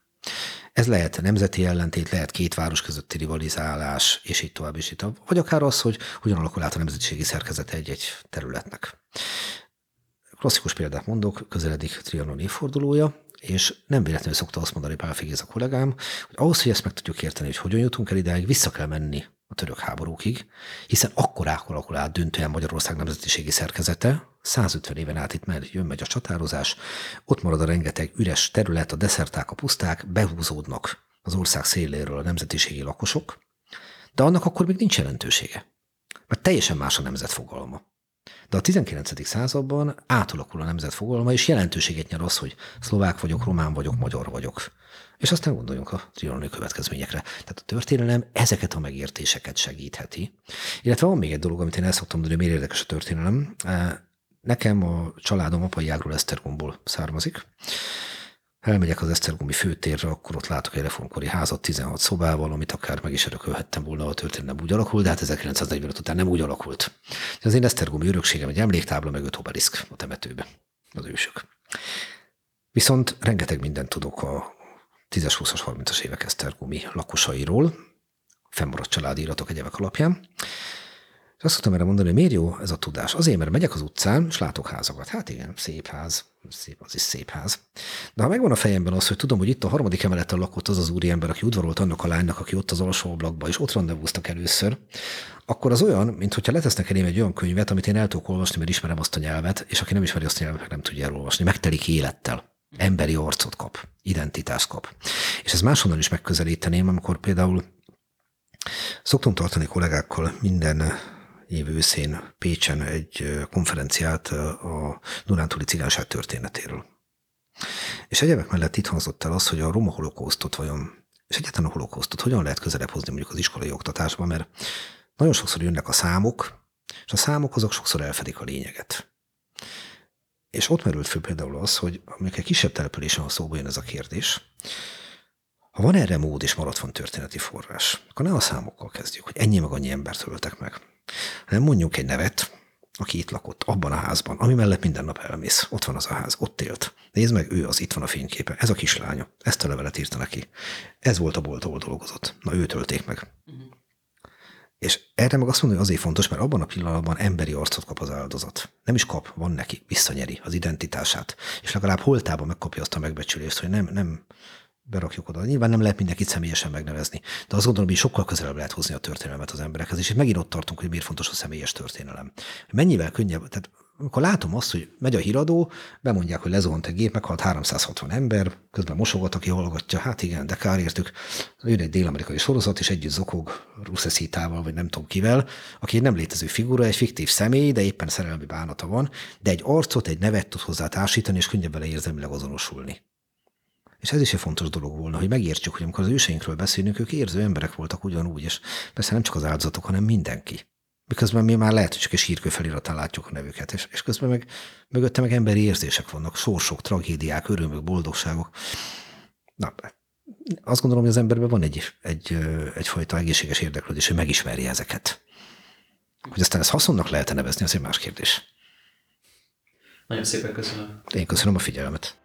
Ez lehet nemzeti ellentét, lehet két város közötti rivalizálás, és így tovább, és így tovább. Vagy akár az, hogy hogyan alakul át a nemzetiségi szerkezete egy-egy területnek. Klasszikus példát mondok, közeledik Trianon évfordulója, és nem véletlenül szokta azt mondani Pál Figéz a kollégám, hogy ahhoz, hogy ezt meg tudjuk érteni, hogy hogyan jutunk el idáig, vissza kell menni a török háborúkig, hiszen akkor alakul át döntően Magyarország nemzetiségi szerkezete, 150 éven át itt már jön megy a csatározás, ott marad a rengeteg üres terület, a deszerták, a puszták, behúzódnak az ország széléről a nemzetiségi lakosok, de annak akkor még nincs jelentősége. Mert teljesen más a nemzet fogalma. De a 19. században átalakul a nemzet fogalma, és jelentőséget nyer az, hogy szlovák vagyok, román vagyok, magyar vagyok. És aztán gondoljunk a trianoni következményekre. Tehát a történelem ezeket a megértéseket segítheti. Illetve van még egy dolog, amit én el szoktam mondani, miért érdekes a történelem. Nekem a családom apai ágról Esztergomból származik. Elmegyek az Esztergomi főtérre, akkor ott látok egy reformkori házat 16 szobával, amit akár meg is örökölhettem volna, a történet úgy alakult, de hát 1945 után nem úgy alakult. Az én Esztergomi örökségem egy emléktábla, meg öt obeliszk a temetőbe, az ősök. Viszont rengeteg mindent tudok a 10-es, 20-as, 30-as évek Esztergomi lakosairól, fennmaradt családíratok egyebek alapján. És azt szoktam erre mondani, hogy miért jó ez a tudás? Azért, mert megyek az utcán, és látok házakat. Hát igen, szép ház, szép, az is szép ház. De ha megvan a fejemben az, hogy tudom, hogy itt a harmadik emeleten lakott az az úriember, aki udvarolt annak a lánynak, aki ott az alsó ablakba, és ott rendezvúztak először, akkor az olyan, mintha letesznek elém egy olyan könyvet, amit én el tudok olvasni, mert ismerem azt a nyelvet, és aki nem ismeri azt a nyelvet, nem tudja elolvasni. Megtelik élettel. Emberi arcot kap, identitást kap. És ez máshonnan is megközelíteném, amikor például szoktunk tartani kollégákkal minden év őszén Pécsen egy konferenciát a Dunántúli cigányság történetéről. És egyebek mellett itt hangzott el az, hogy a roma holokausztot vajon, és egyáltalán a holokausztot hogyan lehet közelebb hozni mondjuk az iskolai oktatásba, mert nagyon sokszor jönnek a számok, és a számok azok sokszor elfedik a lényeget. És ott merült föl például az, hogy amikor egy kisebb településen a szóba jön ez a kérdés, ha van erre mód és maradt van történeti forrás, akkor ne a számokkal kezdjük, hogy ennyi meg annyi embert öltek meg, hanem mondjuk egy nevet, aki itt lakott, abban a házban, ami mellett minden nap elmész. Ott van az a ház, ott élt. Nézd meg, ő az, itt van a fényképe. Ez a kislánya. Ezt a levelet írta neki. Ez volt a bolt, ahol dolgozott. Na, őt ölték meg. Uh-huh. És erre meg azt mondom, hogy azért fontos, mert abban a pillanatban emberi arcot kap az áldozat. Nem is kap, van neki, visszanyeri az identitását. És legalább holtában megkapja azt a megbecsülést, hogy nem, nem berakjuk oda. Nyilván nem lehet mindenkit személyesen megnevezni, de azt gondolom, hogy sokkal közelebb lehet hozni a történelmet az emberekhez. És itt megint ott tartunk, hogy miért fontos a személyes történelem. Mennyivel könnyebb, tehát amikor látom azt, hogy megy a híradó, bemondják, hogy lezuhant egy gép, meghalt 360 ember, közben mosogat, aki hallgatja, hát igen, de kár értük. Jön egy dél-amerikai sorozat, és együtt zokog Ruszeszítával, vagy nem tudom kivel, aki egy nem létező figura, egy fiktív személy, de éppen szerelmi bánata van, de egy arcot, egy nevet tud hozzá társítani, és könnyebb vele érzelmileg azonosulni. És ez is egy fontos dolog volna, hogy megértsük, hogy amikor az őseinkről beszélünk, ők érző emberek voltak ugyanúgy, és persze nem csak az áldozatok, hanem mindenki. Miközben mi már lehet, hogy csak egy sírkő feliratán látjuk a nevüket, és, és közben meg mögötte meg emberi érzések vannak, sorsok, tragédiák, örömök, boldogságok. Na, azt gondolom, hogy az emberben van egy, egy, egyfajta egészséges érdeklődés, hogy megismerje ezeket. Hogy aztán ezt haszonnak lehet -e nevezni, az egy más kérdés. Nagyon szépen köszönöm. Én köszönöm a figyelmet.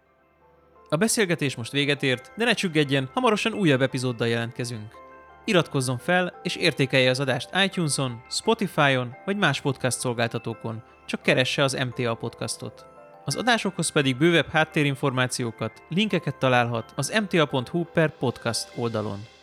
A beszélgetés most véget ért, de ne csüggedjen, hamarosan újabb epizóddal jelentkezünk. Iratkozzon fel és értékelje az adást iTunes-on, Spotify-on vagy más podcast szolgáltatókon, csak keresse az MTA podcastot. Az adásokhoz pedig bővebb háttérinformációkat, linkeket találhat az mta.hu per podcast oldalon.